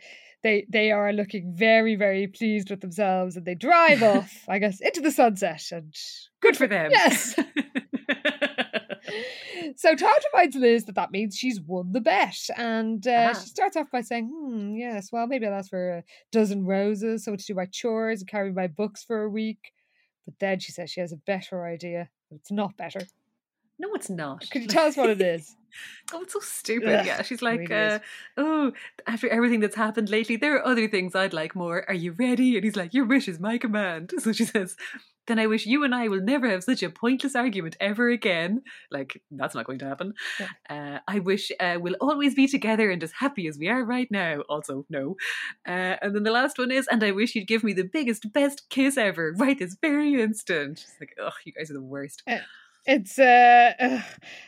Speaker 2: they they are looking very very pleased with themselves and they drive off i guess into the sunset and
Speaker 3: Good for them.
Speaker 2: yes so todd reminds liz that that means she's won the bet and uh,
Speaker 3: Uh-huh.
Speaker 2: she starts off by saying hmm yes well maybe i'll ask for a dozen roses so to do my chores and carry my books for a week but then she says she has a better idea. It's not better
Speaker 3: No, it's not.
Speaker 2: could you tell us what it is
Speaker 3: Oh, it's so stupid.
Speaker 2: Ugh,
Speaker 3: yeah, she's like, uh, oh, after everything that's happened lately, there are other things I'd like more. Are you ready? And he's like, your wish is my command. So she says, then I wish you and I will never have such a pointless argument ever again. Like, that's not going to happen. Uh, I wish uh, we'll always be together and as happy as we are right now. Also, no. Uh, and then the last one is, and I wish you'd give me the biggest, best kiss ever right this very instant. She's like, oh, you guys are the worst.
Speaker 2: It's uh,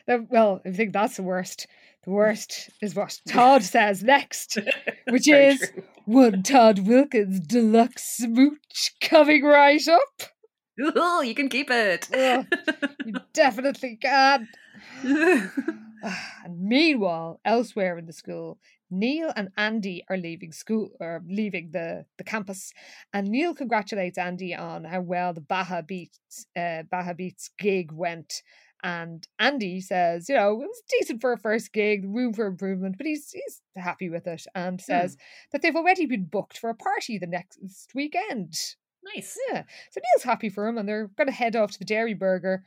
Speaker 2: the- well, I think that's the worst. The worst is what Todd says next, which is one Todd Wilkins deluxe smooch coming right up.
Speaker 3: true. Oh, you can keep it.
Speaker 2: You definitely can. and meanwhile, elsewhere in the school, Neil and Andy are leaving school or leaving the, the campus, and Neil congratulates Andy on how well the Baja Beats uh, Baja Beats gig went. And Andy says, you know, it was decent for a first gig, room for improvement, but he's he's happy with it, and says that they've already been booked for a party the next weekend.
Speaker 3: nice.
Speaker 2: Yeah. So Neil's happy for him, and they're going to head off to the Dairi Burger.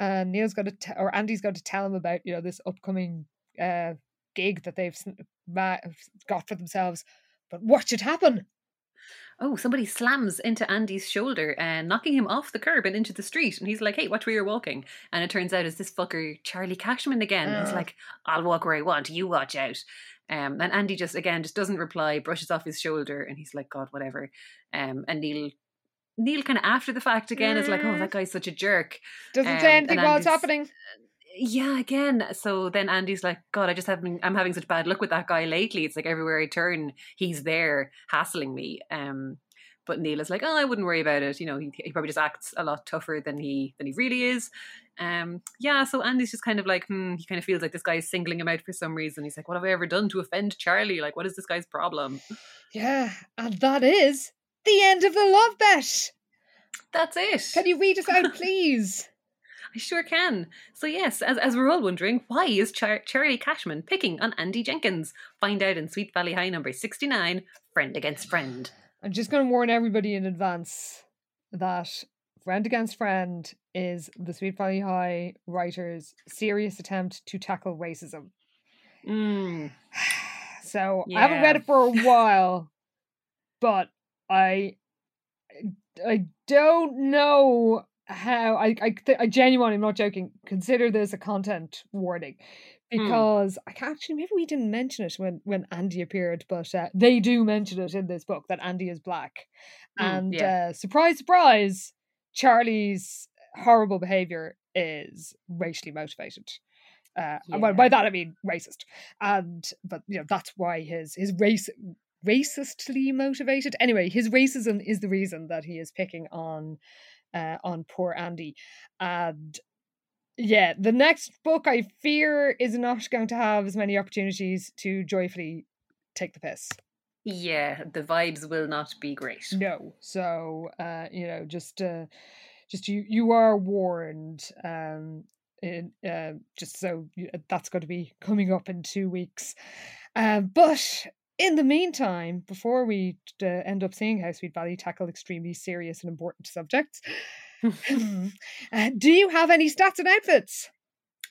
Speaker 2: And Neil's going to, t- or Andy's going to tell him about, you know, this upcoming uh, gig that they've ma- got for themselves. But what should happen?
Speaker 3: Oh, somebody slams into Andy's shoulder and knocking him off the curb and into the street. And he's like, hey, watch where you're walking. And it turns out it's this fucker, Charlie Cashman again. And He's like, I'll walk where I want. You watch out. Um, and Andy just, again, just doesn't reply, brushes off his shoulder. And he's like, God, whatever. Um, and Neil, Neil kind of after the fact again is like, oh, that guy's such a jerk.
Speaker 2: Doesn't
Speaker 3: Um,
Speaker 2: say anything while it's happening.
Speaker 3: Yeah, again. So then Andy's like, God, I just having I'm having such bad luck with that guy lately. It's like everywhere I turn, he's there hassling me. Um, but Neil is like, oh, I wouldn't worry about it. You know, he, he probably just acts a lot tougher than he than he really is. Um, yeah. So Andy's just kind of like, hmm, he kind of feels like this guy is singling him out for some reason. He's like, what have I ever done to offend Charlie? Like, what is this guy's problem?
Speaker 2: Yeah. And that is the end of the love bet.
Speaker 3: That's it.
Speaker 2: Can you read us out, please?
Speaker 3: I sure can. So yes, as, as we're all wondering, why is Char- Charlie Cashman picking on Andy Jenkins? Find out in Sweet Valley High number 69, Friend Against Friend.
Speaker 2: I'm just going to warn everybody in advance that Friend Against Friend is the Sweet Valley High writers' serious attempt to tackle racism.
Speaker 3: Mm.
Speaker 2: So I haven't read it for a while, but I I don't know how I I, th- I genuinely, I'm not joking. Consider this a content warning
Speaker 3: Hmm.
Speaker 2: because I can't actually. Maybe we didn't mention it when when Andy appeared, but uh, they do mention it in this book that Andy is black,
Speaker 3: Mm,
Speaker 2: and
Speaker 3: yeah.
Speaker 2: uh, surprise, surprise, Charlie's horrible behavior is racially motivated. Uh, and by, by that I mean racist, and but you know that's why his his race racistly motivated. Anyway, his racism is the reason that he is picking on uh, on poor Andy, and yeah, the next book I fear is not going to have as many opportunities to joyfully take the piss.
Speaker 3: Yeah, the vibes will not be great.
Speaker 2: No, so uh, you know, just uh, just you you are warned. Um, in, uh, just so you, that's going to be coming up in two weeks. Uh, but in the meantime, before we uh, end up seeing how Sweet Valley tackle extremely serious and important subjects, uh, do you have any stats and outfits?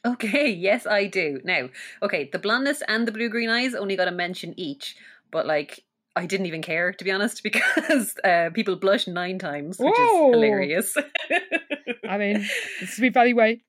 Speaker 3: Okay, yes, I do. Now, okay, the blondness and the blue green eyes only got a mention each, but like, I didn't even care to be honest because uh, people blush nine times, which
Speaker 2: Whoa.
Speaker 3: is hilarious.
Speaker 2: I mean, it's Sweet Valley way.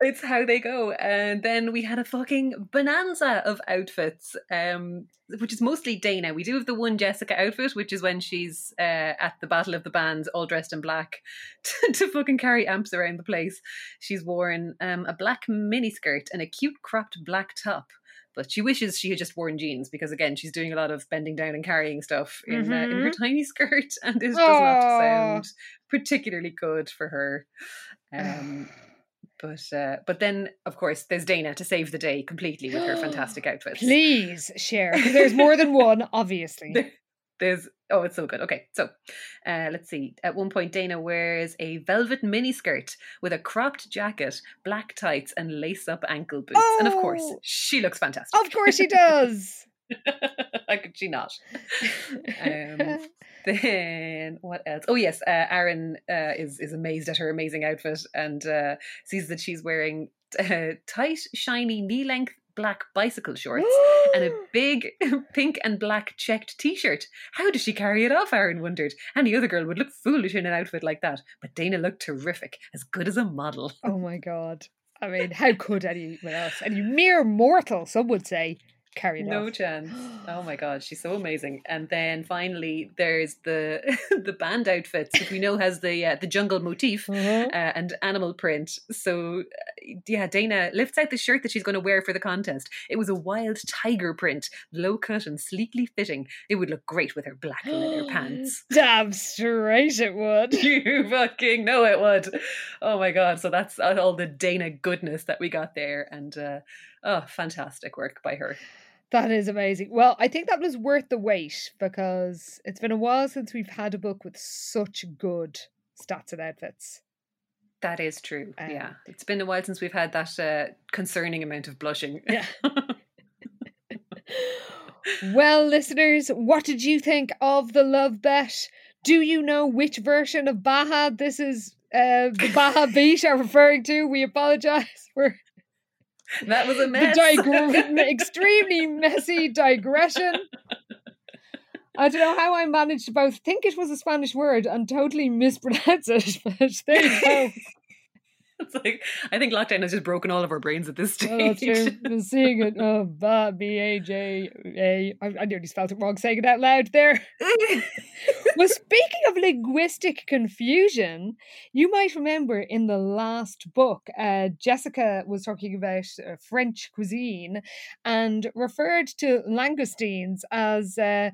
Speaker 3: It's how they go. And then we had a fucking bonanza of outfits, um, which is mostly Dana. We do have the one Jessica outfit, which is when she's uh, at the Battle of the Bands, all dressed in black, to, to fucking carry amps around the place. She's worn um, a black miniskirt and a cute cropped black top. But she wishes she had just worn jeans because, again, she's doing a lot of bending down and carrying stuff in, uh, in her tiny skirt, and this does not sound particularly good for her. Um, but uh, but then of course there's Dana to save the day completely with her fantastic outfits.
Speaker 2: Please share there's more than one, obviously.
Speaker 3: There- There's oh, it's so good. Okay, so uh, let's see. At one point, Dana wears a velvet miniskirt with a cropped jacket, black tights, and lace-up ankle boots, oh, and of course,
Speaker 2: Oh!
Speaker 3: she looks fantastic.
Speaker 2: Of course she does.
Speaker 3: How could she not? Um, then what else? Oh yes, uh, Aaron uh, is is amazed at her amazing outfit and uh, sees that she's wearing uh, tight, shiny, knee length black bicycle shorts and a big pink and black checked T-shirt. How does she carry it off? Aaron wondered. Any other girl would look foolish in an outfit like that, but Dana looked terrific, as good as a model.
Speaker 2: oh my god. I mean, how could anyone else? Any mere mortal, some would say, carry it
Speaker 3: No
Speaker 2: off.
Speaker 3: chance. Oh my god, she's so amazing. And then finally, there's the the band outfits, which we know has the uh, the jungle motif.
Speaker 2: Uh-huh.
Speaker 3: Uh, and animal print. So, uh, yeah, Dana lifts out the shirt that she's going to wear for the contest. It was a wild tiger print, low cut and sleekly fitting. It would look great with her black leather pants.
Speaker 2: Damn straight it would.
Speaker 3: You fucking know it would. Oh my god! So that's all the Dana goodness that we got there, and uh, oh, fantastic work by her.
Speaker 2: That is amazing. Well, I think that was worth the wait because it's been a while since we've had a book with such good stats and outfits.
Speaker 3: That is true.
Speaker 2: Um,
Speaker 3: yeah, it's been a while since we've had that uh, concerning amount of blushing.
Speaker 2: Yeah. well, listeners, what did you think of the love bet? Do you know which version of Baha this is? Uh, the Baha beat are referring to. We apologize for
Speaker 3: that was a
Speaker 2: the
Speaker 3: mess.
Speaker 2: extremely messy digression. I don't know how I managed to both think it was a Spanish word and totally mispronounce it, but there you go.
Speaker 3: It's like I think lockdown has just broken all of our brains at this stage.
Speaker 2: Oh, that's true. I'm seeing it. Oh, B A J A. I I nearly spelled it wrong saying it out loud there. well, speaking of linguistic confusion, you might remember in the last book, uh, Jessica was talking about uh, French cuisine and referred to langoustines as. Uh,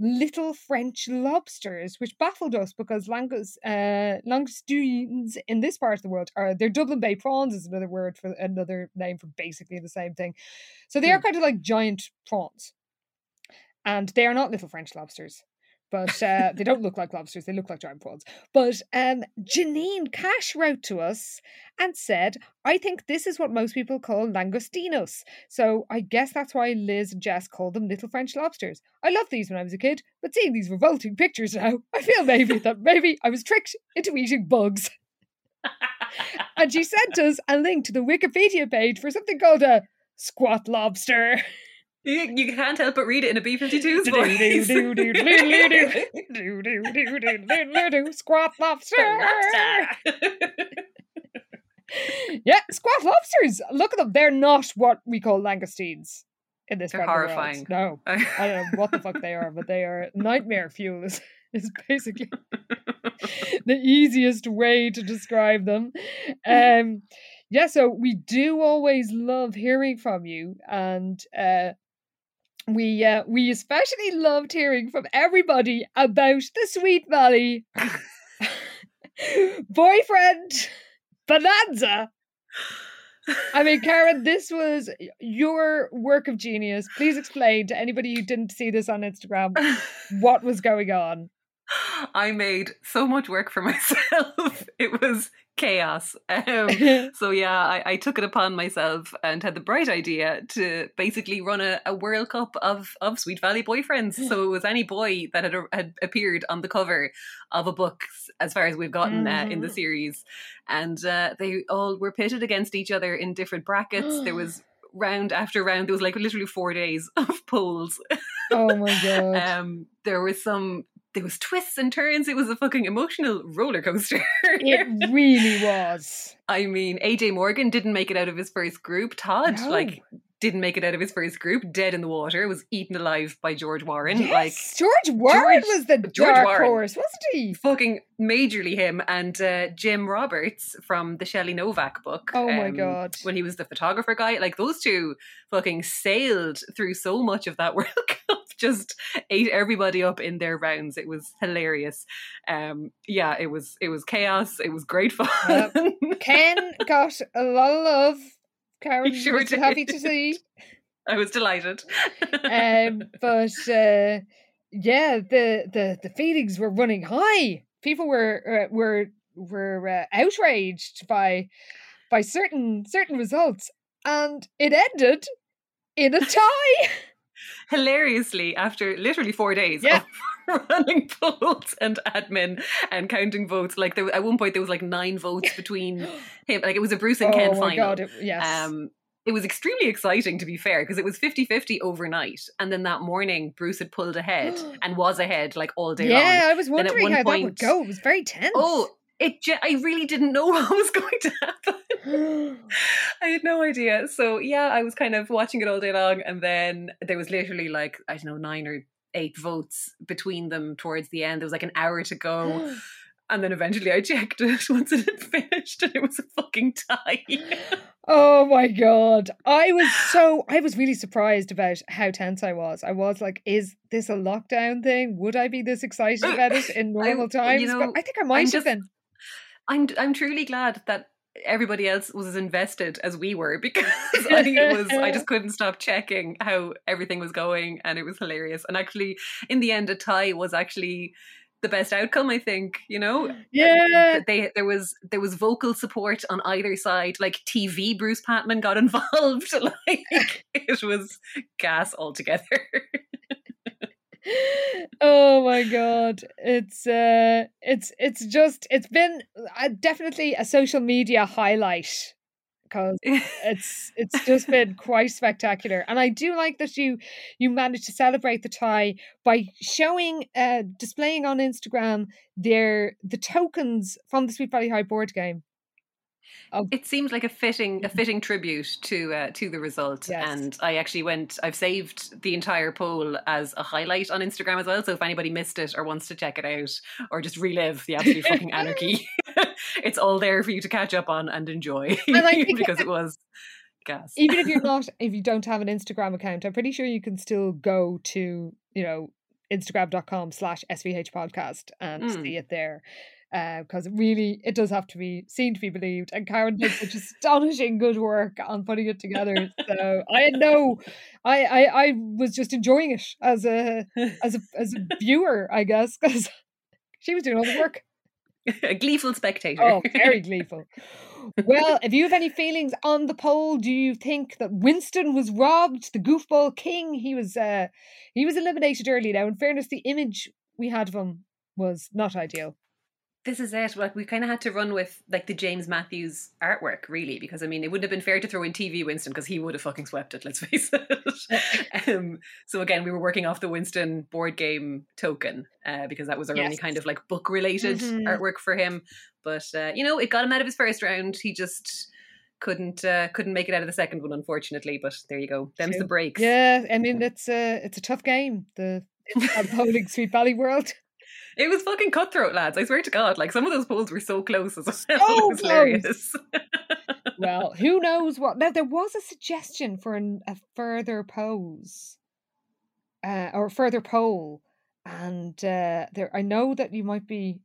Speaker 2: Little French lobsters, which baffled us because langus, uh, langoustines in this part of the world are they're Dublin Bay prawns is another word for another name for basically the same thing. So they are
Speaker 3: Hmm.
Speaker 2: kind of like giant prawns, and they are not little French lobsters. But uh, they don't look like lobsters; they look like giant prawns. But um, Janine Cash wrote to us and said, "I think this is what most people call langostinos. So I guess that's why Liz and Jess called them little French lobsters. I loved these when I was a kid, but seeing these revolting pictures now, I feel maybe that maybe I was tricked into eating bugs." and she sent us a link to the Wikipedia page for something called a squat lobster.
Speaker 3: You, you can't help but read it in a B 52's voice.
Speaker 2: Squat lobster. yeah, squat lobsters. Look at them. They're not what we call langoustines in this
Speaker 3: They're horrifying.
Speaker 2: The no, I don't know what the fuck they are, but they are nightmare fuel. Is is basically the easiest way to describe them. Um, yeah, so we do always love hearing from you, and we uh, we especially loved hearing from everybody about the Sweet Valley boyfriend bonanza. I mean, Karyn, this was your work of genius. Please explain to anybody who didn't see this on Instagram what was going on.
Speaker 3: I made so much work for myself. It was chaos. Um, so yeah, I, I took it upon myself and had the bright idea to basically run a, a World Cup of, of Sweet Valley boyfriends. So it was any boy that had, had appeared on the cover of a book, as far as we've gotten uh, in the
Speaker 2: Mhm.
Speaker 3: series, and uh, they all were pitted against each other in different brackets. there was round after round. There was like literally four days of polls.
Speaker 2: oh my god.
Speaker 3: Um, there was some. There was twists and turns. It was a fucking emotional roller coaster.
Speaker 2: it really was.
Speaker 3: I mean, AJ Morgan didn't make it out of his first group. Todd,
Speaker 2: No.
Speaker 3: like, didn't make it out of his first group. Dead in the water. Was eaten alive by George Warren.
Speaker 2: Yes,
Speaker 3: Like,
Speaker 2: George Warren
Speaker 3: George-
Speaker 2: was the
Speaker 3: George
Speaker 2: dark
Speaker 3: Warren.
Speaker 2: horse, wasn't he?
Speaker 3: fucking majorly him and uh, Jim Roberts from the Shelley Novak book.
Speaker 2: Oh my
Speaker 3: um,
Speaker 2: God.
Speaker 3: When he was the photographer guy, like those two fucking sailed through so much of that World just ate everybody up in their rounds. It was hilarious. Um, yeah, it was it was chaos. It was great fun.
Speaker 2: Yep. Ken got a lot of love. Karyn
Speaker 3: He sure
Speaker 2: was happy to see.
Speaker 3: I was delighted.
Speaker 2: Um, but uh, yeah, the, the the feelings were running high. People were uh, were were uh, outraged by by certain certain results, and it ended in a tie.
Speaker 3: hilariously after literally four days
Speaker 2: Yeah.
Speaker 3: of running polls and admin and counting votes like there, at one point there was like nine votes between him like it was a bruce and ken
Speaker 2: oh my
Speaker 3: final
Speaker 2: god! It, yes.
Speaker 3: um it was extremely exciting to be fair because it was 50-50 overnight and then that morning bruce had pulled ahead and was ahead like all day long
Speaker 2: yeah, I was
Speaker 3: at
Speaker 2: wondering
Speaker 3: one
Speaker 2: how that would
Speaker 3: point-
Speaker 2: go. It was very tense.
Speaker 3: oh it i really didn't know what was going to happen I had no idea. So yeah, I was kind of watching it all day long, and then there was literally like I don't know nine or eight votes between them towards the end. There was like an hour to go, and then eventually I checked it once it had finished, and it was a fucking tie.
Speaker 2: Oh my god. I was so I was really surprised about how tense I was. I was like, is this a lockdown thing? Would I be this excited about it in
Speaker 3: I-
Speaker 2: normal times?
Speaker 3: you
Speaker 2: but I think I might have
Speaker 3: just-
Speaker 2: been.
Speaker 3: I'm I'm truly glad that everybody else was as invested as we were because I was I just couldn't stop checking how everything was going, and it was hilarious. And actually, in the end, a tie was actually the best outcome. I think you know.
Speaker 2: Yeah.
Speaker 3: they there was there was vocal support on either side like tv bruce patman got involved like it was gas altogether
Speaker 2: oh my god. It's uh it's it's just it's been uh, definitely a social media highlight because it's it's just been quite spectacular. And i do like that you you managed to celebrate the tie by showing uh displaying on instagram their the tokens from the sweet valley high board game
Speaker 3: it seems like a fitting a fitting tribute to uh, to the result.
Speaker 2: Yes.
Speaker 3: and i actually went i've saved the entire poll as a highlight on instagram as well. So if anybody missed it or wants to check it out or just relive the absolute fucking anarchy it's all there for you to catch up on and enjoy
Speaker 2: And
Speaker 3: because it was gas.
Speaker 2: Even if you're not if you don't have an instagram account i'm pretty sure you can still go to you know instagram.com slash svh podcast and
Speaker 3: Mm.
Speaker 2: see it there because it really it does have to be seen to be believed and Karyn did such astonishing good work on putting it together so i had no I, I i was just enjoying it as a as a as a viewer i guess because she was doing all the work
Speaker 3: a gleeful spectator
Speaker 2: Oh, very gleeful. Well, if you have any feelings on the poll, do you think that Winston was robbed, the goofball king? He was uh he was eliminated early now. In fairness, the image we had of him was not ideal.
Speaker 3: This is it. Like we kind of had to run with like the James Mathewuse artwork, really, because I mean, it wouldn't have been fair to throw in TV Winston because he would have fucking swept it. Let's face it. um, so again, we were working off the Winston board game token uh, because that was our only kind of like book related
Speaker 2: Mhm.
Speaker 3: artwork for him. But uh, you know, it got him out of his first round. He just couldn't uh, couldn't make it out of the second one, unfortunately. But there you go. Them's the breaks.
Speaker 2: Yeah, I mean it's a it's a tough game. The polling Sweet Valley World.
Speaker 3: It was fucking cutthroat, lads. I swear to God. Like some of those polls were so close as well.
Speaker 2: So
Speaker 3: it hilarious.
Speaker 2: Well, who knows what? Now there was a suggestion for an, a further pose, uh, or further poll, and uh, there I know that you might be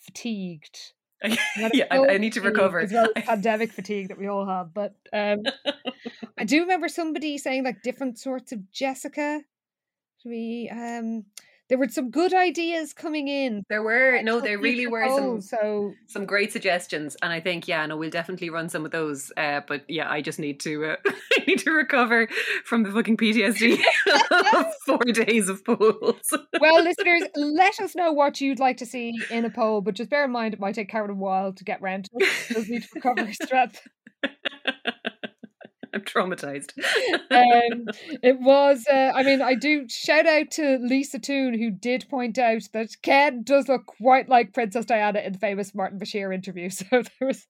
Speaker 2: fatigued.
Speaker 3: yeah, I, I need to recover.
Speaker 2: as well as pandemic fatigue that we all have. But um, I do remember somebody saying like different sorts of Jessica. We um, there were some good ideas coming in.
Speaker 3: There were no, there really were some
Speaker 2: So
Speaker 3: some great suggestions, and I think yeah, no, we'll definitely run some of those. Uh, but yeah, I just need to uh, I need to recover from the fucking PTSD of four days of polls.
Speaker 2: well, listeners, let us know what you'd like to see in a poll, but just bear in mind it might take Karyn a while to get round to it. Does need to recover strength.
Speaker 3: I'm traumatized.
Speaker 2: um, it was, uh, I mean, I do shout out to Lisa Toon, who did point out that Ken does look quite like Princess Diana in the famous Martin Bashir interview. So there was,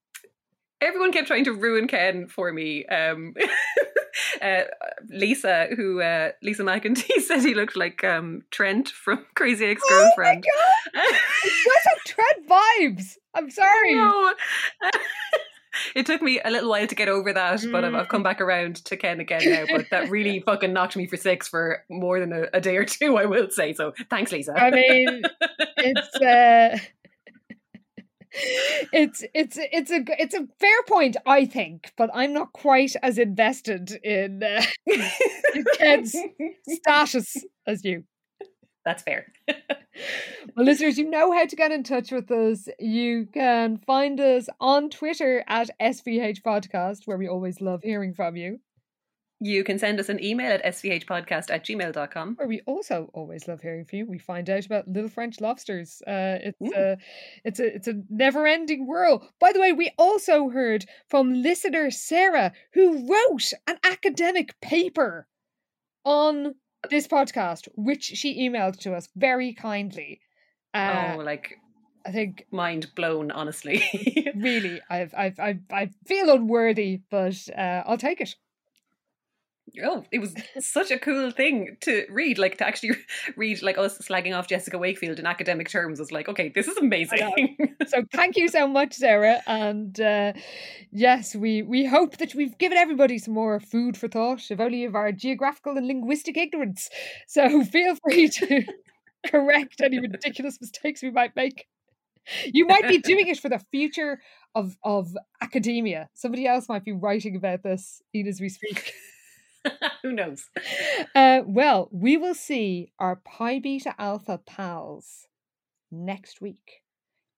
Speaker 3: Everyone kept trying to ruin Ken for me. Um, uh, Lisa, who uh, Lisa McEntee said he looked like um, Trent from Crazy Ex
Speaker 2: oh my
Speaker 3: Girlfriend.
Speaker 2: god, it was some Trent vibes. I'm sorry.
Speaker 3: No. It took me a little while to get over that, but I've, I've come back around to Ken again now. But that really fucking knocked me for six for more than a, a day or two, I will say. So thanks, Lisa.
Speaker 2: I mean, it's uh, it's it's it's a it's a fair point, I think, but I'm not quite as invested in, uh, in Ken's status as you.
Speaker 3: That's fair.
Speaker 2: well, listeners, you know how to get in touch with us. You can find us on Twitter at SVH Podcast, where we always love hearing from you.
Speaker 3: You can send us an email at svhpodcast at gmail.com.
Speaker 2: Where we also always love hearing from you. We find out about little French lobsters. Uh, it's a, it's a it's a never ending whirl. By the way, we also heard from listener Sarah, who wrote an academic paper on this podcast, which she emailed to us very kindly.
Speaker 3: Uh, oh, like
Speaker 2: I think
Speaker 3: mind blown. Honestly,
Speaker 2: really, I've, I've, I've, I feel unworthy, but uh, I'll take it
Speaker 3: oh, it was such a cool thing to read. Like to actually read, like us slagging off Jessica Wakefield in academic terms was like, okay, this is amazing.
Speaker 2: so thank you so much, Sarah. And uh, yes, we we hope that we've given everybody some more food for thought, if only of our geographical and linguistic ignorance. So feel free to correct any ridiculous mistakes we might make. You might be doing it for the future of of academia. Somebody else might be writing about this even as we speak.
Speaker 3: Who knows?
Speaker 2: Uh, well, we will see our Pi Beta Alpha pals next week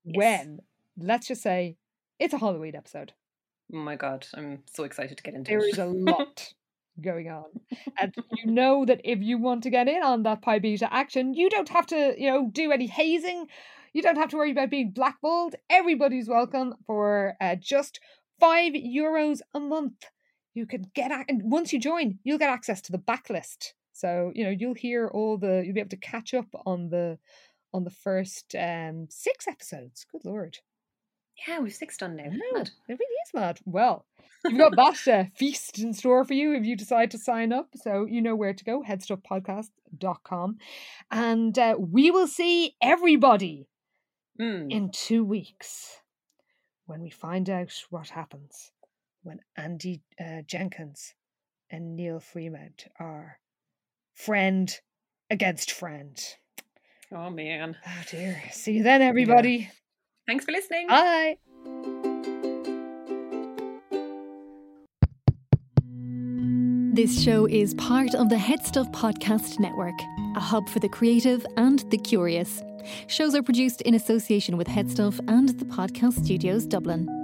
Speaker 2: yes. when, let's just say, it's a Halloween episode.
Speaker 3: Oh my god, I'm so excited to get into
Speaker 2: there
Speaker 3: it.
Speaker 2: There is a lot going on. And you know that if you want to get in on that Pi Beta action, you don't have to, you know, do any hazing. You don't have to worry about being blackballed. Everybody's welcome for uh, just five euros a month you can get and once you join, you'll get access to the backlist. So you know you'll hear all the you'll be able to catch up on the on the first um six episodes. Good lord.
Speaker 3: Yeah, we've six done now.
Speaker 2: No, it really is mad. Well, you've got that uh, feast in store for you if you decide to sign up. So you know where to go, headstuffpodcast.com. And uh, we will see everybody
Speaker 3: mm.
Speaker 2: in two weeks when we find out what happens when Andy uh, Jenkins and Neil Freemount are friend against friend.
Speaker 3: Oh man.
Speaker 2: Oh dear. See you then, everybody. Yeah.
Speaker 3: Thanks for listening.
Speaker 2: Bye.
Speaker 1: This show is part of the Headstuff Podcast Network, a hub for the creative and the curious. Shows are produced in association with Headstuff and the Podcast Studios Dublin.